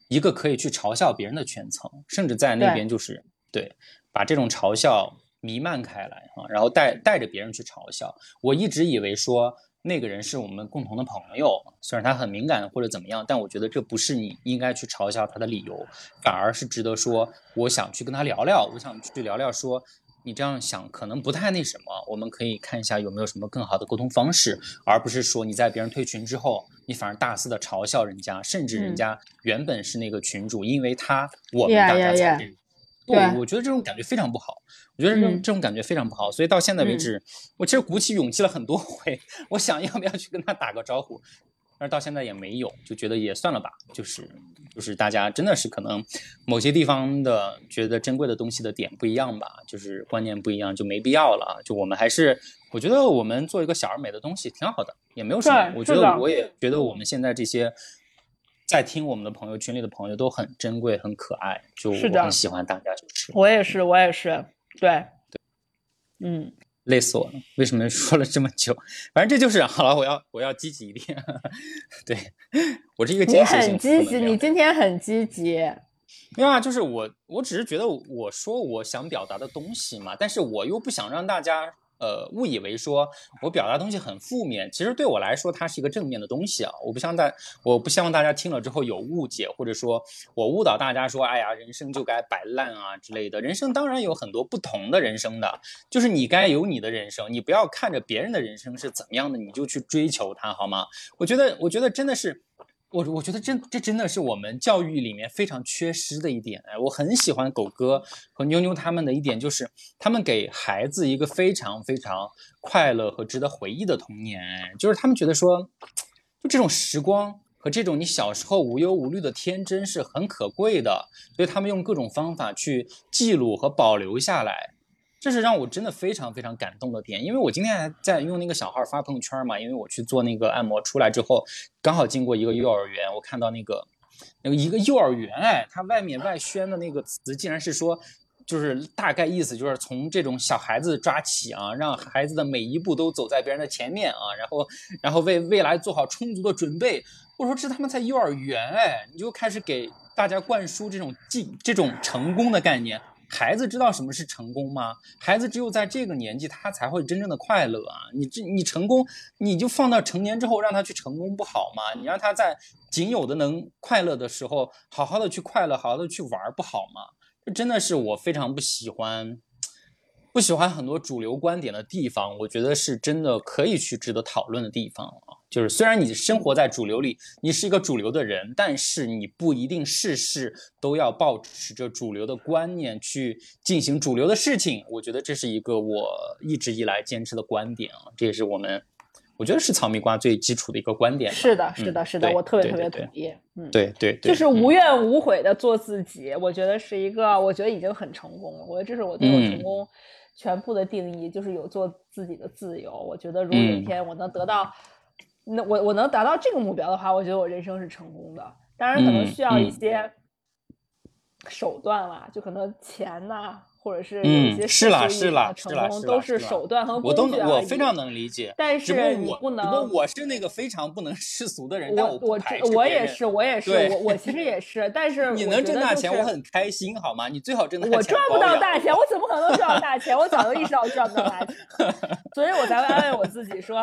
一个可以去嘲笑别人的圈层，甚至在那边就是对把这种嘲笑弥漫开来啊，然后带带着别人去嘲笑。我一直以为说那个人是我们共同的朋友，虽然他很敏感或者怎么样，但我觉得这不是你应该去嘲笑他的理由，反而是值得说我想去跟他聊聊，我想去聊聊说。你这样想可能不太那什么，我们可以看一下有没有什么更好的沟通方式，而不是说你在别人退群之后，你反而大肆的嘲笑人家，甚至人家原本是那个群主，因为他我们大家才变。对，我觉得这种感觉非常不好，我觉得这种这种感觉非常不好，所以到现在为止，我其实鼓起勇气了很多回，我想要不要去跟他打个招呼。但是到现在也没有，就觉得也算了吧。就是就是大家真的是可能某些地方的觉得珍贵的东西的点不一样吧，就是观念不一样，就没必要了。就我们还是，我觉得我们做一个小而美的东西挺好的，也没有什么。我觉得我也觉得我们现在这些在听我们的朋友群里的朋友都很珍贵、很可爱，就我很喜欢大家。就是我也是，我也是，对对，嗯。累死我了！为什么说了这么久？反正这就是好了，我要我要积极一点。对我是一个你很积极，你今天很积极。没有啊，就是我，我只是觉得我说我想表达的东西嘛，但是我又不想让大家。呃，误以为说我表达东西很负面，其实对我来说它是一个正面的东西啊！我不希望大，我不希望大家听了之后有误解，或者说我误导大家说，哎呀，人生就该摆烂啊之类的。人生当然有很多不同的人生的，就是你该有你的人生，你不要看着别人的人生是怎么样的，你就去追求它，好吗？我觉得，我觉得真的是。我我觉得真这真的是我们教育里面非常缺失的一点哎，我很喜欢狗哥和妞妞他们的一点就是，他们给孩子一个非常非常快乐和值得回忆的童年，就是他们觉得说，就这种时光和这种你小时候无忧无虑的天真是很可贵的，所以他们用各种方法去记录和保留下来。这是让我真的非常非常感动的点，因为我今天还在用那个小号发朋友圈嘛，因为我去做那个按摩出来之后，刚好经过一个幼儿园，我看到那个那个一个幼儿园，哎，它外面外宣的那个词竟然是说，就是大概意思就是从这种小孩子抓起啊，让孩子的每一步都走在别人的前面啊，然后然后为未来做好充足的准备。我说这他妈在幼儿园哎，你就开始给大家灌输这种进这种成功的概念。孩子知道什么是成功吗？孩子只有在这个年纪，他才会真正的快乐啊！你这你成功，你就放到成年之后让他去成功不好吗？你让他在仅有的能快乐的时候，好好的去快乐，好好的去玩不好吗？这真的是我非常不喜欢。不喜欢很多主流观点的地方，我觉得是真的可以去值得讨论的地方啊。就是虽然你生活在主流里，你是一个主流的人，但是你不一定事事都要保持着主流的观念去进行主流的事情。我觉得这是一个我一直以来坚持的观点啊，这也是我们我觉得是草蜜瓜最基础的一个观点。是的，是的，是的，对我特别特别同意。嗯，对对对，就是无怨无悔的做自己，我觉得是一个，我觉得已经很成功了。我觉得这是我对我成嗯功全部的定义，就是有做自己的自由。我觉得如果有一嗯天我能得到，那我我能达到这个目标的话，我觉得我人生是成功的。当然，可能嗯需要一嗯些手段啦，就可能钱呐、或者是一些嗯是啦是啦是啦功都是啦是啦手段和我都能我非常能理解，但是你不能不我是那个非常不能世俗的人，但我我我也是我也是我我其实也 是，但是你能挣大钱，我很开心，好吗？你最好挣大钱，我赚不到大钱，我我怎么可能赚到大钱？我早就意识到我赚不到大钱，所以我才会安慰我自己说，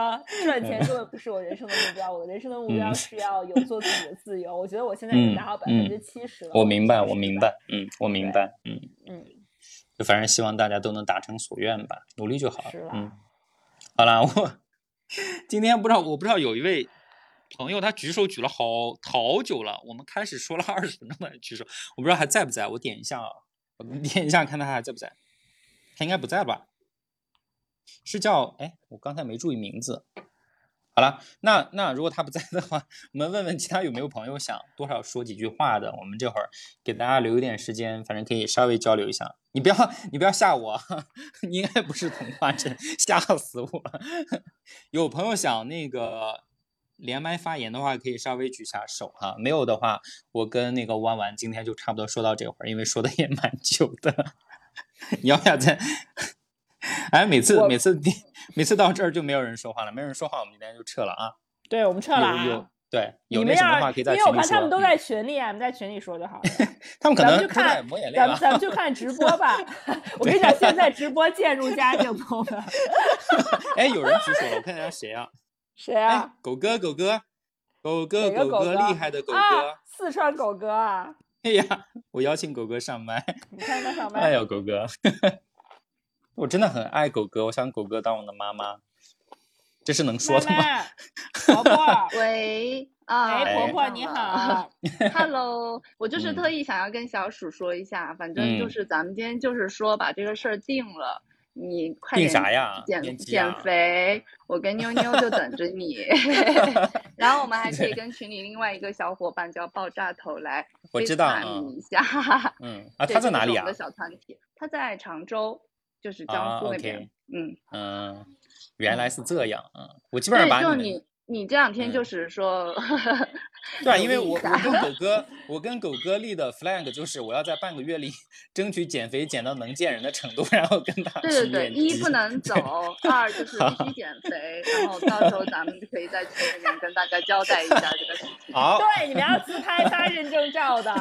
赚钱根本不是我人生的目标，我的人生的目标嗯是要有做自己的自由。我觉得我现在已经达到百分之七十了。我明白。我明白，嗯，我明白，嗯嗯，就反正希望大家都能达成所愿吧，努力就好是。嗯，好啦，我今天不知道，我不知道有一位朋友他举手举了好好久了，我们开始说了二十分钟的举手，我不知道还在不在，我点一下啊，我点一下看他还在不在，他应该不在吧？是叫哎，我刚才没注意名字。好了，那那如果他不在的话，我们问问其他有没有朋友想多少说几句话的，我们这会儿给大家留一点时间，反正可以稍微交流一下。你不要你不要吓我，你应该不是童话镇，吓死我了。有朋友想那个连麦发言的话，可以稍微举下手哈。没有的话，我跟那个弯弯今天就差不多说到这会儿，因为说的也蛮久的。你要不要再？哎，每次每次 每次到这儿就没有人说话了，没有人说话，我们今天就撤了啊。对，我们撤了有有啊。对，你们要有那什么话可以在因为我群里说。嗯看他们都在群里啊，我们在群里说就好了。他们可能在看抹眼泪了。咱们咱们就看直播吧。我跟你讲，现在直播渐入佳境，朋友们。哎，有人举手了，我看一下谁啊？谁啊哎？，狗哥，狗哥，狗哥，狗哥，厉害的狗哥。啊，四川狗哥啊！哎呀，我邀请狗哥上麦。你看他上麦。哎呦，狗哥，我真的很爱狗哥，我想狗哥当我的妈妈，这是能说的 婆婆，喂，啊，哎，婆哎婆你好。Hello，我就是嗯特意想要跟小鼠说一下，反正就嗯是咱们今天就是说把这个事儿定了，你快定点啥呀减减啊肥，我跟妞妞就等着你。然后我们还可以跟群里另外一个小伙伴叫爆炸头来我知道 FaceTime 嗯你一下。嗯啊，他在哪里啊我们的？小团体，他在常州，就是江啊苏那边。，OK 嗯，嗯，原来是这样啊，我基本上对，把你你这两天就嗯是说，对啊，因为我我跟狗 哥，我跟狗哥立的 flag 就是我要在半个月里争取减肥减到能见人的程度，然后跟他对去对对，面基一不能走，二就是必须减肥，然后到时候咱们就可以在群里面跟大家交代一下这个事情。好对，你们要自拍发认证照的。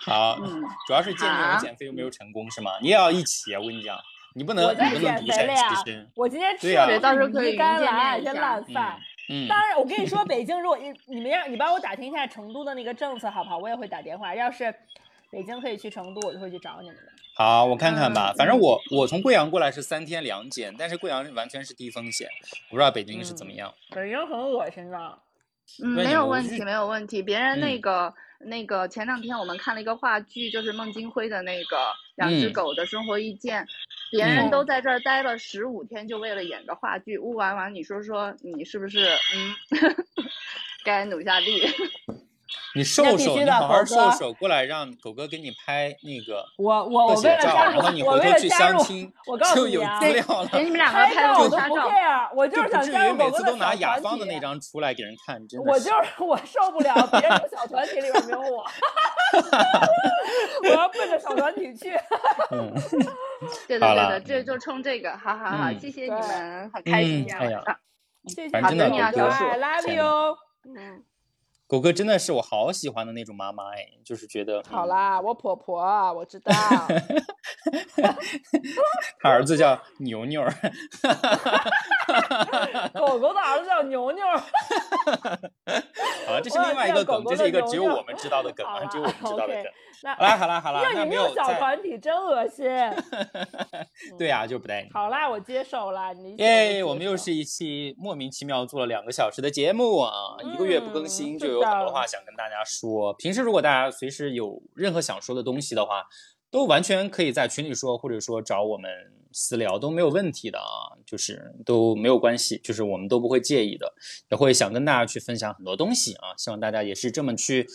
好，嗯，主要是见证我减肥有没有成功是吗？你也要一起啊！我跟你讲，你不能我在你不能减独善肥了呀其身。我今天吃对呀的到时候可以是鱼干见面蓝，一些烂嗯饭。嗯，当然，我跟你说，北京如果你你们让你帮我打听一下成都的那个政策好不好？我也会打电话。要是北京可以去成都，我就会去找你们的。好，我看看吧。嗯反正我我从贵阳过来是三天两检，但是贵阳完全是低风险，我不知道北京是怎么样。北京很恶心的。嗯，没有问题，没有问题。别人那嗯个、那个前两天我们看了一个话剧，就是孟京辉的那个两只嗯狗的生活意见，别人嗯都在这儿待了十五天，就为了演个话剧。乌丸丸，你说说你是不是嗯，该努下力？你瘦瘦，你好好瘦瘦，过来让狗哥给你拍那个我我我为了加入然后你，我为回头去了加入，相亲我告就有诉你啊，资料了。给你们两个拍拍照我都不 care，我就就是不想加入狗哥的次都拿雅芳的体那张出来给人看，真的我就是我受不了别人有小团体里面没有我，我要奔着小团体去。嗯对 的对的，这就冲这个，好好好，嗯谢谢你们，很开心嗯哎呀今天晚上。谢谢反正你真的狗哥可爱，I love you。嗯，狗哥真的是我好喜欢的那种妈妈哎，就是觉得好啦，我婆婆我知道，他儿子叫牛牛，狗狗的儿子叫牛牛。好了，这是另外一个梗，这是一个只有我们知道的梗啊，只有我们知道的梗。啦好啦好啦，你没有小团体真恶心。对呀，就不带你。好啦，我接手了。你耶，我们又是一期莫名其妙做了两个小时的节目啊，一个月不更新就有很多话想跟大家说。平时如果大家随时有任何想说的东西的话，都完全可以在群里说，或者说找我们私聊都没有问题的啊，就是都没有关系，就是我们都不会介意的，也会想跟大家去分享很多东西啊，希望大家也是这么去。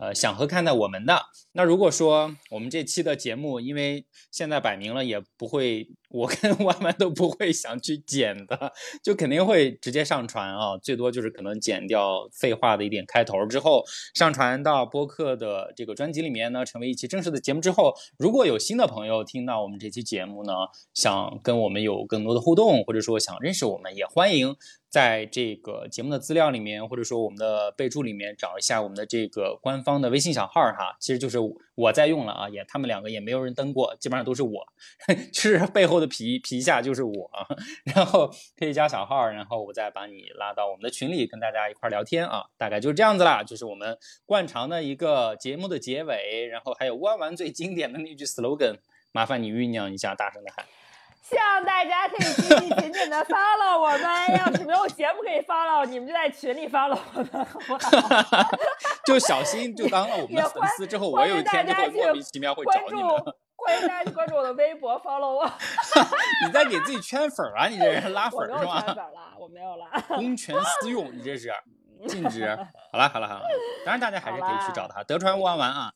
呃，想和看待我们的。那如果说我们这期的节目，因为现在摆明了也不会，我跟 外卖都不会想去剪的，就肯定会直接上传啊，最多就是可能剪掉废话的一点开头之后，上传到播客的这个专辑里面呢，成为一期正式的节目之后，如果有新的朋友听到我们这期节目呢，想跟我们有更多的互动，或者说想认识我们，也欢迎。在这个节目的资料里面，或者说我们的备注里面找一下我们的这个官方的微信小号哈，其实就是我在用了啊，也他们两个也没有人登过，基本上都是我，就是背后的皮皮下就是我，然后可以加小号，然后我再把你拉到我们的群里跟大家一块聊天啊，大概就是这样子啦，就是我们惯常的一个节目的结尾，然后还有弯弯最经典的那句 slogan，麻烦你酝酿一下，大声的喊。希望大家可以积极紧紧的 follow 我们，要是没有节目可以 follow，你们就在群里 follow 我们，好不好？就小心，就当了我们的粉丝之后，我有一天就会莫名其妙会找你们。欢迎大家去关注我的微博，follow 我。你在给自己圈粉啊？你这人拉粉是吗？圈粉了，我没有了。公权私用，你这是禁止。好了好了好了，当然大家还是可以去找他，德川乌丸丸啊。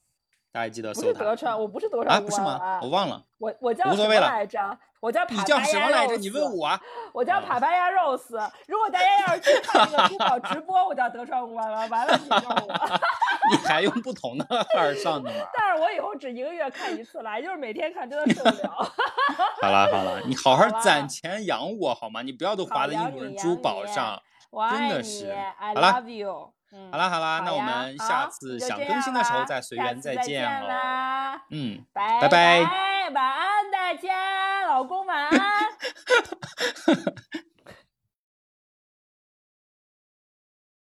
大家记得搜他。不是德川，我不是德川啊，不是吗？我忘了。我我叫无所谓了。来着？我叫你叫什么来着？你问我。我叫帕帕亚 rose。如果大家要是去 看那个珠宝直播，我叫德川无完完完了，你叫我。你还用不同的号上的吗？但是我以后只一个月看一次来，就是每天看真的受不了。好了好了，你好好攒钱养我好吗？你不要都花在英伦珠宝上，真的是。I love you。好啦好啦，那我们下次想更新的时候再随缘再见喽。嗯，拜拜，晚安大家，老公晚安。